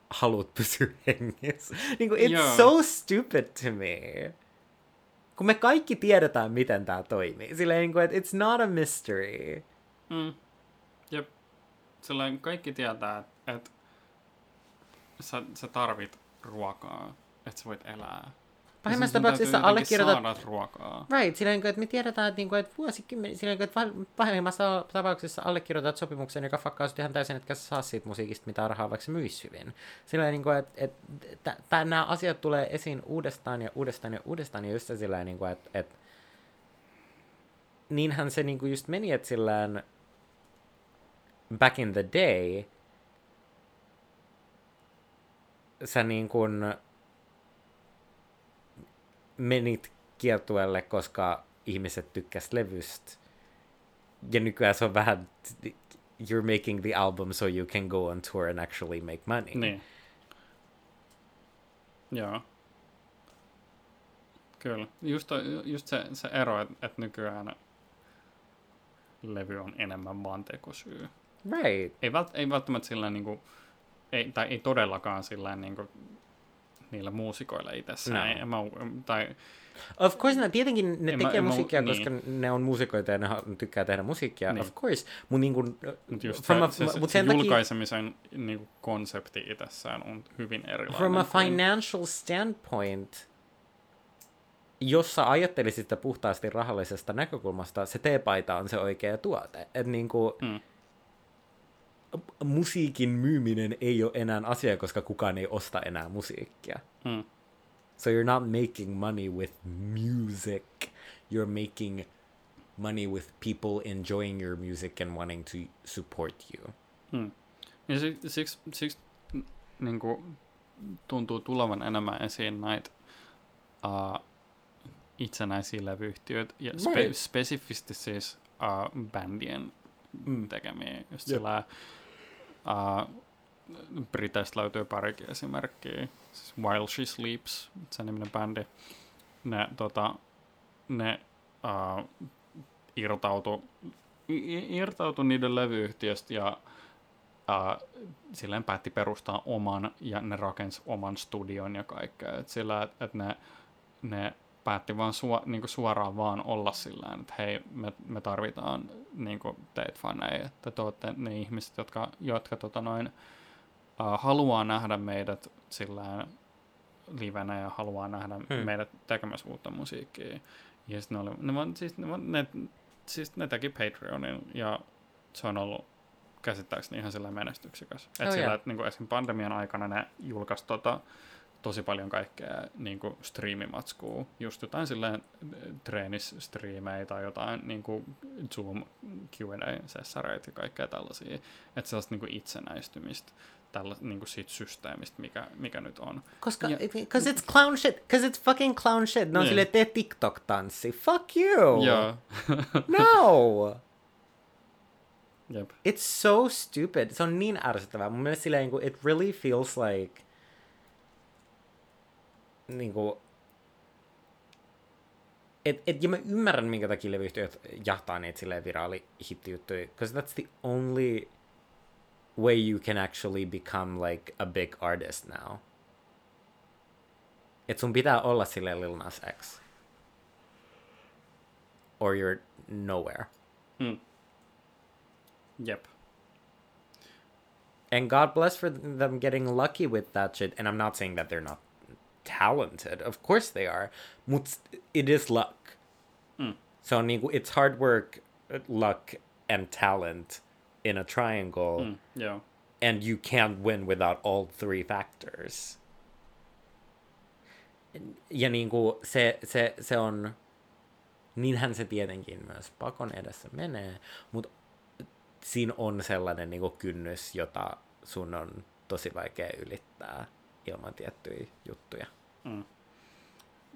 haluat pysyä hengissä. Niinku, it's yeah. so stupid to me. Kun me kaikki tiedetään, miten tämä toimii. Silleen, niinku, että it's not a mystery. Mm. Jep. Silleen kaikki tietää, että et sä, sä tarvit ruokaa, että sä voit elää. Pahimmassa tapauksessa allekirjoitat... ruokaa. Right, sillä niin että me tiedetään, että, niin kuin, että vuosikymmeni, sillä että pahimmassa tapauksessa allekirjoitat sopimuksen, joka fakkaa ihan täysin, että sä saa siitä musiikista mitä rahaa, vaikka se myisi hyvin. Sillä niin kuin, että, että, että nämä asiat tulee esiin uudestaan ja uudestaan ja uudestaan, ja just sillä niin kuin, että, että niinhän se niin kuin just meni, että sillään back in the day, sä niin kuin, menit kiertueelle, koska ihmiset tykkäsivät levystä. Ja nykyään se on vähän, you're making the album so you can go on tour and actually make money. Niin. Joo. Kyllä. Just, just se, se ero, että et nykyään levy on enemmän vaan tekosyy. Right. Ei, vält, ei välttämättä sillä niin kuin, ei, tai ei todellakaan sillä niin kuin, niillä muusikoilla itsessään. No. Mä, tai, Of course, ne, tietenkin ne tekee mä, musiikkia, mä, koska niin. ne on muusikoita ja ne tykkää tehdä musiikkia, niin. of course. Mutta niin kuin, mut just from se, a, se, mut se, se julkaisemisen takia, niin kuin konsepti itsessään on hyvin erilainen. From a financial standpoint, jos sä ajattelisit sitä puhtaasti rahallisesta näkökulmasta, se teepaita on se oikea tuote. Et niin kuin, mm musiikin myyminen ei ole enää asia, koska kukaan ei osta enää musiikkia. Hmm. So you're not making money with music. You're making money with people enjoying your music and wanting to support you. Hmm. Ja siksi, siksi, siksi niin kuin, tuntuu tulevan enemmän esiin näitä uh, itsenäisiä levyyhtiöitä ja spe- spesifisti siis uh, bändien mm. tekemiä. Just sillä, Uh, Briteistä löytyy parikin esimerkkiä. Siis While She Sleeps, se niminen bändi. Ne, tota, ne uh, irtautu, irtautu niiden levyyhtiöstä ja uh, silleen päätti perustaa oman ja ne rakensi oman studion ja kaikkea. Et sillä, että et ne, ne päätti vaan su, niin suoraan vaan olla sillä että hei, me, me tarvitaan niin teitä faneja, että te olette ne ihmiset, jotka, jotka tota noin, uh, haluaa nähdä meidät sillä livenä ja haluaa nähdä hmm. meidät tekemässä uutta musiikkia. Ja ne, oli, ne, siis, ne, ne, siis ne teki Patreonin ja se on ollut käsittääkseni ihan sillä menestyksikäs. Oh, että sillä, yeah. että niin kuin esim. pandemian aikana ne julkaisi tota, tosi paljon kaikkea niin kuin striimimatskua, just jotain silleen treenisstriimejä tai jotain niin kuin Zoom Q&A-sessareita ja kaikkea tällaisia, että sellaista niin kuin itsenäistymistä tällä, niin kuin siitä systeemistä, mikä, mikä nyt on. Koska, Ja- cause it's clown shit, cause it's fucking clown shit. No Niin. silleen, tee TikTok-tanssi. Fuck you! Joo, No! jep. It's so stupid. Se on niin ärsyttävää. Mun mielestä silleen, niin it really feels like... Niin kuin, et, et, ja mä ymmärrän, minkä takia levyyhtiöt jahtaa niitä silleen viraali hittijuttuja, because that's the only way you can actually become like a big artist now. Et sun pitää olla silleen Lil Nas X. Or you're nowhere. Mm. Jep. And God bless for them getting lucky with that shit. And I'm not saying that they're not talented. Of course they are. But it is luck. Mm. So niinku, it's hard work, luck, and talent in a triangle. Mm. Joo. And you can't win without all three factors. Ja niinku, se, se, se on... Niinhän se tietenkin myös pakon edessä menee, mutta siinä on sellainen niin kynnys, jota sun on tosi vaikea ylittää ilman tiettyjä juttuja. Mm.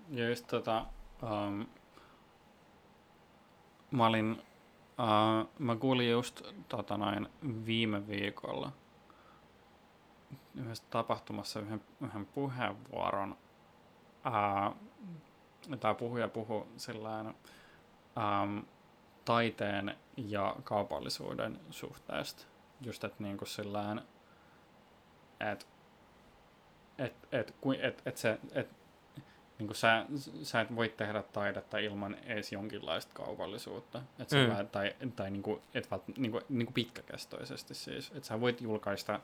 Ja just tota, um, mä olin, uh, mä kuulin just tota noin viime viikolla yhdessä tapahtumassa yhden, yhden puheenvuoron. Uh, tämä puhuja puhui sillään um, taiteen ja kaupallisuuden suhteesta. Just, että niinku sillään, että et, et, et, et se, et, niin kuin sä, sä et voi tehdä taidetta ilman edes jonkinlaista kaupallisuutta. Et sä Mm. mm. tai tai niin kuin, et vält, niin kuin, niin kuin pitkäkestoisesti siis. Että sä voit julkaista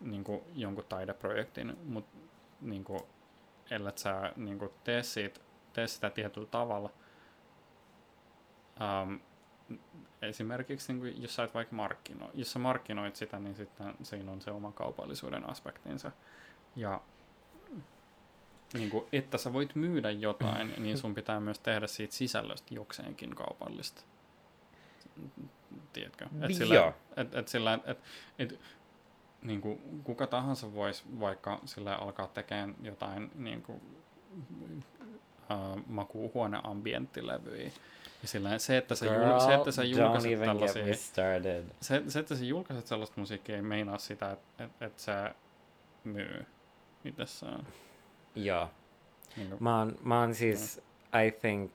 niin kuin, jonkun taideprojektin, mutta niin kuin, ellät sä niin kuin, tee, siitä, tee sitä tietyllä tavalla. Um, esimerkiksi niin kuin, jos sä et vaikka markkinoi, jos sä markkinoit sitä, niin sitten siinä on se oma kaupallisuuden aspektinsa. Ja niin kuin, että sä voit myydä jotain, niin sun pitää myös tehdä siitä sisällöstä jokseenkin kaupallista. Tiedätkö? Et sillä, Joo. et, et sillä, et, et, et, niin kuin, kuka tahansa voisi vaikka sillä alkaa tekemään jotain niin kuin, uh, makuuhuoneambienttilevyjä. Ja sillä, se, että sä, jul, se, että sä julkaiset tällaisia se, se, että sä julkaiset sellaista musiikkia, ei meinaa sitä, että et, et se myy itsessään. Joo. Niin kuin, Mä oon, mä oon siis, I think,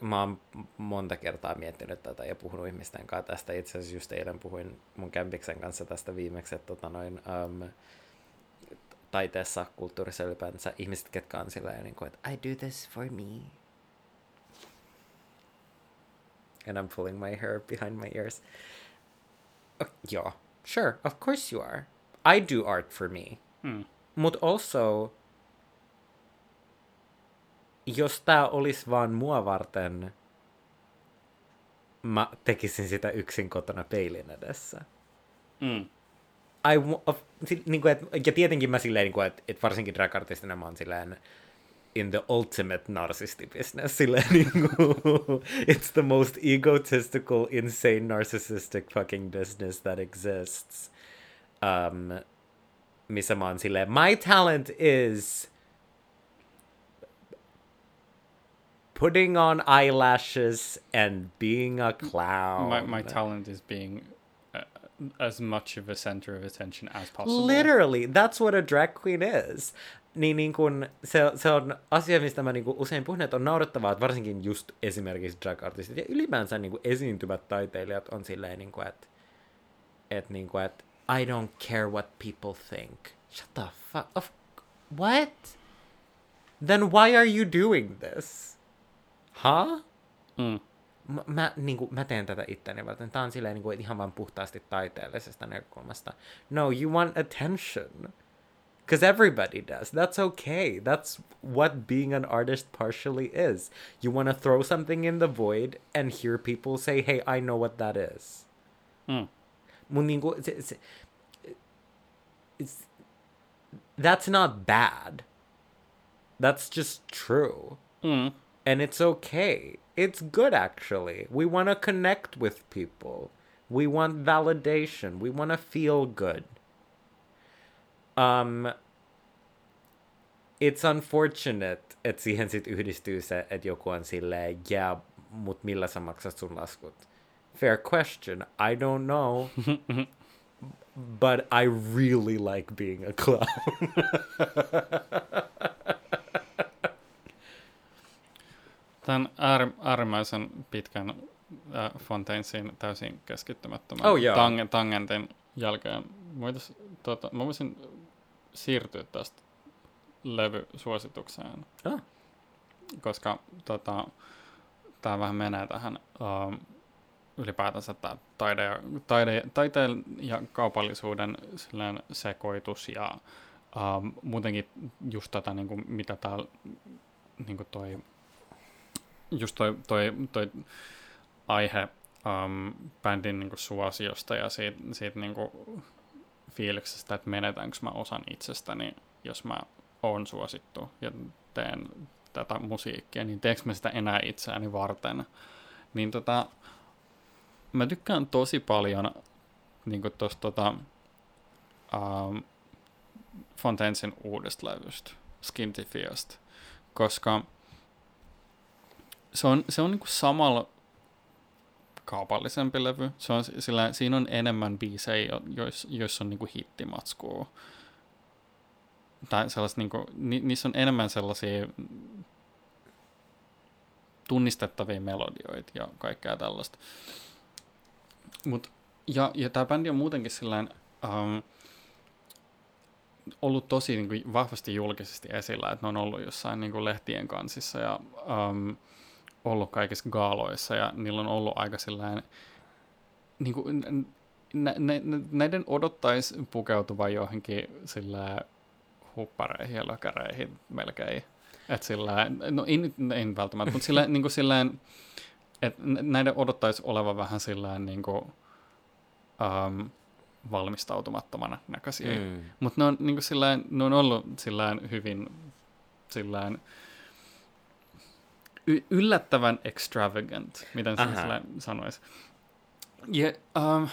mä oon monta kertaa miettinyt tätä ja puhunut ihmisten kanssa tästä. Itse asiassa just eilen puhuin mun kämpiksen kanssa tästä viimeksi, että tota noin, um, taiteessa, kulttuurissa ylipäänsä ihmiset, ketkä on sillä niin kuin, että I do this for me. And I'm pulling my hair behind my ears. Uh, joo, sure, of course you are. I do art for me. mm, Mut also, jos tää olisi vaan mua varten, mä tekisin sitä yksin kotona peilin edessä. mm, I, of, niin kuin, et, ja tietenkin mä silleen, niin kuin, että et varsinkin drag-artistina mä oon silleen in the ultimate narcissisti business. Silleen, niin kuin, it's the most egotistical, insane, narcissistic fucking business that exists. Um, missä mä oon silleen, my talent is putting on eyelashes and being a clown. my, my talent is being uh, as much of a center of attention as possible. Literally, that's what a drag queen is. Niin, niin kun, se, se on asia, mistä mä niin kun usein puhun, että on naurettavaa, että varsinkin just esimerkiksi drag-artistit ja ylipäänsä niin kun esiintyvät taiteilijat on silleen, niin kuin, että, että, niin kuin, että I don't care what people think. Shut the fuck of... What? Then why are you doing this? Huh? Mm, mä, mä, niin kuin, mä teen tätä itteni varten. Tää on silleen niin kuin, ihan vaan puhtaasti taiteellisesta näkökulmasta. No, you want attention. Because everybody does. That's okay. That's what being an artist partially is. You want to throw something in the void and hear people say, hey, I know what that is. Mm. Se, se, it's, that's not bad. That's just true. Mm. And it's okay. It's good actually. We want to connect with people. We want validation. We want to feel good. Um, it's unfortunate, että siihen sit yhdistyy se, että joku on silleen, yeah, mut millä sä maksat sun laskut? Fair question. I don't know. but I really like being a clown. Tämän äär, äärimmäisen pitkän äh, Fontainesin täysin keskittymättömän Oh, joo. tang, tangentin jälkeen voitais, tota, mä voisin siirtyä tästä levysuositukseen, Ah. koska tota, tämä vähän menee tähän ähm, ylipäätänsä tämä taide ja, taide, taiteen ja kaupallisuuden sekoitus ja ähm, muutenkin just tätä, niin kuin, mitä täällä niin kuin toi, just toi, toi, toi aihe um, bändin niin kuin suosiosta ja siitä, siitä niin kuin fiiliksestä, että menetänkö mä osan itsestäni, jos mä oon suosittu ja teen tätä musiikkia, niin teekö mä sitä enää itseäni varten. Niin tota, mä tykkään tosi paljon niin tosta tota, um, Fontainesin uudesta levystä, Skintifiasta, koska se on, se on niin kuin samalla kaupallisempi levy. Se on, sillä, siinä on enemmän biisejä, joissa jois on niin kuin hittimatskua. Tai sellaista, niin kuin, ni, niissä on enemmän sellaisia tunnistettavia melodioita ja kaikkea tällaista. Mut, ja, ja tämä bändi on muutenkin sillään, um, ollut tosi niin kuin, vahvasti julkisesti esillä, että ne on ollut jossain niin kuin, lehtien kansissa ja um, ollut kaikissa gaaloissa ja niillä on ollut aika sellainen, niin kuin, nä, nä, nä, näiden odottaisi pukeutuva johonkin sillä huppareihin ja lökäreihin melkein. Että sillä, no en, en välttämättä, mutta sillä, niin kuin että näiden odottaisi olevan vähän sillä niin kuin, um, valmistautumattomana näköisiä. Mm. Mutta ne on, niin sillään, ne on ollut sillään hyvin sillään, y- yllättävän extravagant, miten sen Aha. sillään sanoisi. Ja um,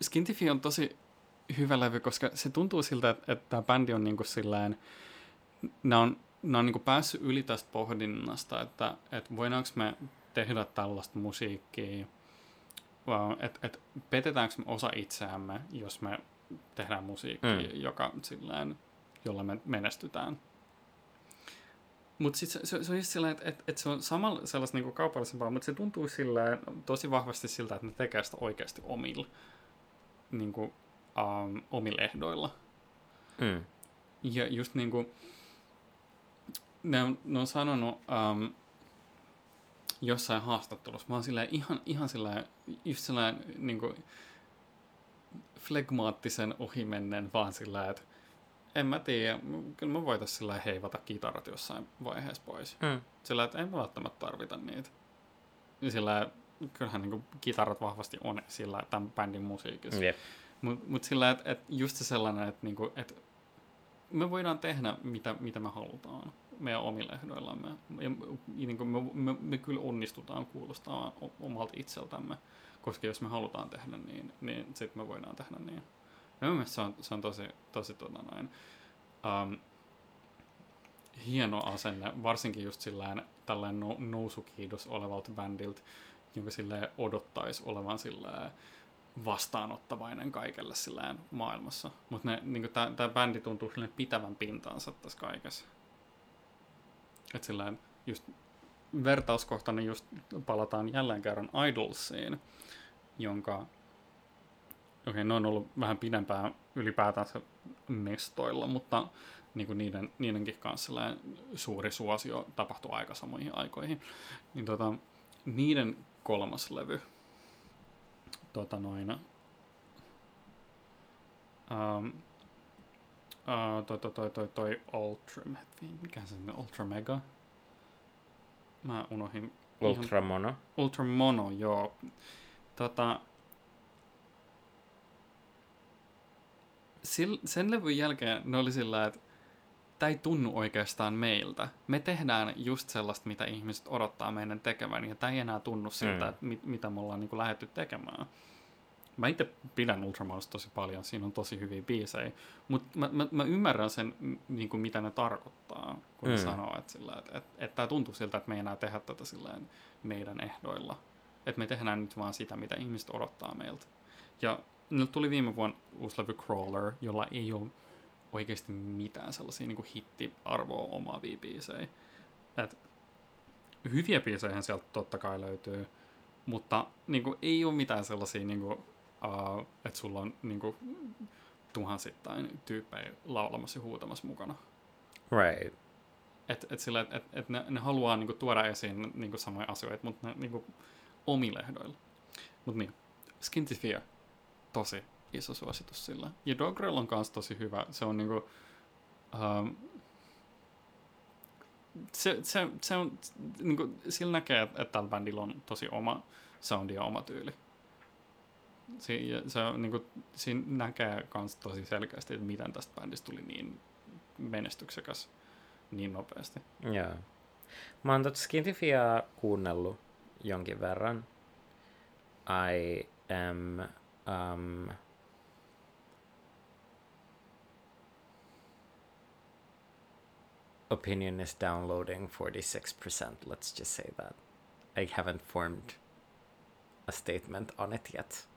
Skintifi on tosi hyvä levy, koska se tuntuu siltä, että, että tämä bändi on niinku sillään, ne on, ne on niinku päässyt yli tästä pohdinnasta, että, että voidaanko me tehdä tällaista musiikkia, että et, petetäänkö me osa itseämme, jos me tehdään musiikkia, Mm. joka sillään, jolla me menestytään. Mutta sitten se, se, se on just sillä, että et, et se on samalla sellaista niinku kaupallisempaa, mutta se tuntuu sillä tosi vahvasti siltä, että ne tekee sitä oikeasti omilla, niinku, um, omilla ehdoilla. Mm. Ja just niinku, ne on, ne on sanonut um, jossain haastattelussa, mä oon silleen ihan, ihan silleen, just silleen niinku, flegmaattisen ohimennen vaan sillä, että en mä tiedä, kyllä me voitais sillä heivata kitarat jossain vaiheessa pois. Mm. Sillä, että me välttämättä tarvita niitä. Ja sillä, kyllähän niin kitarat vahvasti on sillä tämän bändin musiikissa. Jep. Mutta mut sillä, että et just se sellainen, että niinku, et me voidaan tehdä mitä, mitä me halutaan meidän omilla ehdoillamme. Ja, ja niinku me, me, me kyllä onnistutaan kuulostaa omalta itseltämme, koska jos me halutaan tehdä niin, niin sitten me voidaan tehdä niin. Ja mun mielestä se on, se on tosi, tosi tota noin, um, hieno asenne, varsinkin just sillään tällainen no, nousukiidos olevalta bändiltä, jonka silleen odottaisi olevan silleen vastaanottavainen kaikelle silleen maailmassa. Mutta niin tämä bändi tuntuu silleen pitävän pintaansa tässä kaikessa. Et silleen just vertauskohtana just palataan jälleen kerran Idolsiin, jonka okei, okay, ne on ollut vähän pidempään ylipäätänsä mestoilla, mutta niin kuin niiden, niidenkin kanssa suuri suosio tapahtui aika samoihin aikoihin. Niin tota, niiden kolmas levy, tota noin, um, Uh, toi, toi, toi, toi, toi Ultra, mikä se on, Ultra Mega? Mä unohin. Ultra ihan... Mono. Ultra Mono, joo. Tota, sil, sen levyn jälkeen ne oli sillä, että tämä ei tunnu oikeastaan meiltä. Me tehdään just sellaista, mitä ihmiset odottaa meidän tekevän, ja tämä ei enää tunnu siltä, mm. että mit, mitä me ollaan niin lähetty tekemään. Mä itse pidän Ultramouse tosi paljon, siinä on tosi hyviä biisejä, mutta mä, mä, mä ymmärrän sen, niin kuin mitä ne tarkoittaa, kun mm. ne sanoo, että, sillä, että, että, että tämä tuntuu siltä, että me ei enää tehdä tätä silleen meidän ehdoilla. Että me tehdään nyt vaan sitä, mitä ihmiset odottaa meiltä. Ja niille tuli viime vuonna uusi levy Crawler, jolla ei ole oikeasti mitään sellaisia niin kuin hittiarvoa omaavia biisejä. Et hyviä biisejä sieltä totta kai löytyy, mutta niin kuin, ei ole mitään sellaisia, niin kuin, uh, että sulla on niin kuin, tuhansittain tyyppejä laulamassa ja huutamassa mukana. Right. Et, et sillä, et, et, ne, ne haluaa niinku tuoda esiin niinku samoja asioita, mutta ne niinku omilla ehdoilla. Mutta niin, Skinty Fear, tosi iso suositus sillä. Ja Dogrel on kanssa tosi hyvä. Se on niinku... Um, se, se, se on, niinku, sillä näkee, että, että tällä bändillä on tosi oma soundi ja oma tyyli. Ja se on, niinku, siinä näkee kans tosi selkeästi, että miten tästä bändistä tuli niin menestyksekäs niin nopeasti. Joo. Mä oon tota Skintifiaa kuunnellut jonkin verran. I am... Um, opinion is downloading 46%. Let's just say that. I haven't formed a statement on it yet.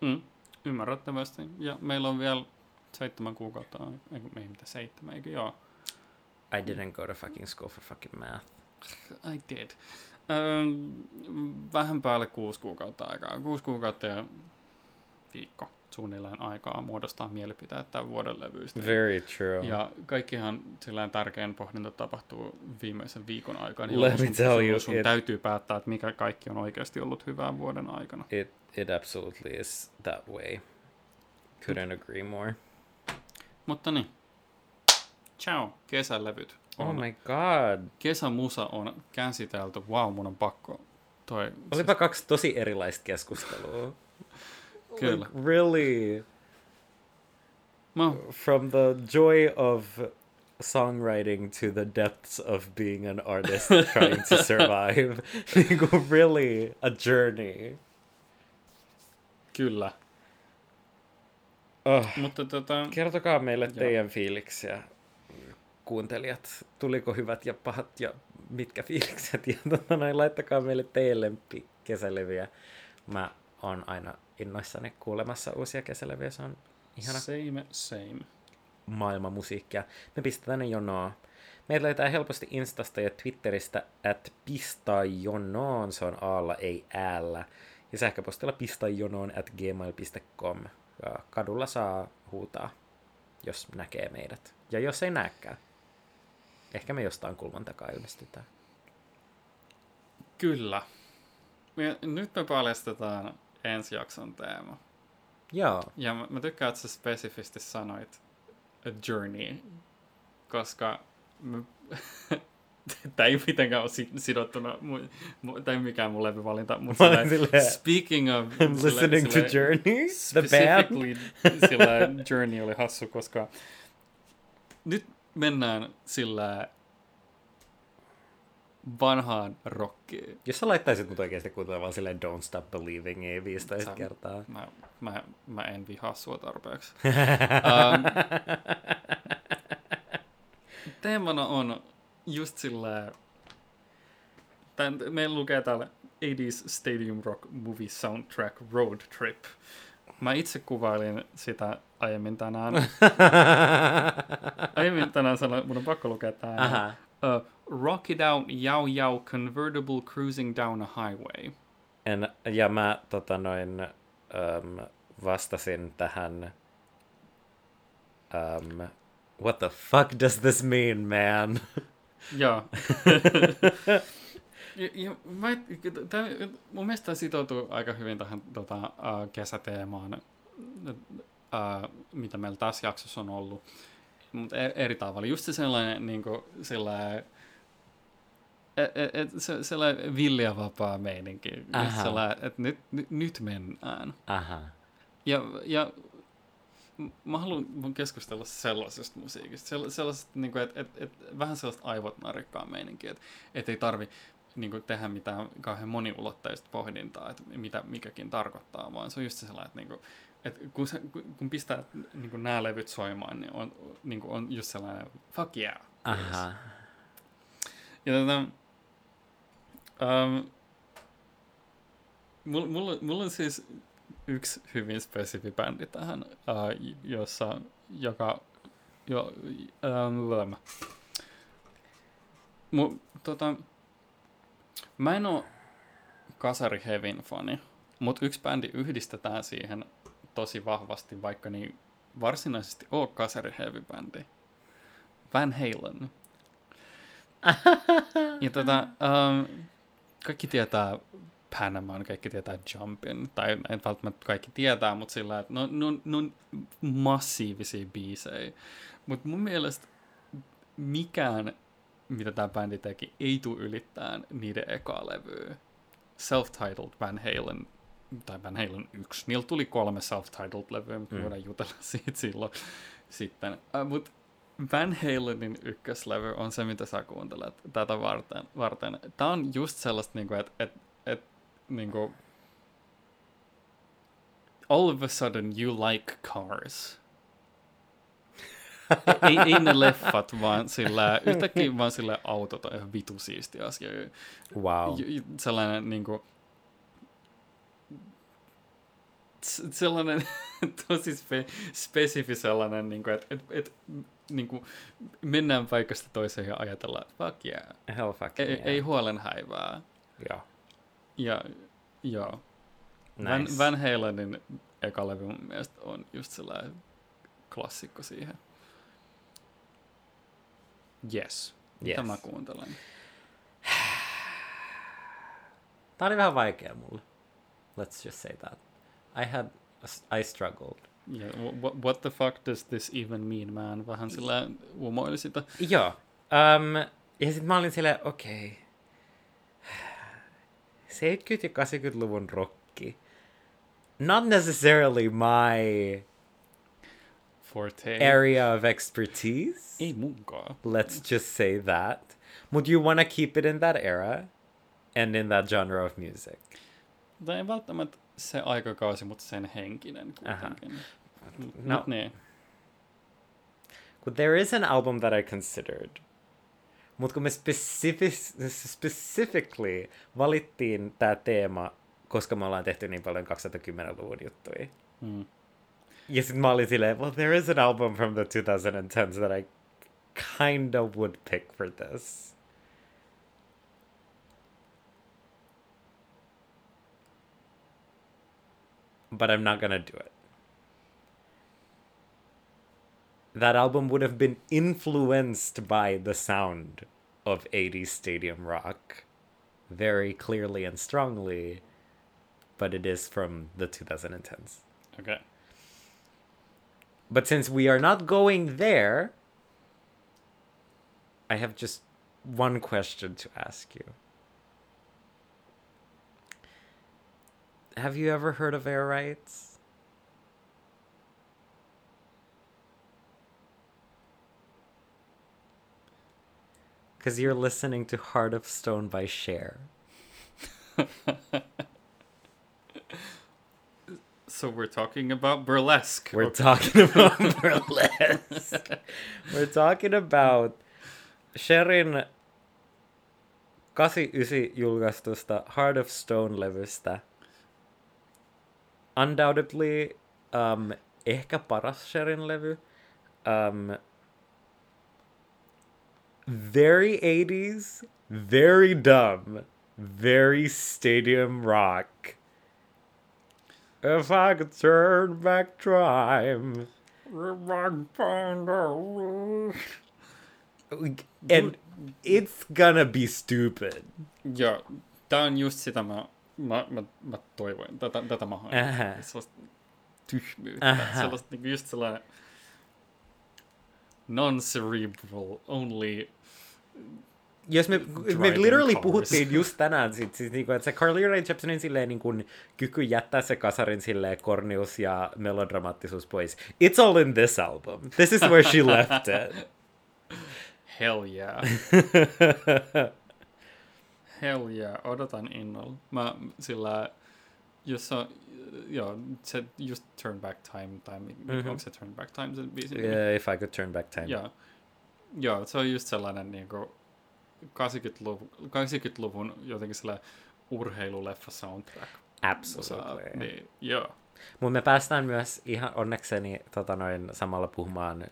Mm, ymmärrettävästi. Ja meillä on vielä seitsemän kuukautta, eikö ei mitä seitsemän, eikö joo? I didn't go to fucking school for fucking math. I did. Öö, vähän päälle kuusi kuukautta aikaa. Kuusi kuukautta ja viikko suunnilleen aikaa muodostaa mielipiteet tämän vuoden levyistä. Very true. Ja kaikkihan sillä tärkein pohdinta tapahtuu viimeisen viikon aikana. Let me sun, tell sun, you, sun it- täytyy päättää, että mikä kaikki on oikeasti ollut hyvää vuoden aikana. It it absolutely is that way. Couldn't agree more. Mutta niin. Ciao, kesälevyt. Oh on my god. kesämusa on käsitelty. Wow, mun on pakko toi... Olipa kaksi tosi erilaista keskustelua. Kyllä. Like, really? Mä, From the joy of songwriting to the depths of being an artist trying to survive. Niinku, really a journey. kyllä. Oh. Mutta tota, Kertokaa meille Joo. teidän fiiliksiä, kuuntelijat. Tuliko hyvät ja pahat ja mitkä fiilikset? Ja tota, noin, laittakaa meille teidän lempi kesälevyjä. Mä oon aina innoissani kuulemassa uusia kesälevyjä. Se on ihana same, same. maailmamusiikkia. Me pistetään ne jonoa. Meitä löytää helposti Instasta ja Twitteristä at pistajonoon, se on aalla, ei äällä. Ja sähköpostilla pistajonoon at gmail.com. Kadulla saa huutaa, jos näkee meidät. Ja jos ei näkään, ehkä me jostain kulman takaa ilmestytään. Kyllä. Ja nyt me paljastetaan ensi jakson teema. Joo, Ja mä, mä tykkään, että sä spesifisti sanoit a journey, koska mä, Tämä ei mitenkään ole si- sidottuna, mu- tai mikään mun levyvalinta, mutta silleen, silleen, speaking of... I'm listening to Journey, the band. Specifically sillä Journey oli hassu, koska nyt mennään sillä vanhaan rockiin. Jos sä laittaisit mut oikeasti kuuntelemaan silleen Don't Stop Believing 15 Sä- kertaa. Mä, mä, mä en vihaa sua tarpeeksi. um, teemana on just. Tän, meillä lukee täällä 80s Stadium Rock Movie Soundtrack Road Trip. Mä itse kuvailin sitä aiemmin tänään. aiemmin tänään sanoin, mun on pakko lukea tää. Aha. Uh, rock it out, yow yow, convertible cruising down a highway. En, ja mä tota noin, um, vastasin tähän, um, what the fuck does this mean, man? Joo. ja, ja mä, tää, mun mielestä tämä sitoutuu aika hyvin tähän tota, uh, kesäteemaan, uh, mitä meillä tässä jaksossa on ollut. Mutta eri tavalla. Just se sellainen, niin kuin, sellainen, et, et, et, se, sellainen vilja vapaa meininki. Että nyt, nyt, nyt mennään. Aha. Ja, ja mä haluan keskustella sellaisesta musiikista, sell- sellaisesta, niin kuin, että et, et, vähän sellaista aivot narikkaa meininkiä, että et ei tarvi niin kuin, tehdä mitään kauhean moniulotteista pohdintaa, että mitä mikäkin tarkoittaa, vaan se on just sellainen, että, niin kuin, että kun, se, kun pistää niin kuin, nämä levyt soimaan, niin on, niin kuin, on just sellainen fuck yeah. Aha. Ja tota, um, mulla, mulla, mulla on siis yksi hyvin spesifi bändi tähän, uh, jossa, joka, jo, um, mu, tota, mä en oo Kasari Hevin fani, mutta yksi bändi yhdistetään siihen tosi vahvasti, vaikka niin varsinaisesti oo Kasari Heavy bändi. Van Halen. ja tota, um, kaikki tietää Panaman, kaikki tietää Jumpin, tai en välttämättä kaikki tietää, mutta sillä että on, ne on massiivisia biisejä. Mutta mun mielestä mikään, mitä tämä bändi teki, ei tule ylittään niiden ekaa levyä. Self-titled Van Halen, tai Van Halen 1. Niillä tuli kolme self-titled levyä, mutta mm. voidaan jutella siitä silloin sitten. Uh, mutta Van Halenin ykköslevy on se, mitä sä kuuntelet tätä varten. varten. Tämä on just sellaista, niin että et, et, niin kuin, all of a sudden you like cars. ei, ei ne leffat, vaan sillä, yhtäkkiä vaan sillä autot on ihan vitu siisti asia. Wow. Sellainen niin kuin, sellainen tosi spe, spesifi sellainen, niin kuin, että et, et, niin kuin, mennään paikasta toiseen ja ajatellaan, fuck yeah. Hell fuck ei, yeah. ei huolenhäivää. Joo. Ja joo. Nice. Van, Van Halenin eka levy mun mielestä on just sellainen klassikko siihen. Yes. Yes. mä kuuntelen? Tää oli vähän vaikea mulle. Let's just say that. I had, I struggled. Yeah, what, what the fuck does this even mean, man? Vähän sillä umoili sitä. Joo. Um, ja sitten mä olin silleen, okei. Okay. 70- ja 80-luvun rokki. Not necessarily my Forte. area of expertise. Ei munkaan. Let's just say that. But you wanna keep it in that era and in that genre of music. Ei välttämättä se aikakausi, mutta sen henkinen kuitenkin. No. Mut niin. But there is an album that I considered. Mutta kun me specific- specifically valittiin tämä teema, koska me ollaan tehty niin paljon 2010-luvun juttuja. Mm. Ja sitten mä olin silleen, well, there is an album from the 2010s that I kind of would pick for this. But I'm not gonna do it. That album would have been influenced by the sound of 80s stadium rock very clearly and strongly, but it is from the 2010s. Okay. But since we are not going there, I have just one question to ask you. Have you ever heard of air rights? Because you're listening to Heart of Stone by Cher. So we're talking about burlesque. We're Okay. talking about burlesque. We're talking about Sherin 89 julkaistusta Heart of Stone-levystä. Undoubtedly um, ehkä paras Sherin levy. Um, very 80s, very dumb, very stadium rock. If I could turn back time. And it's gonna be stupid. Joo, tää on just sitä mä, mä, mä, mä toivoin. Tätä, tätä mä hain. Ähä. Sellaista tyhmyyttä. Ähä. Sellaista niinku just sellainen non-cerebral, only jos me, me literally cars. puhuttiin just tänään, sit, siis niinku, että se Carly Rae Jepsenin silleen, niin kuin, kyky jättää se kasarin silleen kornius ja melodramaattisuus pois. It's all in this album. This is where she left it. Hell yeah. Hell yeah, odotan innolla. Mä sillä, jos on, joo, se just Turn Back Time, tai mm-hmm. Mhm. onko se Turn Back Time se biisin nimi? yeah, if I could turn back time. Joo. Joo, se on just sellainen niinku 80-luvun, 80-luvun jotenkin sellainen urheiluleffa soundtrack. Absolutely. Niin, joo. Mutta me päästään myös ihan onnekseni tota noin, samalla puhumaan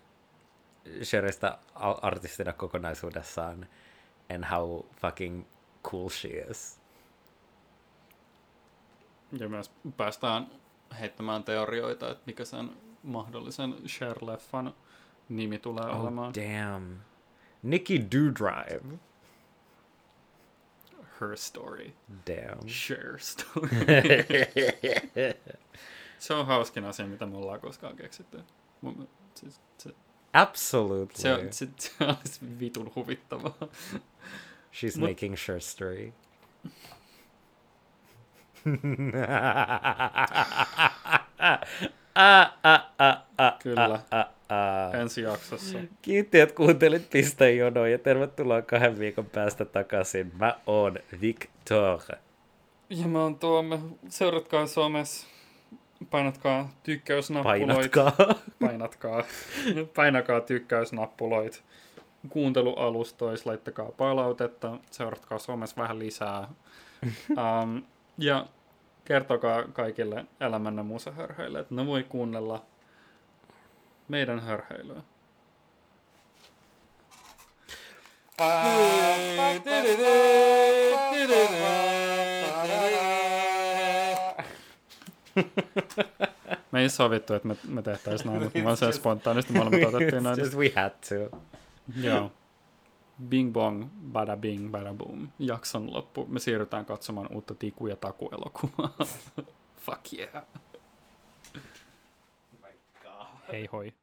Sheristä al- artistina kokonaisuudessaan and how fucking cool she is. Ja myös päästään heittämään teorioita, että mikä sen mahdollisen Cher-leffan nimi tulee Oh, olemaan. damn. Nikki Doodrive. Her story. Damn. Cher story. se on hauskin asia, mitä me ollaan koskaan keksitty. Siis, se, Absolutely. se, on- se, se olisi vitun huvittavaa. She's Mut- making sure story. ah, ah, ah, ah, Kyllä. Ensi jaksossa. Kiitti, että kuuntelit Pistejonoa ja tervetuloa kahden viikon päästä takaisin. Mä oon Victor. Ja mä oon Tuomme. Seuratkaa somessa. Painatkaa tykkäysnappuloita. Painatkaa. Painatkaa. Painakaa tykkäysnappuloit. Kuuntelualustois, laittakaa palautetta. Seuratkaa somessa vähän lisää. Um, ja kertokaa kaikille elämänne musahörheille, että ne voi kuunnella meidän hörheilyä. Me ei sovittu, että me, me tehtäisiin näin, mutta me se spontaanisti molemmat otettiin näin. Just we had to. Joo. Bing bong, bada bing, bada boom. Jakson loppu. Me siirrytään katsomaan uutta Tiku ja Taku-elokuvaa. Fuck yeah. Hei hoi.